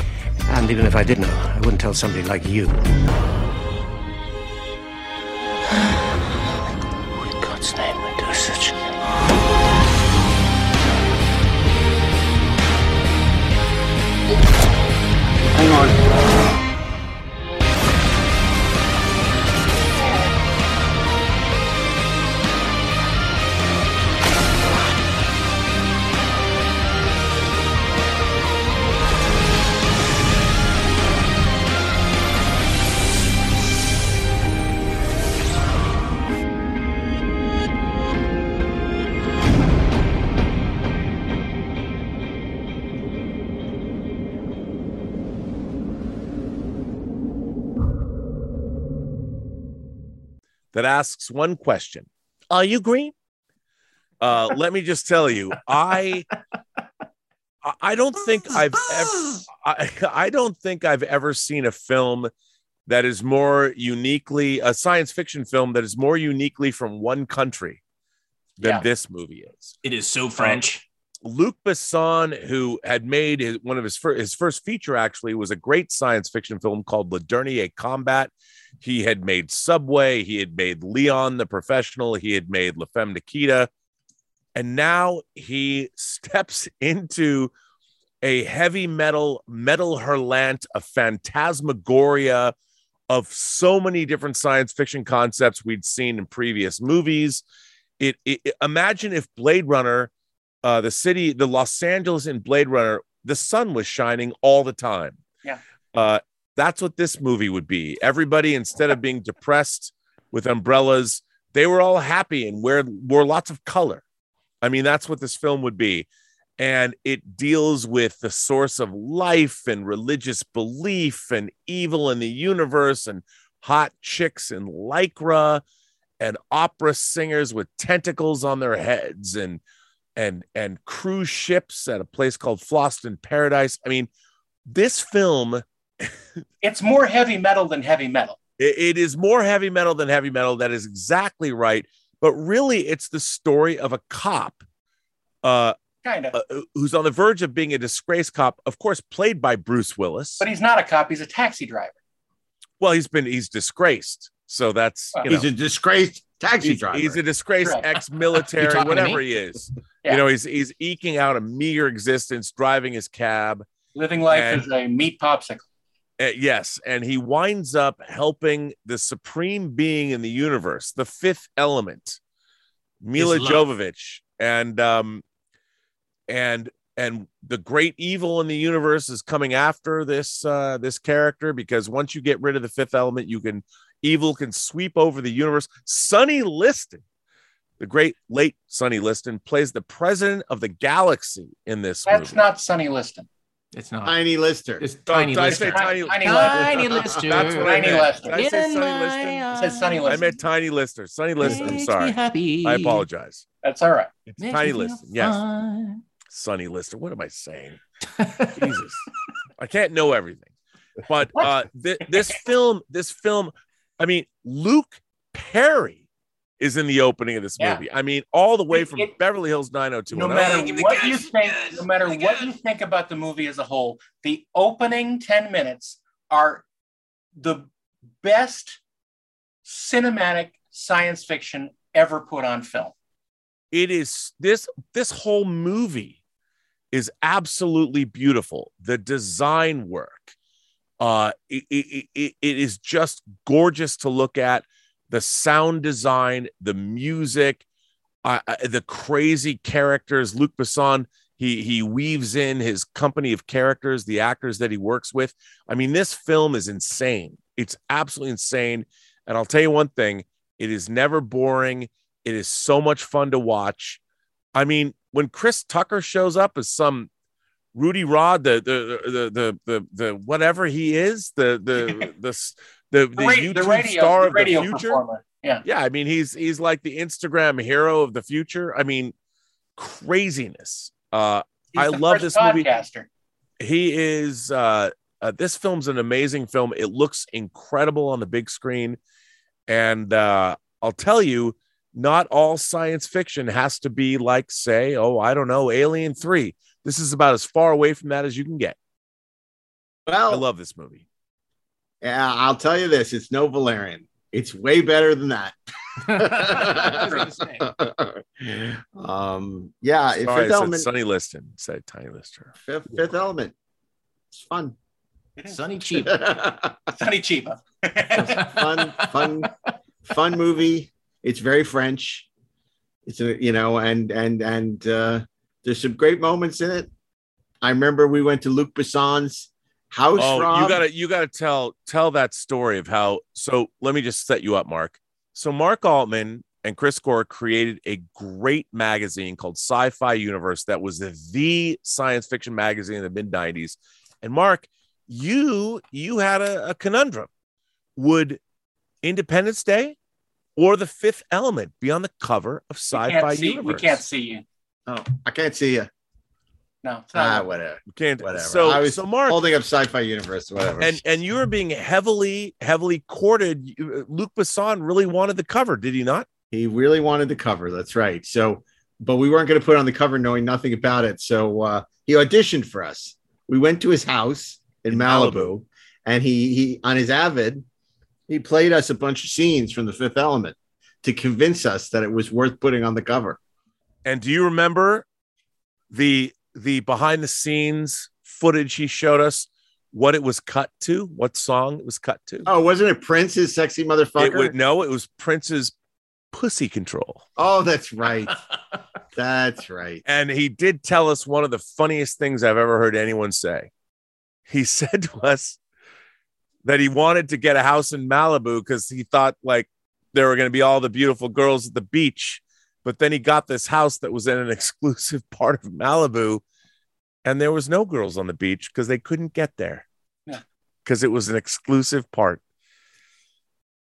And even if I did know, I wouldn't tell somebody like you. That asks one question Are you green? Uh, let me just tell you, I. I- I don't think I've ever. I, I don't think I've ever seen a film that is more uniquely a science fiction film that is more uniquely from one country than Yeah. this movie is. It is so French. Luc Besson, who had made his, one of his first his first feature actually was a great science fiction film called Le Dernier Combat. He had made Subway, he had made Leon the Professional, he had made La Femme Nikita, and now he steps into a heavy metal metal hurlant, a phantasmagoria of so many different science fiction concepts we'd seen in previous movies. It, it it- imagine if Blade Runner uh, the city, the Los Angeles in Blade Runner, the sun was shining all the time. Yeah. Uh, that's what this movie would be. Everybody, instead of being depressed with umbrellas, they were all happy and wear wore lots of color. I mean, that's what this film would be. And it deals with the source of life and religious belief and evil in the universe and hot chicks in lycra and opera singers with tentacles on their heads and and and cruise ships at a place called Fhloston Paradise. I mean, this film It's more heavy metal than heavy metal. it- it is more heavy metal than heavy metal. That is exactly right. But really, it's the story of a cop, uh, Kind of. uh, who's on the verge of being a disgraced cop. Of course, played by Bruce Willis. But he's not a cop, he's a taxi driver. Well, he's been he's disgraced. So that's you He's know. a disgraced taxi he's, driver. He's a disgraced Correct. You ex-military, whatever he is. Yeah. You know, he's he's eking out a meager existence, driving his cab. Living life And- as a meat popsicle. Uh, yes, and he winds up helping the supreme being in the universe, the fifth element, Milla Jovovich, and um, and and the great evil in the universe is coming after this uh, this character because once you get rid of the fifth element, you can evil can sweep over the universe. Sonny Liston, the great late Sonny Liston, plays the president of the galaxy in this That's movie. not Sonny Liston. It's not. Tiny Lister. It's Oh, Tiny did I Lister. Tiny, Tiny Tiny Lister. Lister. That's what I Tiny meant. Lister. Did I say Sunny Lister? my Liston? It says Sonny I meant Tiny Lister. Sunny Lister. I'm sorry. happy. I apologize. That's all right. It's Makes Tiny Lister. feel Liston. Yes. fine. Sonny Lister. What am I saying? Jesus. I can't know everything. But uh th- this film, this film, I mean, Luke Perry is in the opening of this Yeah. movie. I mean, all the way It- from it- Beverly Hills 90210. No matter what you think, no matter what you think about the movie as a whole, the opening 10 minutes are the best cinematic science fiction ever put on film. it is this this whole movie is absolutely beautiful the design work uh it, it, it, it is just gorgeous to look at the sound design the music uh, uh, the crazy characters. Luc besson he he weaves in his company of characters the actors that he works with. I mean this film is insane. It's absolutely insane. And i'll tell you one thing it is never boring. It is so much fun to watch. I mean, when Chris Tucker shows up as some Ruby Rhod, the the the the the, the whatever he is, the the the the, the, The, YouTube the radio, star the of radio the future. performer. Yeah. Yeah, I mean he's he's like the Instagram hero of the future. I mean, craziness. Uh He's I the love first this movie. He is uh, uh this film's an amazing film. It looks incredible on the big screen. And uh I'll tell you, not all science fiction has to be like, say, oh, I don't know, Alien 3. This is about as far away from that as you can get. Well, I love this movie. Yeah, I'll tell you this: it's no Valerian. It's way better than that. um, yeah, Sorry, Fifth I said Element. Sonny Liston. Said Tiny Lister. Fifth, Fifth Element. It's fun. Sunny cheap. Sonny Chiba. fun, fun, fun movie. It's very French. It's a you know, and and and uh, there's some great moments in it. I remember we went to Luc Besson's house. Oh, Rob. you gotta you gotta tell tell that story of how. So let me just set you up, Mark. So Mark Altman and Chris Gore created a great magazine called Sci-Fi Universe that was the, the science fiction magazine in the mid '90s. And Mark, you you had a, a conundrum. Would Independence Day or The Fifth Element be on the cover of Sci-Fi can't see- Universe? We can't see you. Oh, I can't see you. No. it's Ah, not- whatever. Can't. Whatever. So I was so Mark holding up Sci-Fi Universe, whatever. and and you were being heavily heavily courted. Luke Luc Besson really wanted the cover, did he not? He really wanted the cover. That's right. So, but we weren't going to put on the cover knowing nothing about it. So uh, he auditioned for us. We went to his house in, Malibu, and he he on his Avid, he played us a bunch of scenes from The Fifth Element to convince us that it was worth putting on the cover. And do you remember the the behind the scenes footage he showed us? What it was cut to? What song it was cut to? Oh, wasn't it Prince's "Sexy Motherfucker"? It would no, it was Prince's "Pussy Control." oh, that's right. that's right. And he did tell us one of the funniest things I've ever heard anyone say. He said to us that he wanted to get a house in Malibu because he thought like there were going to be all the beautiful girls at the beach. But then he got this house that was in an exclusive part of Malibu, and there was no girls on the beach because they couldn't get there Yeah. because it was an exclusive part.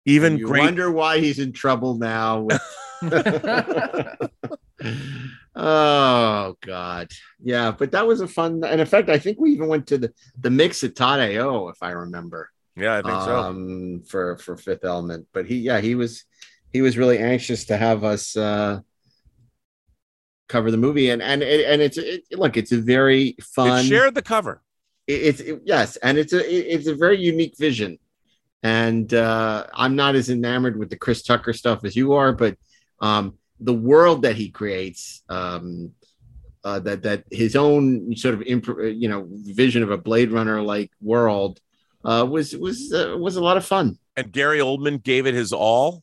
Even you great wonder why he's in trouble now. with- oh God, yeah, but that was a fun. And in fact, I think we even went to the the mix at Todd-AO, if I remember. Yeah, I think so. um, for for Fifth Element. But he, yeah, he was he was really anxious to have us uh, cover the movie, and and it, and it's it, look, it's a very fun. It shared the cover. It- it's it- yes, and it's a it- it's a very unique vision, and uh, I'm not as enamored with the Chris Tucker stuff as you are, but um, the world that he creates, um, uh, that that his own sort of imp- you know vision of a Blade Runner like world uh, was was uh, was a lot of fun. and Gary Oldman gave it his all.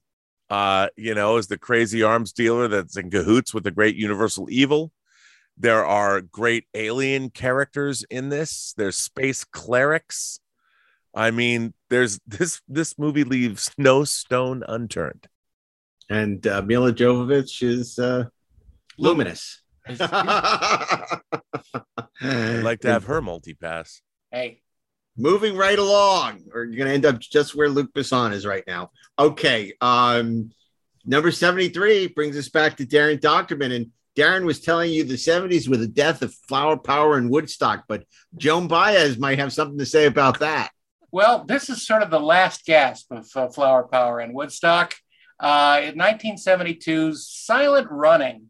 Uh, you know, as the crazy arms dealer that's in cahoots with the great Universal Evil. There are great alien characters in this. There's space clerics. I mean, there's this this movie leaves no stone unturned. And uh, Milla Jovovich is uh, luminous. I'd like to have her multi-pass. Hey, moving right along or you're going to end up just where luc besson is right now okay um number 73 brings us back to darren dochterman and darren was telling you the 70s were the death of flower power and woodstock but joan baez might have something to say about that Well, this is sort of the last gasp of uh, Flower Power and Woodstock. Uh, in 1972's Silent Running.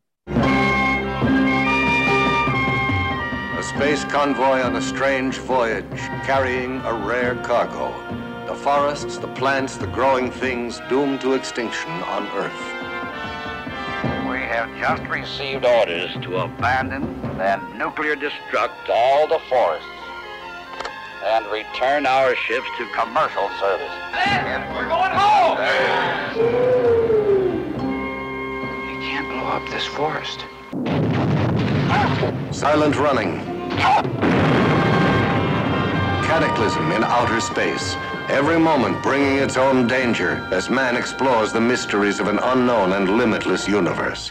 Space convoy on a strange voyage, carrying a rare cargo. The forests, the plants, the growing things doomed to extinction on Earth. We have just received orders to abandon and nuclear destruct all the forests and return our ships to commercial service. We're going home! You can't blow up this forest. Silent running. Cataclysm in outer space. Every moment bringing its own danger as man explores the mysteries of an unknown and limitless universe.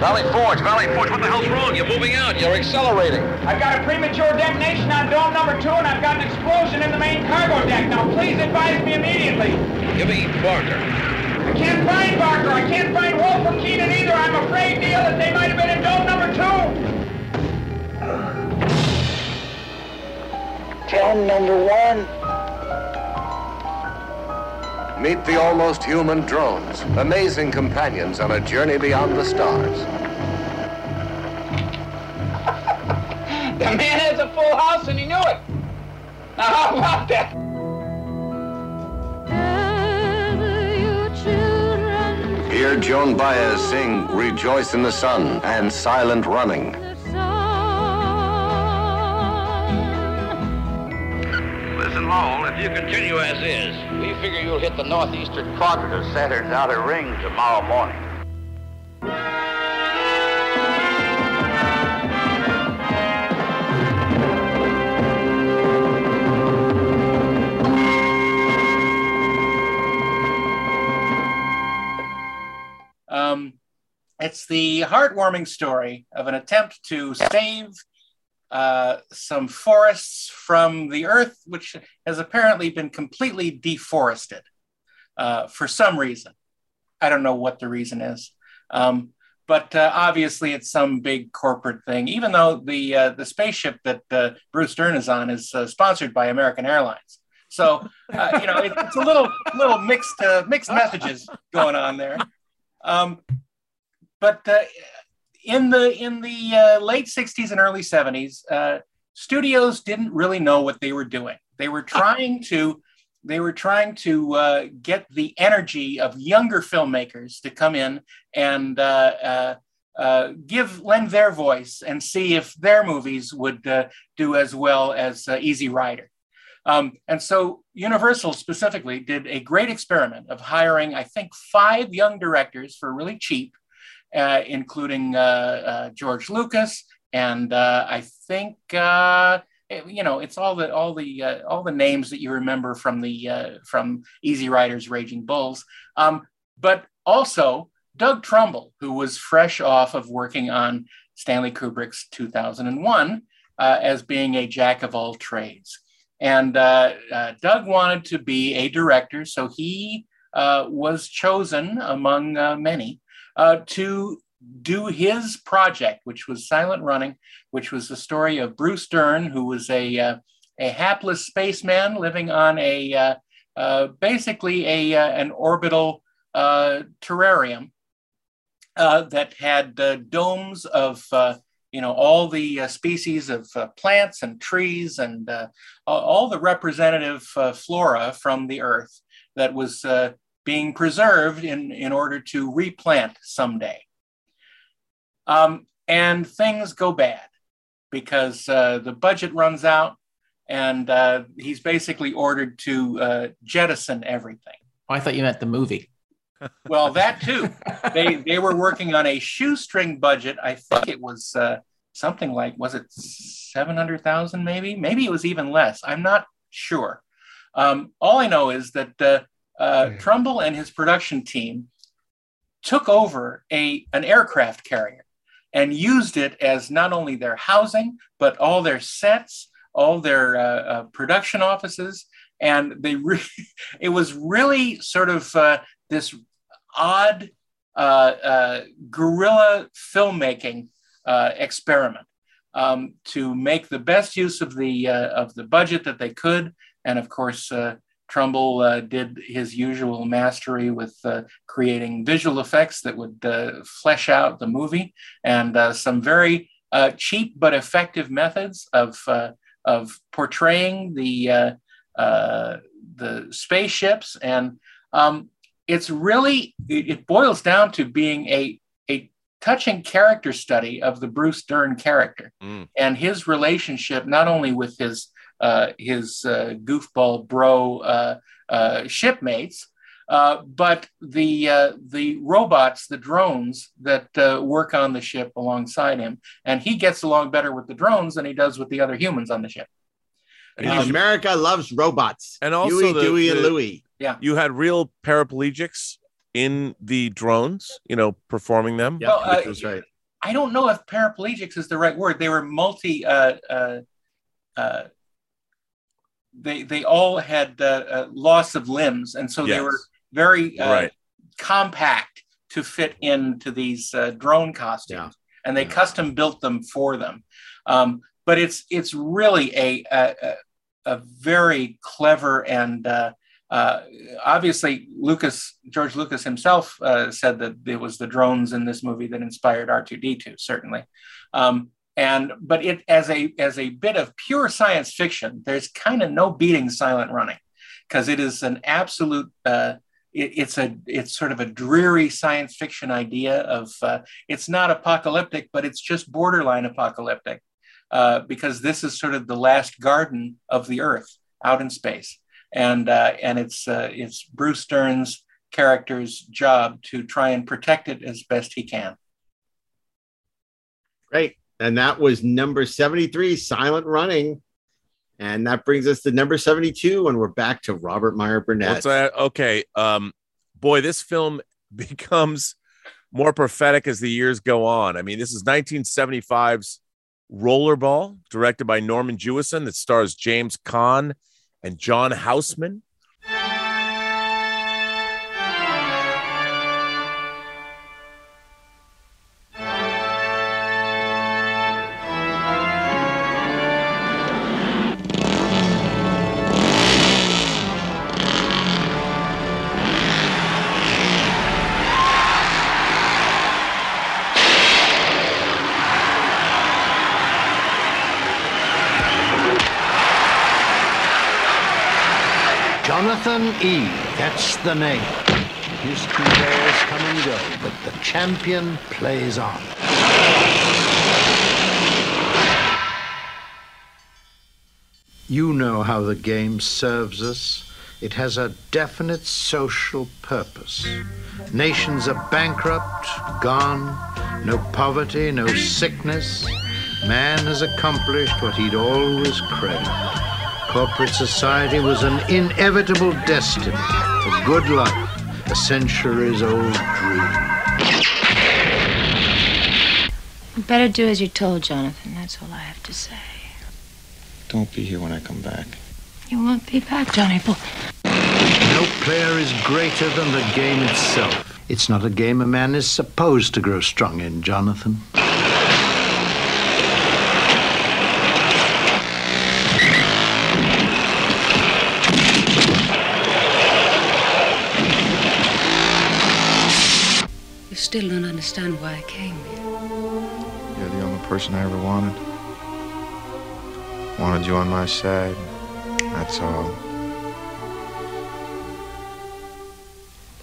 Valley Forge, Valley Forge, what the hell's wrong? You're moving out. You're accelerating. I've got a premature detonation on dome number two, and I've got an explosion in the main cargo deck. Now, please advise me immediately. Give me Barker. I can't find Barker. I can't find Wolf or Keenan either. I'm afraid, Neil, that they might have been in dome number two. Dome number one. Meet the almost human drones, amazing companions on a journey beyond the stars. The man has a full house and he knew it. Now, how about that? Hear Joan Baez sing Rejoice in the Sun and Silent Running. Listen, Lowell, if you continue as is, we figure you'll hit the northeastern quadrant of Saturn's outer ring tomorrow morning. Um, it's the heartwarming story of an attempt to save uh, some forests from the earth, which has apparently been completely deforested uh, for some reason. I don't know what the reason is. Um, but uh, obviously, it's some big corporate thing. Even though the uh, the spaceship that uh, Bruce Dern is on is uh, sponsored by American Airlines, so you know it, it's a little little mixed mixed messages going on there. Um, but in the in the uh, late '60s and early '70s, uh, studios didn't really know what they were doing. They were trying to they were trying to uh, get the energy of younger filmmakers to come in and uh, uh, uh, give lend their voice and see if their movies would do as well as Easy Rider. Um, and so Universal specifically did a great experiment of hiring, I think, five young directors for really cheap, including uh, uh, George Lucas and uh, I think uh, you know it's all the all the uh, all the names that you remember from the uh, from Easy Riders, Raging Bulls, um, but also Doug Trumbull, who was fresh off of working on Stanley Kubrick's 2001 uh, as being a jack of all trades. And uh, uh, Doug wanted to be a director, so he uh, was chosen among uh, many uh, to do his project, which was Silent Running, which was the story of Bruce Dern, who was a, uh, a hapless spaceman living on a uh, uh, basically a, uh, an orbital uh, terrarium that had domes of you know all the uh, species of uh, plants and trees and uh, all- the representative flora from the earth that was being preserved in, in order to replant someday. Um, and things go bad because uh, the budget runs out and uh, he's basically ordered to uh, jettison everything. Oh, I thought you meant the movie. Well, that too. they they were working on a shoestring budget. I think it was uh, something like was it seven hundred thousand? Maybe maybe it was even less. I'm not sure. Um, all I know is that uh, uh, Trumbull and his production team took over a an aircraft carrier and used it as not only their housing but all their sets, all their uh, uh, production offices, and they re- it was really sort of uh, this odd uh, uh, guerrilla filmmaking uh, experiment um, to make the best use of the uh, of the budget that they could, and of course. Uh, Trumbull uh, did his usual mastery with uh, creating visual effects that would uh, flesh out the movie and uh, some very uh, cheap but effective methods of, uh, of portraying the, uh, uh, the spaceships. And um, it's really, it, boils down to being a, a touching character study of the Bruce Dern character Mm. and his relationship not only with his his uh, goofball bro uh, uh, shipmates, uh, but the uh, the robots, the drones that uh, work on the ship alongside him, and he gets along better with the drones than he does with the other humans on the ship. Because America loves robots. And also Huey, the- Dewey, and the- Louie. Yeah. You had real paraplegics in the drones, you know, performing them. Well, uh, right. I don't know if paraplegics is the right word. They were multi. Uh, uh, uh, they they all had uh, loss of limbs, and so they were very uh, Right. compact to fit into these uh, drone costumes, and they custom built them for them. Um, but it's it's really a a, a, a very clever and uh, uh, obviously Lucas George Lucas himself uh, said that it was the drones in this movie that inspired R2D2 certainly. Um, and but it as a as a bit of pure science fiction, there's kind of no beating Silent Running because it is an absolute. Uh, it, it's a it's sort of a dreary science fiction idea of uh, it's not apocalyptic, but it's just borderline apocalyptic uh, because this is sort of the last garden of the Earth out in space, and uh, and it's uh, it's Bruce Dern's character's job to try and protect it as best he can. Great. And that was number 73, Silent Running. And that brings us to number 72, and we're back to Robert Meyer Burnett. Okay. Um, boy, this film becomes more prophetic as the years go on. I mean, this is 1975's Rollerball, directed by Norman Jewison, that stars James Caan and John Houseman. E. That's the name. History days come and go, but the champion plays on. You know how the game serves us. It has a definite social purpose. Nations are bankrupt, gone, no poverty, no sickness. Man has accomplished what he'd always craved. Corporate society was an inevitable destiny, a good life, a centuries old dream. You better do as you're told, Jonathan. That's all I have to say. Don't be here when I come back. You won't be back, Johnny boy. No player is greater than the game itself. It's not a game a man is supposed to grow strong in, Jonathan. Still don't understand why I came here. You're the only person I ever wanted. Wanted you on my side. That's all.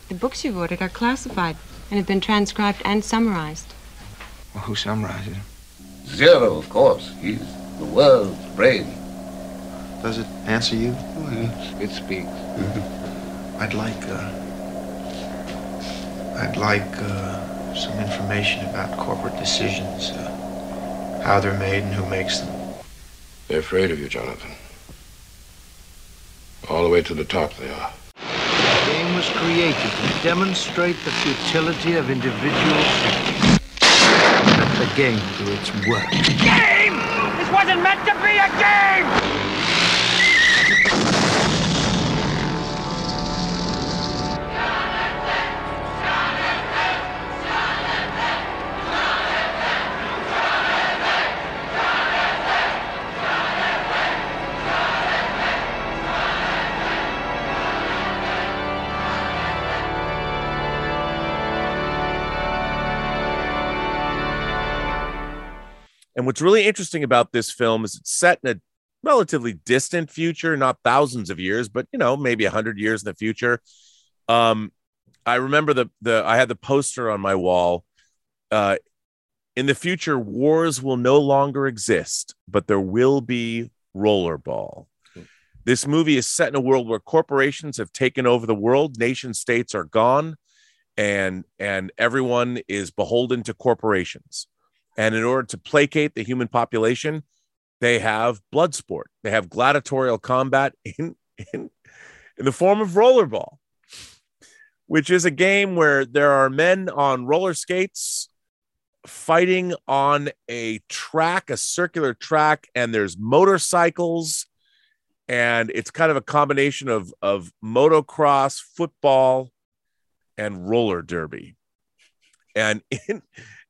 The books you've ordered are classified and have been transcribed and summarized. Well, who summarizes them? Zero, of course. He's the world's brain. Does it answer you? It speaks. I'd like, uh, I'd like uh, some information about corporate decisions, uh, how they're made and who makes them. They're afraid of you, Jonathan. All the way to the top they are. The game was created to demonstrate the futility of individual thinking. Let the game do its work. Game! This wasn't meant to be a game! What's really interesting about this film is it's set in a relatively distant future, not thousands of years, but you know, maybe a hundred years in the future. Um, I remember the the I had the poster on my wall. Uh, in the future, wars will no longer exist, but there will be rollerball. This movie is set in a world where corporations have taken over the world, nation states are gone, and and everyone is beholden to corporations. And in order to placate the human population, they have blood sport. They have gladiatorial combat in, in, in the form of rollerball, which is a game where there are men on roller skates fighting on a track, a circular track, and there's motorcycles. And it's kind of a combination of, of motocross, football, and roller derby. And in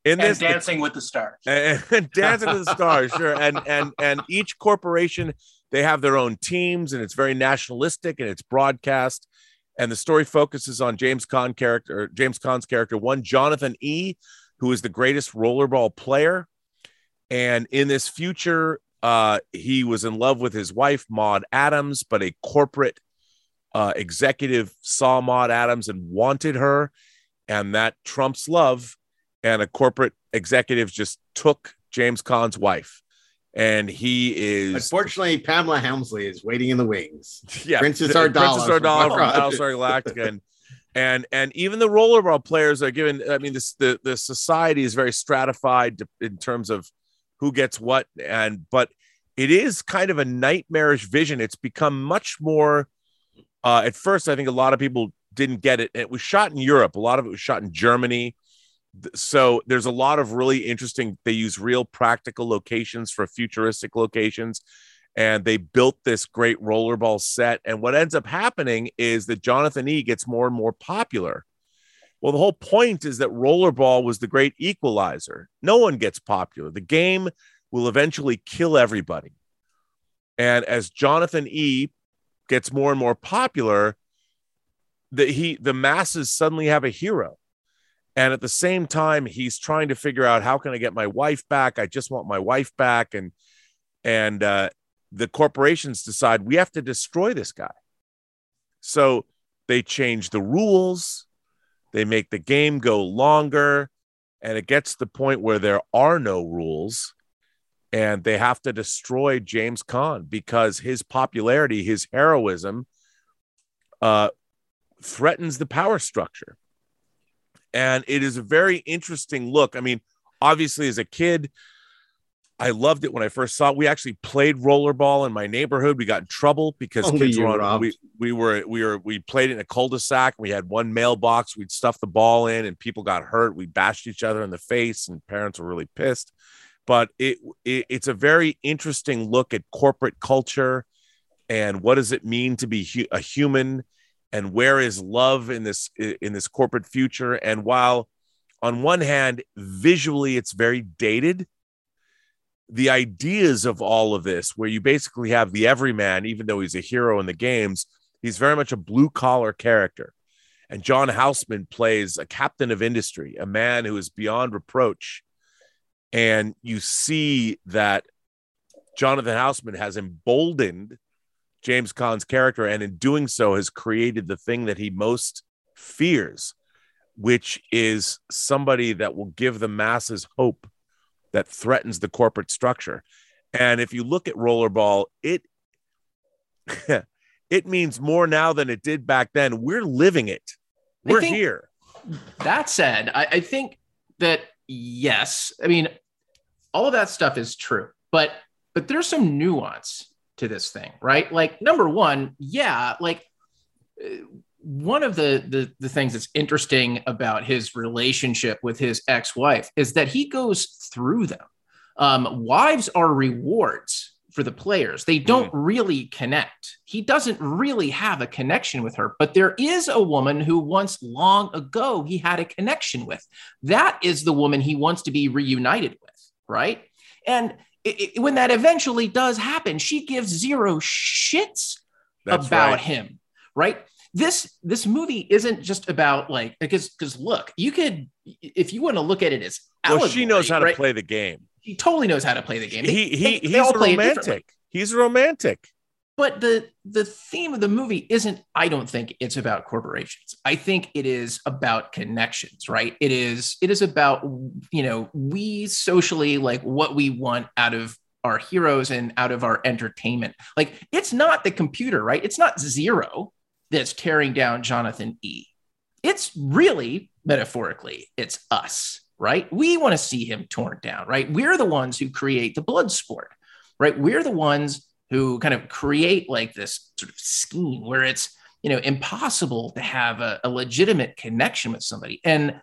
in and this Dancing with the Stars. and, and Dancing with the Stars, sure. And and and each corporation they have their own teams, and it's very nationalistic and it's broadcast. And the story focuses on James Caan character, James Caan's character, one Jonathan E, who is the greatest rollerball player. And in this future, uh, he was in love with his wife Maud Adams, but a corporate uh, executive saw Maud Adams and wanted her, and that trumps love. And a corporate executive just took James Caan's wife, and he is Unfortunately, Pamela Hensley is waiting in the wings. yeah, Princess Ardala. Princess Ardala from Rock. Battlestar Galactica, and and and even the rollerball players are given. I mean, this the the society is very stratified in terms of who gets what, and but it is kind of a nightmarish vision. It's become much more. Uh, at first, I think a lot of people didn't get it. It was shot in Europe. A lot of it was shot in Germany. So there's a lot of really interesting. They use real practical locations for futuristic locations and they built this great rollerball set. And what ends up happening is that Jonathan E gets more and more popular. Well, the whole point is that rollerball was the great equalizer. No one gets popular. The game will eventually kill everybody. And as Jonathan E gets more and more popular, the he the masses suddenly have a hero. And at the same time, he's trying to figure out how can I get my wife back? I just want my wife back. And and uh, the corporations decide we have to destroy this guy. So they change the rules, they make the game go longer, and it gets to the point where there are no rules and they have to destroy James Caan because his popularity, his heroism, uh, threatens the power structure. And it is a very interesting look. I mean, obviously, as a kid, I loved it when I first saw it. We actually played rollerball in my neighborhood. We got in trouble because Only kids were on. Rob. We, we were we were we played it in a cul-de-sac. We had one mailbox. We'd stuff the ball in, and people got hurt. We bashed each other in the face, and parents were really pissed. But it, it it's a very interesting look at corporate culture and what does it mean to be hu- a human, and where is love in this in this corporate future. And while on one hand, visually it's very dated the ideas of all of this, where you basically have the everyman, even though he's a hero in the games, he's very much a blue collar character. And John Houseman plays a captain of industry, a man who is beyond reproach. And you see that Jonathan Houseman has emboldened James Caan's character, and in doing so, has created the thing that he most fears, which is somebody that will give the masses hope that threatens the corporate structure. And if you look at rollerball, it it means more now than it did back then. We're living it. We're here. That said, I, I think that yes, I mean, all of that stuff is true, but but there's some nuance to this thing, right? Like number one, yeah, like uh, one of the, the the things that's interesting about his relationship with his ex-wife is that he goes through them. Um, wives are rewards for the players. They don't really connect. He doesn't really have a connection with her, but there is a woman who once long ago he had a connection with. That is the woman he wants to be reunited with, right? And it, it- when that eventually does happen, she gives zero shits That's about right. him, right? This this movie isn't just about like because because look, you could if you want to look at it as Well, she knows how to right? play the game. He totally knows how to play the game. He he They- they he's play romantic. He's romantic. But the the theme of the movie isn't. I don't think it's about corporations. I think it is about connections. Right? It is. It is about you know we socially like what we want out of our heroes and out of our entertainment. Like it's not the computer, right? It's not zero that's tearing down Jonathan E. It's really metaphorically, it's us, right? We want to see him torn down, right? We're the ones who create the blood sport, right? We're the ones who kind of create like this sort of scheme where it's, you know, impossible to have a, a legitimate connection with somebody. And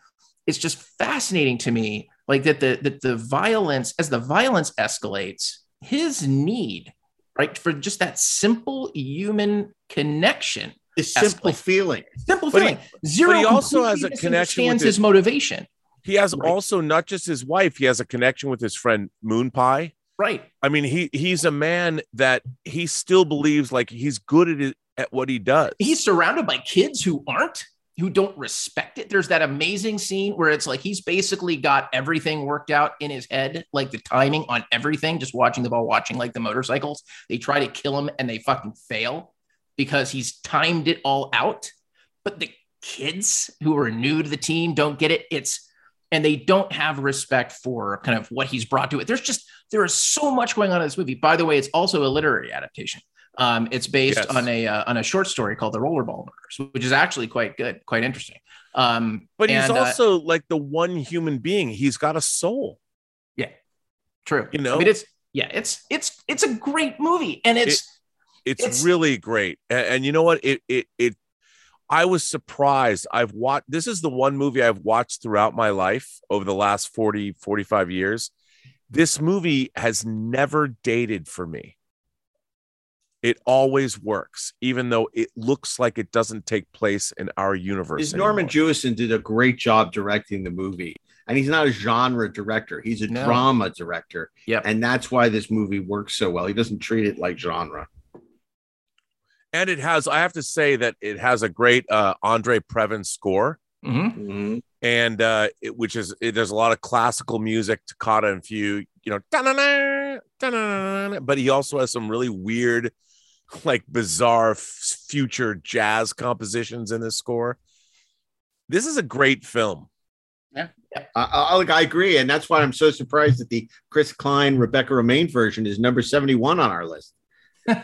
it's just fascinating to me, like that the that the violence, as the violence escalates, his need, right, for just that simple human connection The simple feeling. Simple But he- feeling. Zero. but he also has a connection with his- his motivation. He has also not just his wife, he has a connection with his friend Moon Pie. Right. I mean, he he's a man that he still believes like he's good at it, at what he does. He's surrounded by kids who aren't, who don't respect it. There's that amazing scene where it's like he's basically got everything worked out in his head, like the timing on everything, just watching the ball, watching like the motorcycles. They try to kill him and they fucking fail because he's timed it all out. But the kids who are new to the team don't get it. It's and they don't have respect for kind of what he's brought to it. There's just there is so much going on in this movie. By the way, it's also a literary adaptation. Um, it's based Yes. on a uh, on a short story called The Rollerball Murders, which is actually quite good, quite interesting. Um, but he's and, uh, also like the one human being. He's got a soul. Yeah, true. You know, I mean, it's yeah, it's it's it's a great movie, and it's it's, it's- really great. And, and you know what? It it it I was surprised. I've watched this is the one movie I've watched throughout my life over the last 40 45 years. This movie has never dated for me. It always works, even though it looks like it doesn't take place in our universe. Is Norman Jewison did a great job directing the movie. And he's not a genre director. He's a No. drama director. Yep. And that's why this movie works so well. He doesn't treat it like genre. And it has i have to say that it has a great uh andre previn score Mm-hmm. and uh it, which is it, there's a lot of classical music toccata and fugue you know da-na-na, da-na-na, but he also has some really weird like bizarre f- future jazz compositions in this score this is a great film Yeah. I, I, I agree. And that's why I'm so surprised that the Chris Klein, Rebecca Romijn version is number 71 on our list.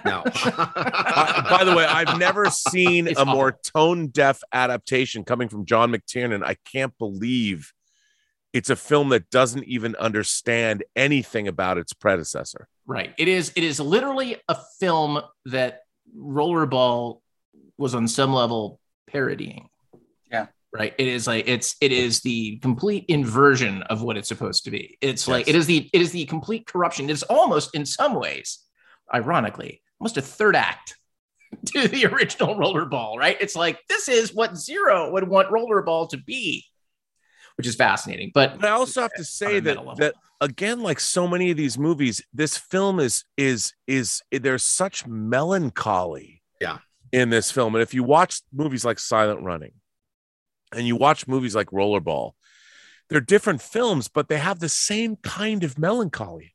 No. By the way, I've never seen It's a more tone deaf adaptation coming from John McTiernan. I can't believe it's a film that doesn't even understand anything about its predecessor. Right. It is. It is literally a film that Rollerball was on some level parodying. Yeah. Right. It is like it's it is the complete inversion of what it's supposed to be. It's like it is the it is the complete corruption. It's almost in some ways, ironically, almost a third act to the original Rollerball. Right. It's like this is what Zero would want Rollerball to be, which is fascinating. But But I also have to say that that again, like so many of these movies, this film is is is there's such melancholy Yeah. in this film. And if you watch movies like Silent Running and you watch movies like Rollerball, they're different films, but they have the same kind of melancholy.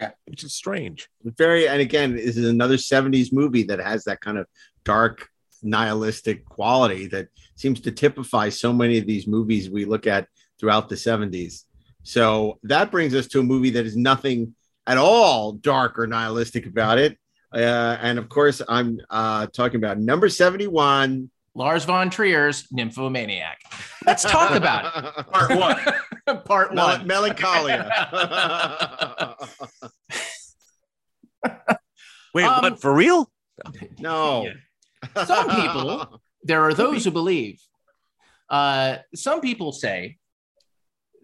Yeah. Which is strange. Very, and again, this is another 70s movie that has that kind of dark, nihilistic quality that seems to typify so many of these movies we look at throughout the 70s. So that brings us to a movie that is nothing at all dark or nihilistic about it. Uh, and of course, I'm uh, talking about number 71. Lars von Trier's Nymphomaniac. Let's talk about it. Part one. Part Mel- one. Melancholia. Wait, Um, what for real? no. Some people, there are those who believe. Uh, some people say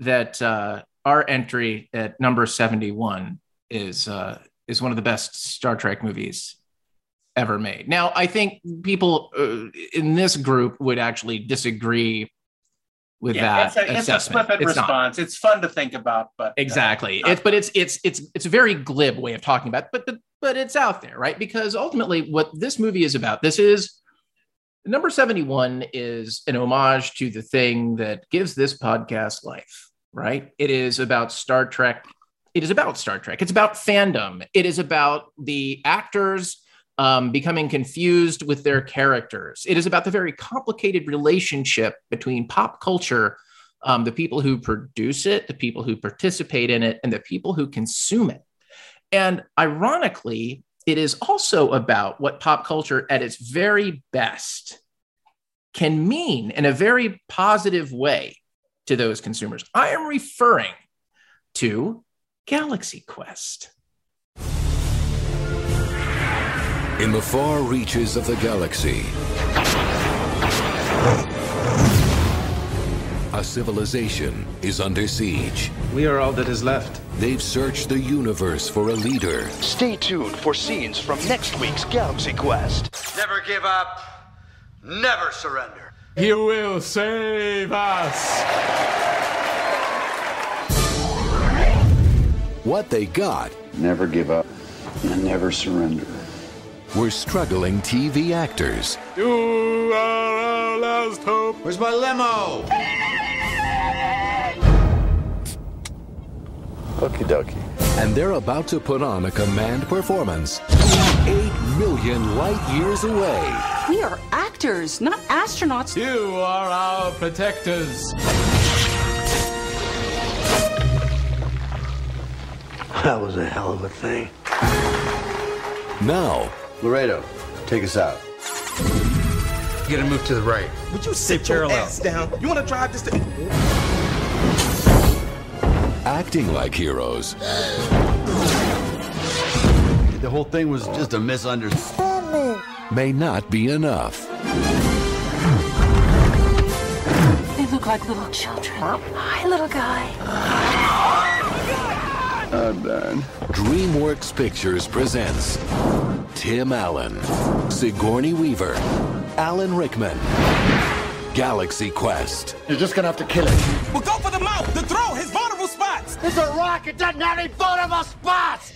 that uh, our entry at number seventy-one is uh, is one of the best Star Trek movies ever made. Now, I think people uh, in this group would actually disagree with Yeah, that it's a, it's a flippant It's not. response. It's fun to think about, but uh, Exactly. not- It's but it's it's it's it's a very glib way of talking about, it, but but but it's out there, right? Because ultimately, what this movie is about, this is number seventy one is an homage to the thing that gives this podcast life, right? It is about Star Trek. It is about Star Trek. It's about fandom. It is about the actors um, becoming confused with their characters. It is about the very complicated relationship between pop culture, um, the people who produce it, the people who participate in it, and the people who consume it. And ironically, it is also about what pop culture at its very best can mean in a very positive way to those consumers. I am referring to Galaxy Quest. In the far reaches of the galaxy, a civilization is under siege. We are all that is left. They've searched the universe for a leader. Stay tuned for scenes from next week's Galaxy Quest. Never give up. never surrender. He will save us. What they got Never give up and never surrender. Were struggling TV actors. You are our last hope. Where's my limo? Okie dokie. And they're about to put on a command performance 8 million light years away. We are actors, not astronauts. You are our protectors. That was a hell of a thing. Now, Laredo, take us out. You gotta move to the right. Would you sit your ass down? You want to drive this thing? acting like heroes The whole thing was just a misunderstanding. may not be enough. They look like little children. Hi, little guy. I'm done. DreamWorks Pictures presents Tim Allen, Sigourney Weaver, Alan Rickman, Galaxy Quest. You're just gonna have to kill it. Well, go for the mouth, the throat, his vulnerable spots. It's a rock. It doesn't have any vulnerable spots.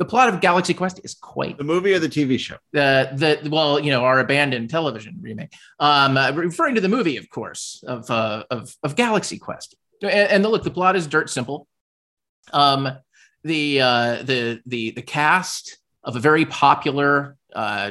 The plot of Galaxy Quest is quite The movie or the TV show? the the well, you know, our abandoned television remake. Um, uh, referring to the movie, of course, of uh, of of Galaxy Quest. And, and the, look, the plot is dirt simple. Um, the uh, the the the cast of a very popular uh,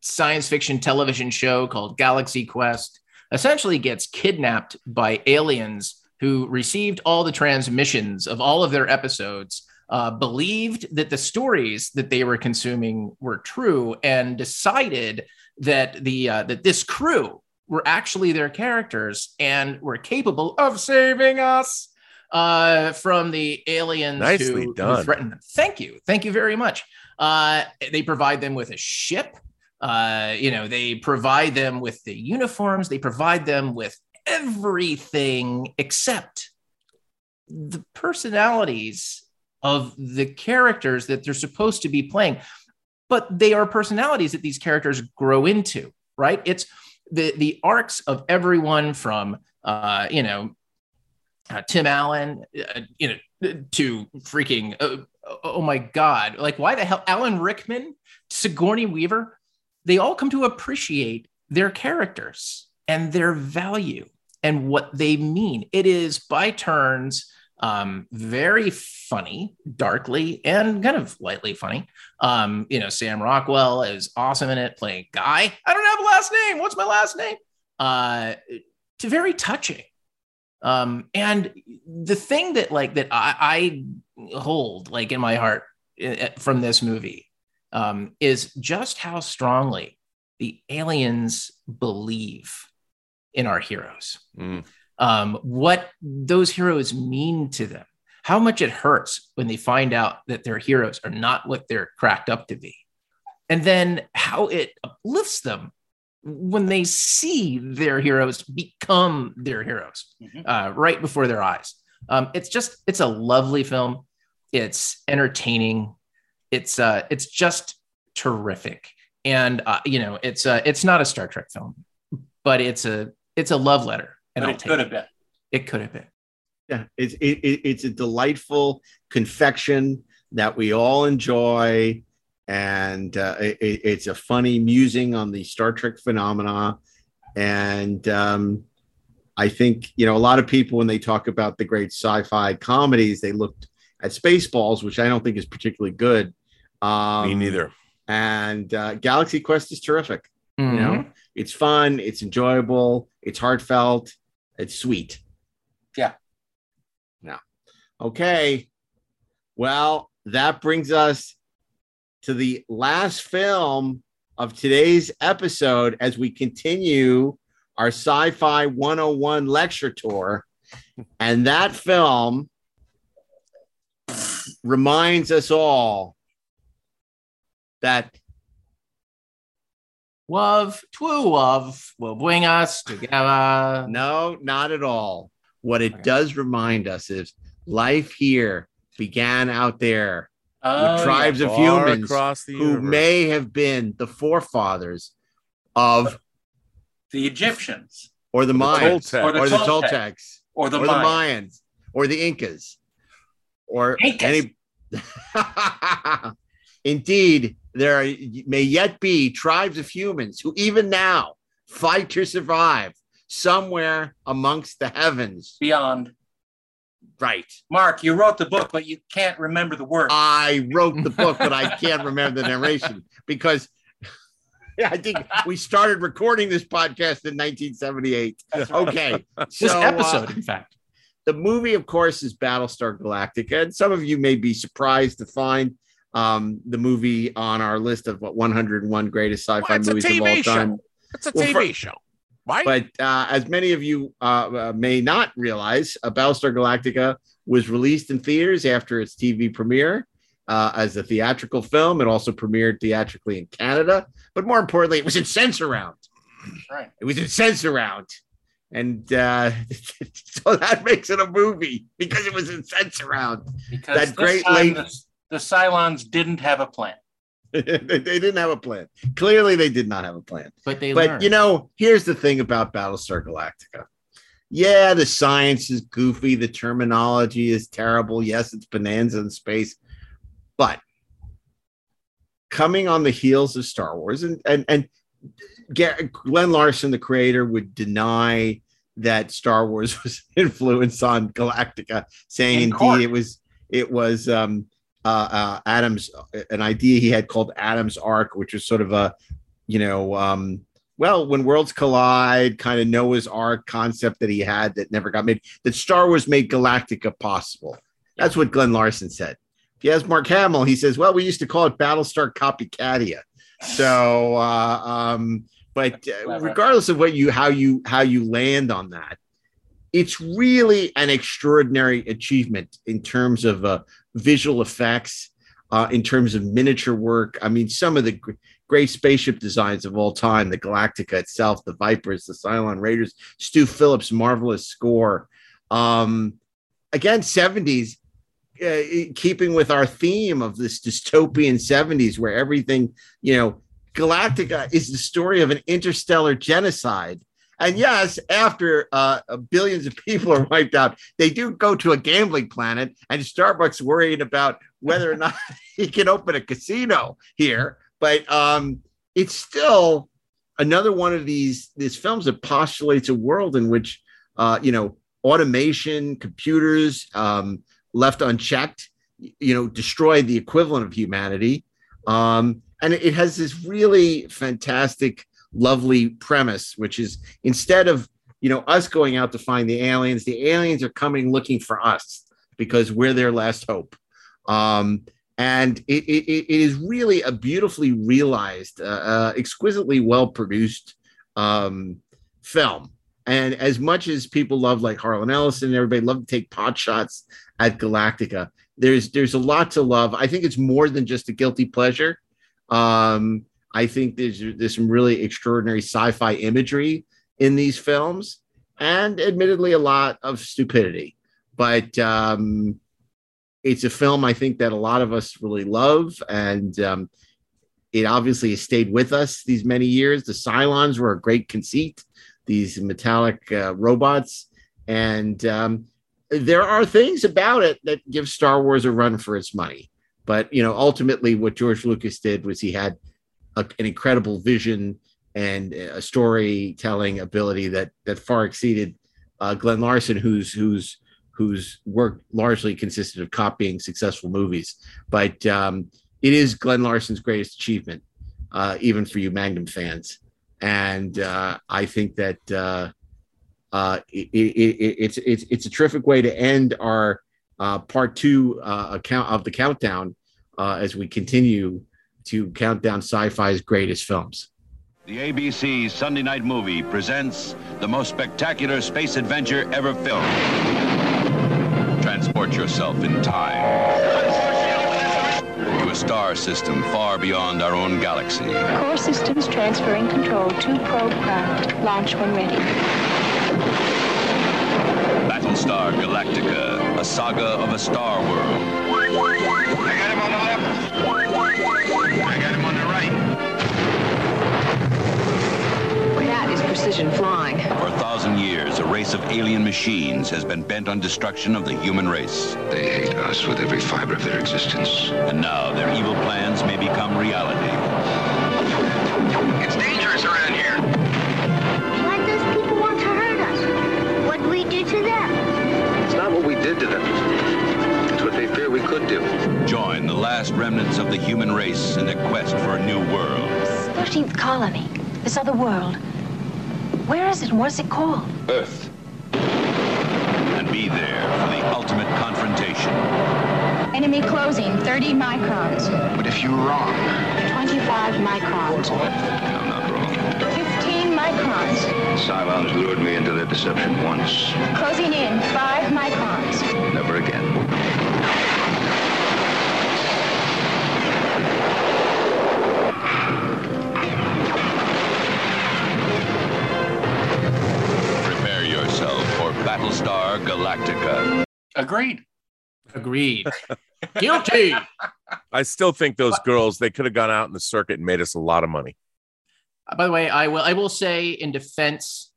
science fiction television show called Galaxy Quest essentially gets kidnapped by aliens who received all the transmissions of all of their episodes uh, believed that the stories that they were consuming were true and decided that the uh, that this crew were actually their characters and were capable of saving us uh, from the aliens Nicely who, who threatened them. Thank you, thank you very much. Uh, they provide them with a ship. Uh, you know, they provide them with the uniforms. They provide them with everything except the personalities of the characters that they're supposed to be playing. But they are personalities that these characters grow into right? It's the the arcs of everyone from uh you know uh, tim allen uh, you know to freaking uh, oh my god. Like why the hell alan rickman sigourney weaver they all come to appreciate their characters and their value and what they mean. It is by turns um, very funny, darkly, and kind of lightly funny. Um, you know, Sam Rockwell is awesome in it, playing Guy. I don't have a last name. What's my last name? Uh, to very touching. Um, and the thing that like that I, I hold like in my heart uh, from this movie um, is just how strongly the aliens believe in our heroes Mm. Um, what those heroes mean to them, how much it hurts when they find out that their heroes are not what they're cracked up to be, and then how it uplifts them when they see their heroes become their heroes uh, right before their eyes. Um, it's just it's a lovely film. It's entertaining. It's uh, it's just terrific, and uh, you know it's uh, it's not a Star Trek film, but it's a it's a love letter. And But I'll it take could have been. It could have been. Yeah, it's it, it, it's a delightful confection that we all enjoy, and uh, it, it- it's a funny musing on the Star Trek phenomena. And um, I think you know a lot of people when they talk about the great sci-fi comedies, they looked at Spaceballs, which I don't think is particularly good. Um, Me neither. And uh, Galaxy Quest is terrific. You Mm-hmm. know, it's fun, it's enjoyable, it's heartfelt, it's sweet. Yeah. Now, okay. Well, that brings us to the last film of today's episode as we continue our sci fi 101 lecture tour. And that film reminds us all that Love, true love will bring us together. No, not at all. What it does remind us is life here began out there Oh, with tribes yeah. of humans across the who universe. may have been the forefathers of The Egyptians. or the the Mayans Toltecs. or the, Or the Toltecs Toltecs. Or the or the Mayans. Mayans or the Incas or Incas. any. Indeed, there are, may yet be tribes of humans who even now fight to survive somewhere amongst the heavens. Beyond. Right. Mark, you wrote the book, but you can't remember the words. I wrote the book, but I can't remember the narration because I think we started recording this podcast in 1978. Okay. This So, uh, episode, in fact. the movie, of course, is Battlestar Galactica, and some of you may be surprised to find um, the movie on our list of what 101 greatest sci-fi Well, it's a movies of all TV show. time. It's a Well, TV for- show. Right? But uh, as many of you uh, uh, may not realize, uh, Battlestar Galactica was released in theaters after its TV premiere uh, as a theatrical film. It also premiered theatrically in Canada, but more importantly, it was in Sensurround. Right. It was in Sensurround. And uh, so that makes it a movie because it was in Sensurround. Because that great time late. the, the Cylons didn't have a plan. they didn't have a plan. Clearly, they did not have a plan. But they But learned. you know, here's the thing about Battlestar Galactica. Yeah, the science is goofy, the terminology is terrible. Yes, it's bonanza in space, but coming on the heels of Star Wars, and and and Glen Larson, the creator, would deny that Star Wars was influence on Galactica, saying In indeed court. it was it was um, uh, uh, Adams an idea he had called Adam's Ark, which was sort of a you know um, well when worlds collide kind of Noah's Ark concept that he had that never got made. That Star Wars made Galactica possible. That's what Glen Larson said. If you ask Mark Hamill, he says, "Well, we used to call it Battlestar Copycatia." So, uh, um, but uh, regardless of what you how you how you land on that, it's really an extraordinary achievement in terms of uh, visual effects, uh, in terms of miniature work. I mean, some of the gr- great spaceship designs of all time, the Galactica itself, the Vipers, the Cylon Raiders, Stu Phillips' marvelous score. Um, again, 70s, uh, keeping with our theme of this dystopian 70s where everything, you know, Galactica is the story of an interstellar genocide. And yes, after uh, billions of people are wiped out, they do go to a gambling planet, and Starbuck's worried about whether or not he can open a casino here. But um, it's still another one of these these films that postulates a world in which uh, you know automation, computers um, left unchecked, you know, destroy the equivalent of humanity. Um, and it has this really fantastic, lovely premise, which is instead of you know us going out to find the aliens, the aliens are coming looking for us because we're their last hope. Um, and it, it, it is really a beautifully realized, uh, uh, exquisitely well produced um, film. And as much as people love like Harlan Ellison and everybody love to take pot shots at Galactica, there's there's a lot to love. I think it's more than just a guilty pleasure. Um, I think there's there's some really extraordinary sci-fi imagery in these films, and admittedly a lot of stupidity. But um, it's a film I think that a lot of us really love, and um, it obviously has stayed with us these many years. The Cylons were a great conceit, these metallic uh, robots, and um, there are things about it that give Star Wars a run for its money. But you know, ultimately, what George Lucas did was he had a, an incredible vision and a storytelling ability that that far exceeded uh, Glen Larson, who's who's whose work largely consisted of copying successful movies. But um, it is Glen Larson's greatest achievement, uh, even for you Magnum fans. And uh, I think that uh, uh, it, it, it, it's it's it's a terrific way to end our uh, part two uh, account of the countdown as we continue to count down sci-fi's greatest films. The ABC Sunday Night Movie presents the most spectacular space adventure ever filmed. Transport yourself in time to a star system far beyond our own galaxy. Core systems transferring control to probe craft. Launch when ready. Battlestar Galactica, a saga of a star world. I got him on the left precision flying. For a thousand years, a race of alien machines has been bent on destruction of the human race. They hate us with every fiber of their existence. And now their evil plans may become reality. It's dangerous around here. Why do those people want to hurt us? What did we do to them? It's not what we did to them. It's what they fear we could do. Join the last remnants of the human race in their quest for a new world. 13th colony. This other world. Where is it and what's it called? Earth. And be there for the ultimate confrontation. Enemy closing, 30 microns. But if you're wrong, 25 microns. I'm not wrong. 15 microns. Cylons lured me into their deception once. Closing in, 5 microns. Never again. Battlestar Galactica. Agreed. Agreed. Guilty. I still think those girls they could have gone out in the circuit and made us a lot of money. Uh, By the way, I will I will say in defense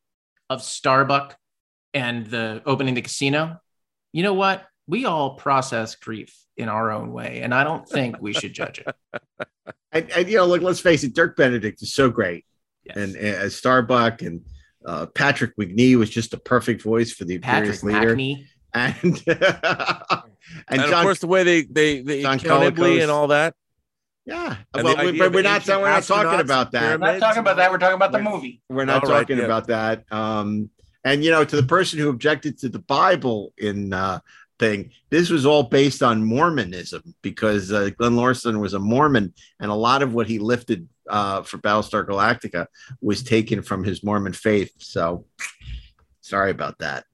of Starbuck and the opening the casino, you know what? We all process grief in our own way, and I don't think we should judge it. And, and you know, look, let's face it, Dirk Benedict is so great, and, and as Starbuck and uh, Patrick Macnee was just a perfect voice for the Patrick leader, Macnee. and And, and, of course, the way they they they John accountably Colicos. and all that. yeah, And well, we- but we're not ancient we're not talking about that. We're not talking about that. We're talking about the movie. We're not All right, talking yeah. about that. Um, and you know, to the person who objected to the Bible in uh, thing, this was all based on Mormonism because uh, Glen Larson was a Mormon, and a lot of what he lifted uh, for Battlestar Galactica was taken from his Mormon faith. So, sorry about that.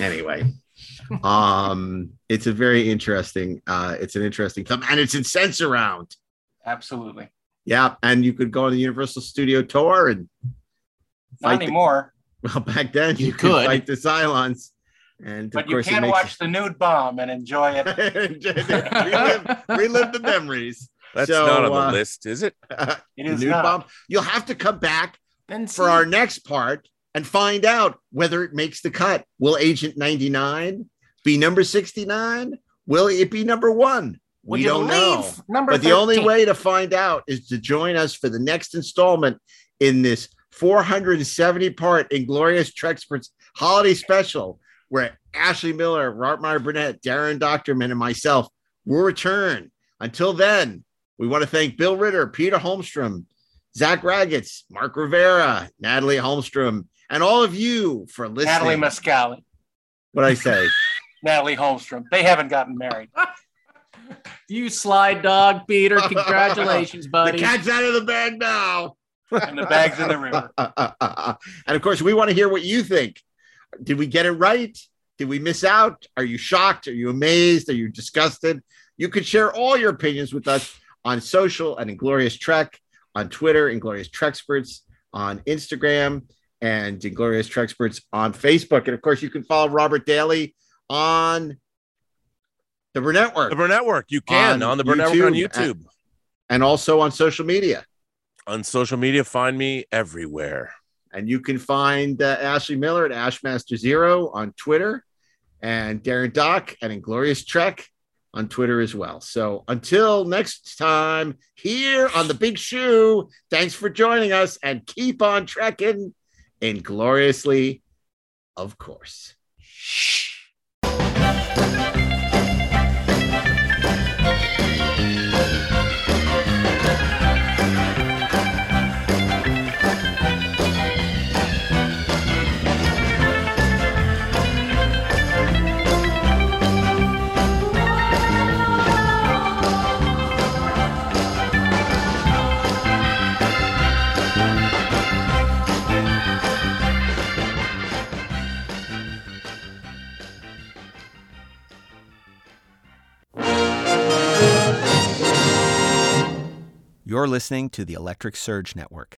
Anyway, um, it's a very interesting. Uh, it's an interesting film, and it's in Sensurround. Absolutely. Yeah, and you could go on the Universal Studio tour and Not fight the- anymore. well, back then you, You could. could. fight the Cylons, and of But you course can it makes watch the nude bomb and enjoy it. relive, relive the memories. That's So, not on the uh, list, is it? It the nude not. bomb. You'll have to come back And for our next part and find out whether it makes the cut. Will Agent 99 be number 69? Will it be number one? Would We don't know. number But the only way to find out is to join us for the next installment in this 470 part Inglorious Trexperts holiday special, where Ashley Miller, Robert Meyer Burnett, Darren Dochterman, and myself will return. Until then, we want to thank Bill Ritter, Peter Holmstrom, Zach Raggets, Mark Rivera, Natalie Holmstrom, and all of you for listening. Natalie Mascali, what I say? Natalie Holmstrom. They haven't gotten married. You slide dog, Peter. Congratulations, buddy. the cat's out of the bag now. and the bag's in the river. and of course, we want to hear what you think. Did we get it right? Did we miss out? Are you shocked? Are you amazed? Are you disgusted? You could share all your opinions with us on social and Inglorious Trek, on Twitter, Inglorious Trexperts, on Instagram, and Inglorious Trexperts on Facebook. And of course, you can follow Robert Daly on the Burnett Network. The Burnett Network. You can on, the Burnett Network on YouTube. and- and also on social media. On social media, find me everywhere. And you can find uh, Ashley Miller at Ashmaster Zero on Twitter and Darren Doc at Inglorious Trek on Twitter as well. So until next time, here on the Big Shoe, thanks for joining us and keep on trekking ingloriously, of course. You're listening to the Electric Surge Network.